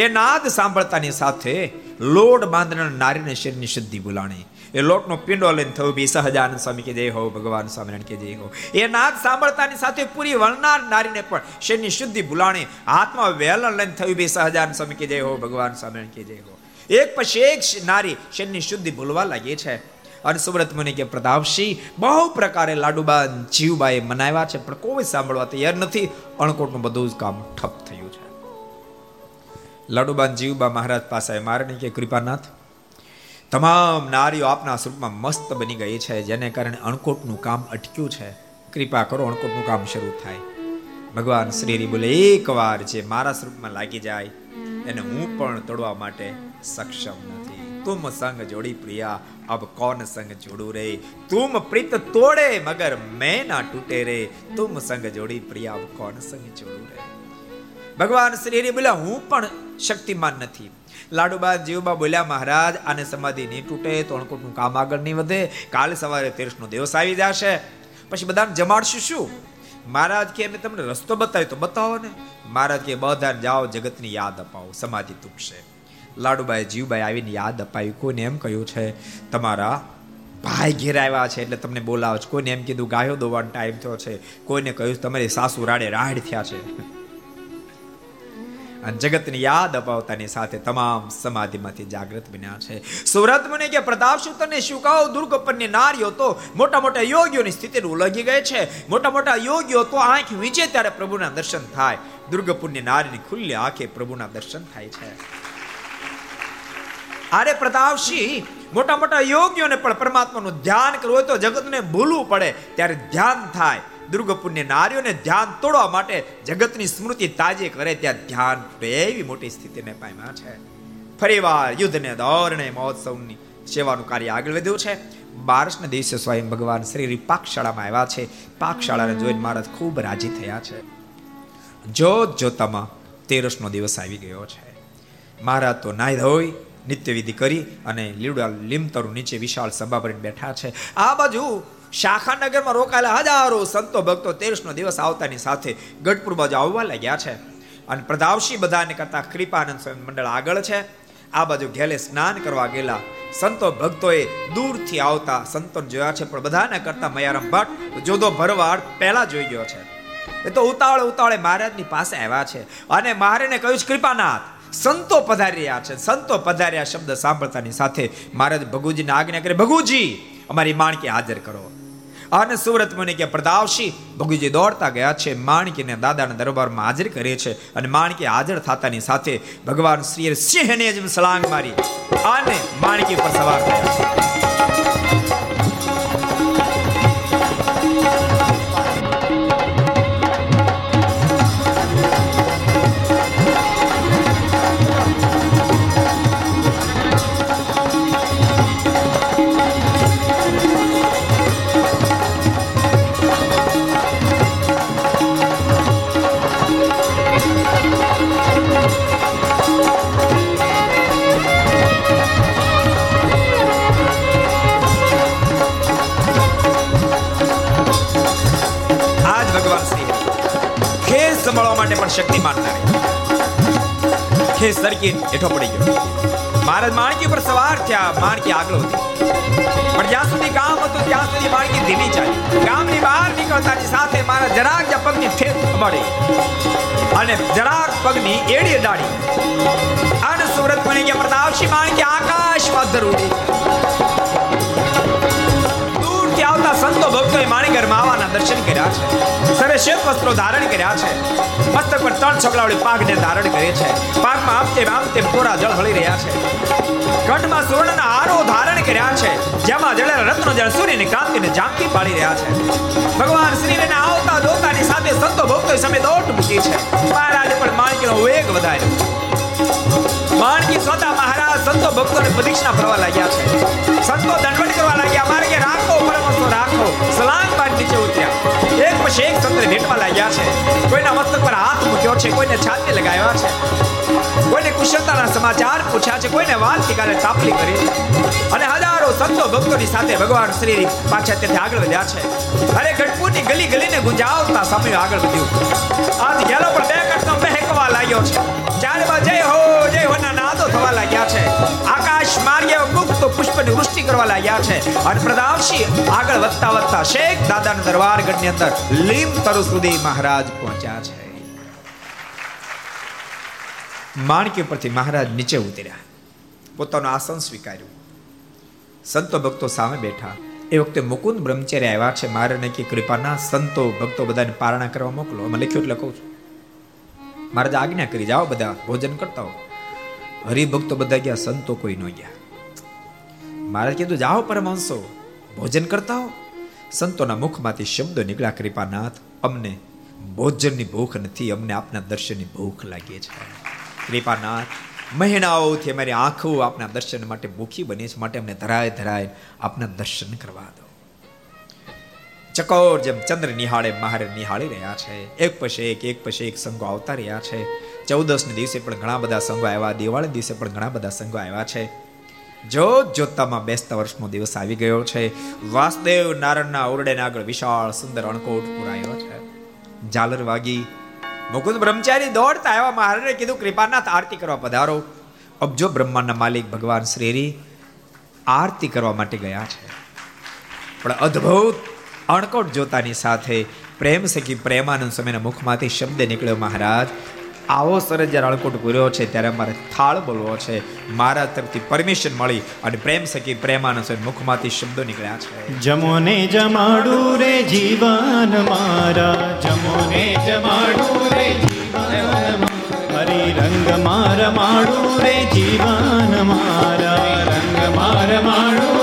એ નાદ સાંભળતાની સાથે લોટ બાંધનાર નારીને શરીરની શુદ્ધિ ભૂલાણી. એ લોટનો પિંડો લઈને થયું બી સહજાનંદ સ્વામી કે જય હો, ભગવાન સ્વામિનારાયણ કે જય હો. એ નાદ સાંભળતાની સાથે પૂરી વળનાર નારીને પણ શરીરની શુદ્ધિ ભૂલાણી હાથમાં વેલણ લઈને થયું બી સહજાનંદ સ્વામી કે જય હો, ભગવાન સ્વામિનારાયણ કે જય હો. એક પછી એક નારી શરીરની શુદ્ધિ ભૂલવા લાગી છે. અને સુબ્રત મુનિ કે પ્રતાપસિંહ બહુ પ્રકારે લાડુબાન જીવબાએ મનાવ્યા છે, પણ કોઈ સાંભળવા તૈયાર નથી. અણકોટનું બધું જ કામ ઠપ થયું છે. લાડુબાન જીવબા મહારાજ પાસે મારને કે કૃપાનાથ, તમામ નારીઓ આપના સ્વરૂપમાં મસ્ત બની ગઈ છે, જેને કારણે અણકોટનું કામ અટક્યું છે. કૃપા કરો, અણકોટનું કામ શરૂ થાય. ભગવાન શ્રી બોલે, એકવાર જે મારા સ્વરૂપમાં લાગી જાય, એને હું પણ તોડવા માટે સક્ષમ નથી. તુમ સંગ જોડી પ્રિયા, અબ કોન સંગ જોડું રે? તુમ પ્રીત તોડે, મગર મેં ના તૂટે રે. તુમ સંગ જોડી પ્રિયા, અબ કોન સંગ જોડું રે? ભગવાન શ્રી બોલ્યા, હું પણ શક્તિમાન નથી. લાડુબા જીવબા બોલ્યા, મહારાજ, આને સમાધિ નહીં તૂટે તો અણકોટનું કામ આગળ નહીં વધે. કાલ સવારે તેરસનો દિવસ આવી જશે. પછી બધાને જમાડશું શું? મહારાજ કે, અમે તમને રસ્તો બતાવ્યો તો બતાવો ને. મહારાજ કે, બધાને જાઓ, જગતની યાદ અપાવો. સમાધિ તૂટશે. લાડુબાઈ જીવબાઈ આવીને યાદ અપાવી કોઈને એમ કહ્યું છે, તમારા ભાઈ ઘેર આવ્યા છે એટલે તમને બોલાવો છે કોઈને એમ કીધું, ગાયો દોવાનો ટાઈમ થયો છે. કોઈને કહ્યું, તમારી સાસુ રાડે રાડ થયા છે. અને જગતની યાદ અપાવતાની સાથે તમામ સમાધિમાંથી જાગૃત બન્યા છે. સુરત મને કે પ્રતાપ શું તને શું કહો દુર્ગપનની નારીઓ તો મોટા મોટા યોગીઓની સ્થિતિ ઉલગી ગઈ છે. મોટા મોટા યોગીઓ તો આંખ વીંચે ત્યારે પ્રભુના દર્શન થાય. દુર્ગપુરની નારીની ખુલ્લી આંખે પ્રભુના દર્શન થાય છે. અરે પ્રતાપસિંહ મોટા મોટા યોગીઓને પણ પરમાત્માનું ધ્યાન કરવું હોય તો જગતને ભૂલવું પડે. ત્યારે ધ્યાન થાય. દુર્ગપુણ્ય નારીઓને ધ્યાન તોડવા માટે જગતની સ્મૃતિ તાજી કરે ત્યાં ધ્યાન એવી મોટી સ્થિતિને પામ્યા છે. ફરીવાર યુદ્ધને દોરણે મહોત્સવની સેવાનું કાર્ય આગળ વધ્યું છે. બારસના દિવસે સ્વયં ભગવાન શ્રી પાકશાળામાં આવ્યા છે. પાકશાળાને જોઈને મહારાજ ખૂબ રાજી થયા છે. જોત જોતામાં તેરસનો દિવસ આવી ગયો છે. મહારાજ તો નાય ધોઈ નિત્ય વિધિ કરી અને લીવડા લીમતરુ નીચે વિશાળ સભા ભરીને બેઠા છે. આ બાજુ શાખાનગરમાં રોકાયેલા હજારો સંતો ભક્તો તેરસનો દિવસ આવતાની સાથે ગઢપુર બાજુ આવવા લાગ્યા છે. અને પ્રધાવશી બધાને કરતા કૃપાનંદ સ્વામી મંડળ આગળ છે. આ બાજુ ઘેલે સ્નાન કરવા ગયેલા સંતો ભક્તોએ દૂરથી આવતા સંતો જોયા છે, પણ બધાને કરતા મયારામ ભટ્ટ જોધો ભરવાડ પહેલા જોઈ ગયો છે. એ તો ઉતાવળે ઉતાવળે મહારાજની પાસે આવ્યા છે. અને મહારાજને કહ્યું છે, કૃપાનાથ સંતો પધારી રહ્યા છે. સંતો પધાર્યા શબ્દ સાંભળતાની સાથે મહારાજ ભગુજીને આજ્ઞા કરે, ભગુજી, અમારી માણકી હાજર કરો. અને સુરત મુનિ કે પ્રતાપસિંહ ભગુજી દોડતા ગયા છે, માણકીને દાદાના દરબારમાં હાજર કરે છે. અને માણકી હાજર થતાની સાથે ભગવાન શ્રીએ સિંહને જ સલાંગ મારી અને માણકી પર સવાર થયા પણ શક્તિમાન નારી ખેસ સરકી હેઠો પડી ગયો. મહારાજ માણકી પર સવાર થયા, માણકી આગળ હતી. પણ જ્યાં સુધી કામ હતું, ત્યાં સુધી માણકી ધીમી ચાલી. ગામની બહાર નીકળતાની સાથે મારા જરાક જ્યાં પગની ઠેસ મળી અને જરાક પગની એડી દાડી અને સુરત બની ગયા પ્રતાપસિંહ માણકી આકાશમાં ધરુડી. દૂરથી સંતો ભક્તોએ માણીગર માવાના દર્શન કર્યા છે. સરે શ્વેત વસ્ત્રો ધારણ કર્યા છે. મસ્તક પર ત્રણ છગલાવડી પાઘને ધારણ કરે છે. પાઘમાં આમ તેમ પોરા જળ હળી રહ્યા છે. કંઠમાં સુવર્ણના હારો ધારણ કર્યા છે. જેમાં જળેલા રત્નો જળ સૂર્યની કાંતિને ઝાંકી પાડી રહ્યા છે. ભગવાન શ્રીને આવતા જોતાની સાથે સંતો ભક્તો સામે દોટ મૂકી છે. મહારાજ પણ માણકીનો વેગ વધાર્યો. માણકી સોદા મહારાજ, સંતો ભક્તોને પ્રદક્ષિણા ફરવા લાગ્યા છે. સંતો દંડવટ કરવા લાગ્યા. મારે રાખો પરમસ્તો રાખો. સલામ બાદ નીચે ઉતર્યા એક પછી એક સંતને ભેટવા લાગ્યા છે. કોઈના મસ્તક પર હાથ મૂક્યો છે, કોઈને છાતી લગાવ્યા છે. કોઈને કુશળતાના સમાચાર પૂછ્યા છે, કોઈને વાત કાલે તાપલી કરી. અને હજારો સંતો ભક્તોની સાથે ભગવાન શ્રી પાછા તેથી આગળ વધ્યા છે. અરે ગઢપુરની ગલી ગલીને ગુંજાવતા સમય આગળ વધ્યું. આજ ગેલો પણ બે બહેકવા લાગ્યો છે. ચારે જય હો, જય હોના નાદો થવા લાગ્યા છે. આકાશ માર્ગે મુક્ત પુષ્પની વૃષ્ટિ કરવા લાગ્યા છે. અને આગળ વધતા વધતા શેખ દાદાના દરબાર ગઢની અંદર લીમ તરુ સુધી મહારાજ પહોંચ્યા છે. માણકી પરથી મહારાજ નીચે ઉતર્યા. પોતાનું આસન સ્વીકાર્યું. સંતો ભક્તો સામે બેઠા. એ વખતે મુકુંદ બ્રહ્મચર્ય આવ્યા છે. મારે કે કૃપાના સંતો ભક્તો બધાને પારણા કરવા મોકલો. અમે લખ્યું એટલે કહું છું. મહારાજ આજ્ઞા કરી, જાઓ બધા ભોજન કરતા હો. હરિભક્તો બધા ગયા, સંતો કોઈ ન ગયા. મહારાજ કીધું જાઓ પરમહંસો, ભોજન કરતા હો. સંતોના મુખમાંથી શબ્દો નીકળ્યા, કૃપાનાથ, અમને ભોજનની ભૂખ નથી, અમને આપના દર્શનની ભૂખ લાગી છે. કૃપાનાથ, મહિનાઓથી અમારી આંખો આપના દર્શન માટે ભૂખી બની છે, માટે અમને ધરાય ધરાય આપના દર્શન કરવા દો. ચકોર જેમ ચંદ્ર નિહાળે, મહારે નિહાળી રહ્યા છે. એક પછી એક એક પછી એક સંઘો આવતા રહ્યા છે. ચૌદસને દિવસે પણ ઘણા બધા સંઘો આવ્યા દિવાળી દિવસે પણ ઘણા બધા સંઘો આવ્યા છે. જોત જોતામાં બેસતા વર્ષનો દિવસ આવી ગયો છે. વાસુદેવ નારાયણના ઓરડેના આગળ વિશાળ સુંદર અણકોટ પુરાયો છે. ઝાલર વાગી, મુકુંદ બ્રહ્મચારી દોડતા આવ્યા, મહારાજે કીધું, કૃપાનાથ, આરતી કરવા પધારો. અબજો બ્રહ્માંડના માલિક ભગવાન શ્રીરી આરતી કરવા માટે ગયા છે. પણ અદ્ભુત અણકોટ જોતાની સાથે પ્રેમ સખી પ્રેમાનંદ સ્વામીના મુખમાંથી શબ્દ નીકળ્યો, મહારાજ, આવો સરસ જ્યારે અળકોટ પૂર્યો છે, ત્યારે મારે થાળ બોલવો છે. મારા તરફથી પરમિશન મળી અને પ્રેમ સખી પ્રેમાનંદ સ્વામી મુખમાંથી શબ્દો નીકળ્યા છે.
જમોને જમાડું રે જીવન મારા.
જમોને જમાડું રે જીવન
હરિ રંગ માર માડું રે જીવન મારા.
રંગ માર માડું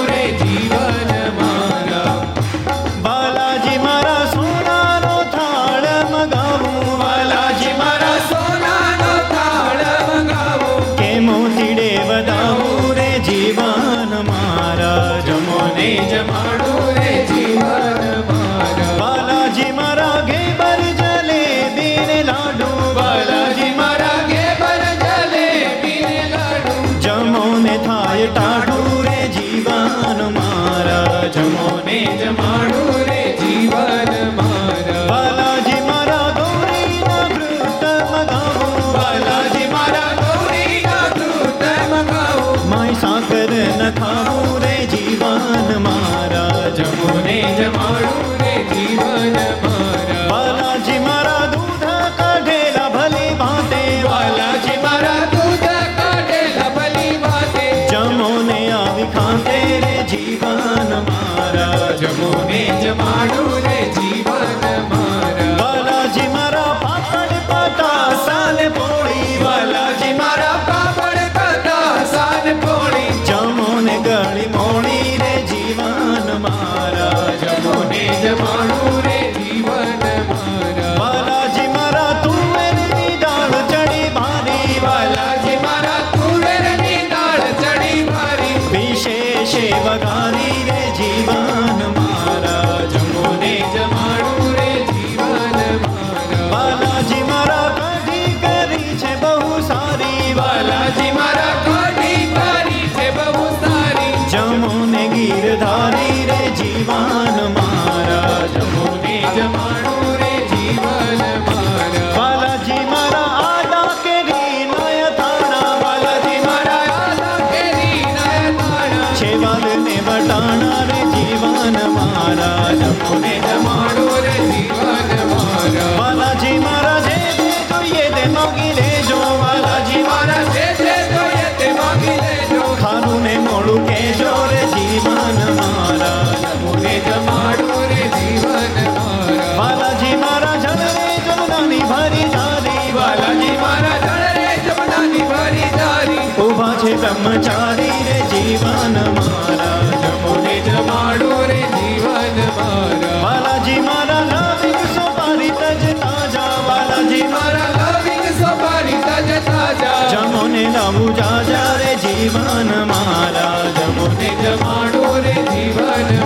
જીવન મારા
રે જીવન મારા બાલાજી મારા જે જે જોઈએ તે માગી લેજો બાલાજી
મારા જે જે જોઈએ તે માગી લેજો.
ખારું ને મોડું કેજો રે જીવન મારા.
જમોને જમાડું રે જીવન મારા
બાલાજી મારા જલરે જમનાની ભરી જારી
બાલાજી મારા રે જમનાની ભરી દારી
ઊભા છે બ્રહ્મચારી. લાવું જાજા રે જીવન મારા
જમોને જમાડું રે જીવન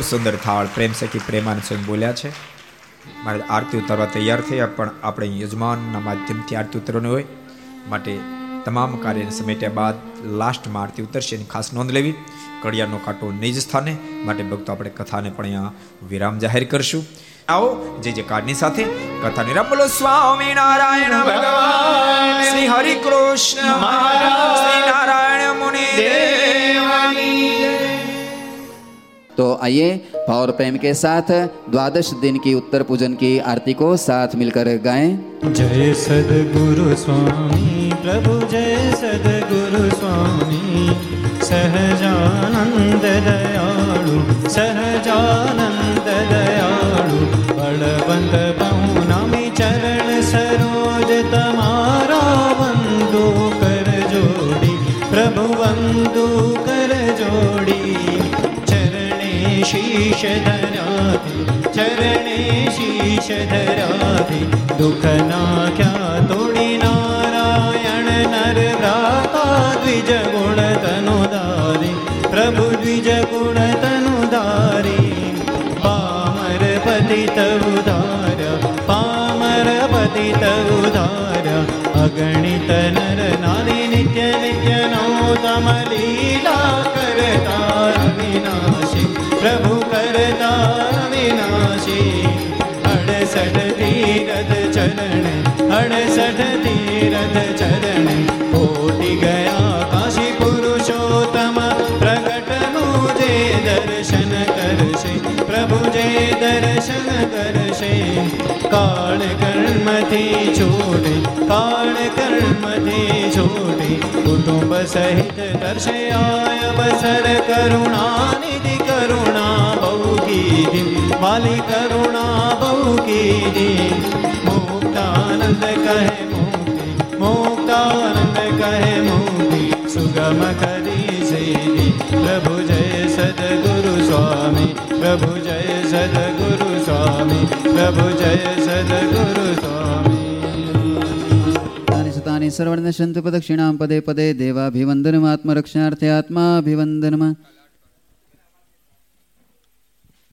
ખૂબ સુંદર થાળ, પ્રેમ સખી પ્રેમાન સ્વયં બોલ્યા છે. મારે આરતી ઉતારવા તૈયાર થયા, પણ આપણે યજમાનના માધ્યમથી આરતી ઉતરવાની હોય. માટે તમામ કાર્યને સમેટ્યા બાદ લાસ્ટમાં આરતી ઉતરશે એની ખાસ નોંધ લેવી. કડિયાનો કાંટો નિજ સ્થાને, માટે ભક્તો આપણે કથાને પણ અહીંયા વિરામ જાહેર કરશું. આવો, જે જે કાર્ડની સાથે કથા નિરામ બોલો સ્વામી નારાયણ ભગવાન. શ્રી હરિ કૃષ્ણ મહારાજ. શ્રી નારાયણ મુનિ.
तो आइए भाव और प्रेम के साथ द्वादश दिन की उत्तर पूजन की आरती को साथ मिलकर गाएँ।
जय सद्गुरु स्वामी, प्रभु जय सद्गुरु स्वामी। सहजानंद दयाळु सहजानंद दयाळु बलवंत बहुनामी चरण सरोज શીશ ધરાવી ચરણે શીશ ધરાવી દુઃખ નાખ્યા તોડી નારાયણ નર રાતા દ્વિજ ગુણ તનુ દારી પ્રભુ દ્વિજ ગુણ તનુ દારી પામર પતિત ઉદાર પામર પતિત ઉદાર અગણિત નર નારી નિત્ય નિત્ય નો તમ લીલા વિનાશી અણસઠ તીરથ ચરણ અણસઠ તીરથ ચરણ કોટી ગયા દર્શન કરશે પ્રભુ જય દર્શન કરશે. કાળ કર્મથી છોડે કાળ કર્મથી છોડે કુટુંબ સહિત કરશે આય અવસર કરુણા, નિધિ કરુણા બહુ કીધી વાલી કરુણા બહુ કીધી મુક્તાનંદ કહે મુક્તાનંદ કહે મુક્તિ, સુગમ કરી શ્રી પ્રભુ જય સદગુરુ સ્વામી પ્રભુ જય સદગુરુ સ્વામી પ્રભુ જય સદગુરુ
સ્વામી સર્વર્ણ સંત પ્રદક્ષિણામ પદે પદે દેવાભિવંદનમ આત્મરક્ષાર્થે આત્માભિવંદનમાં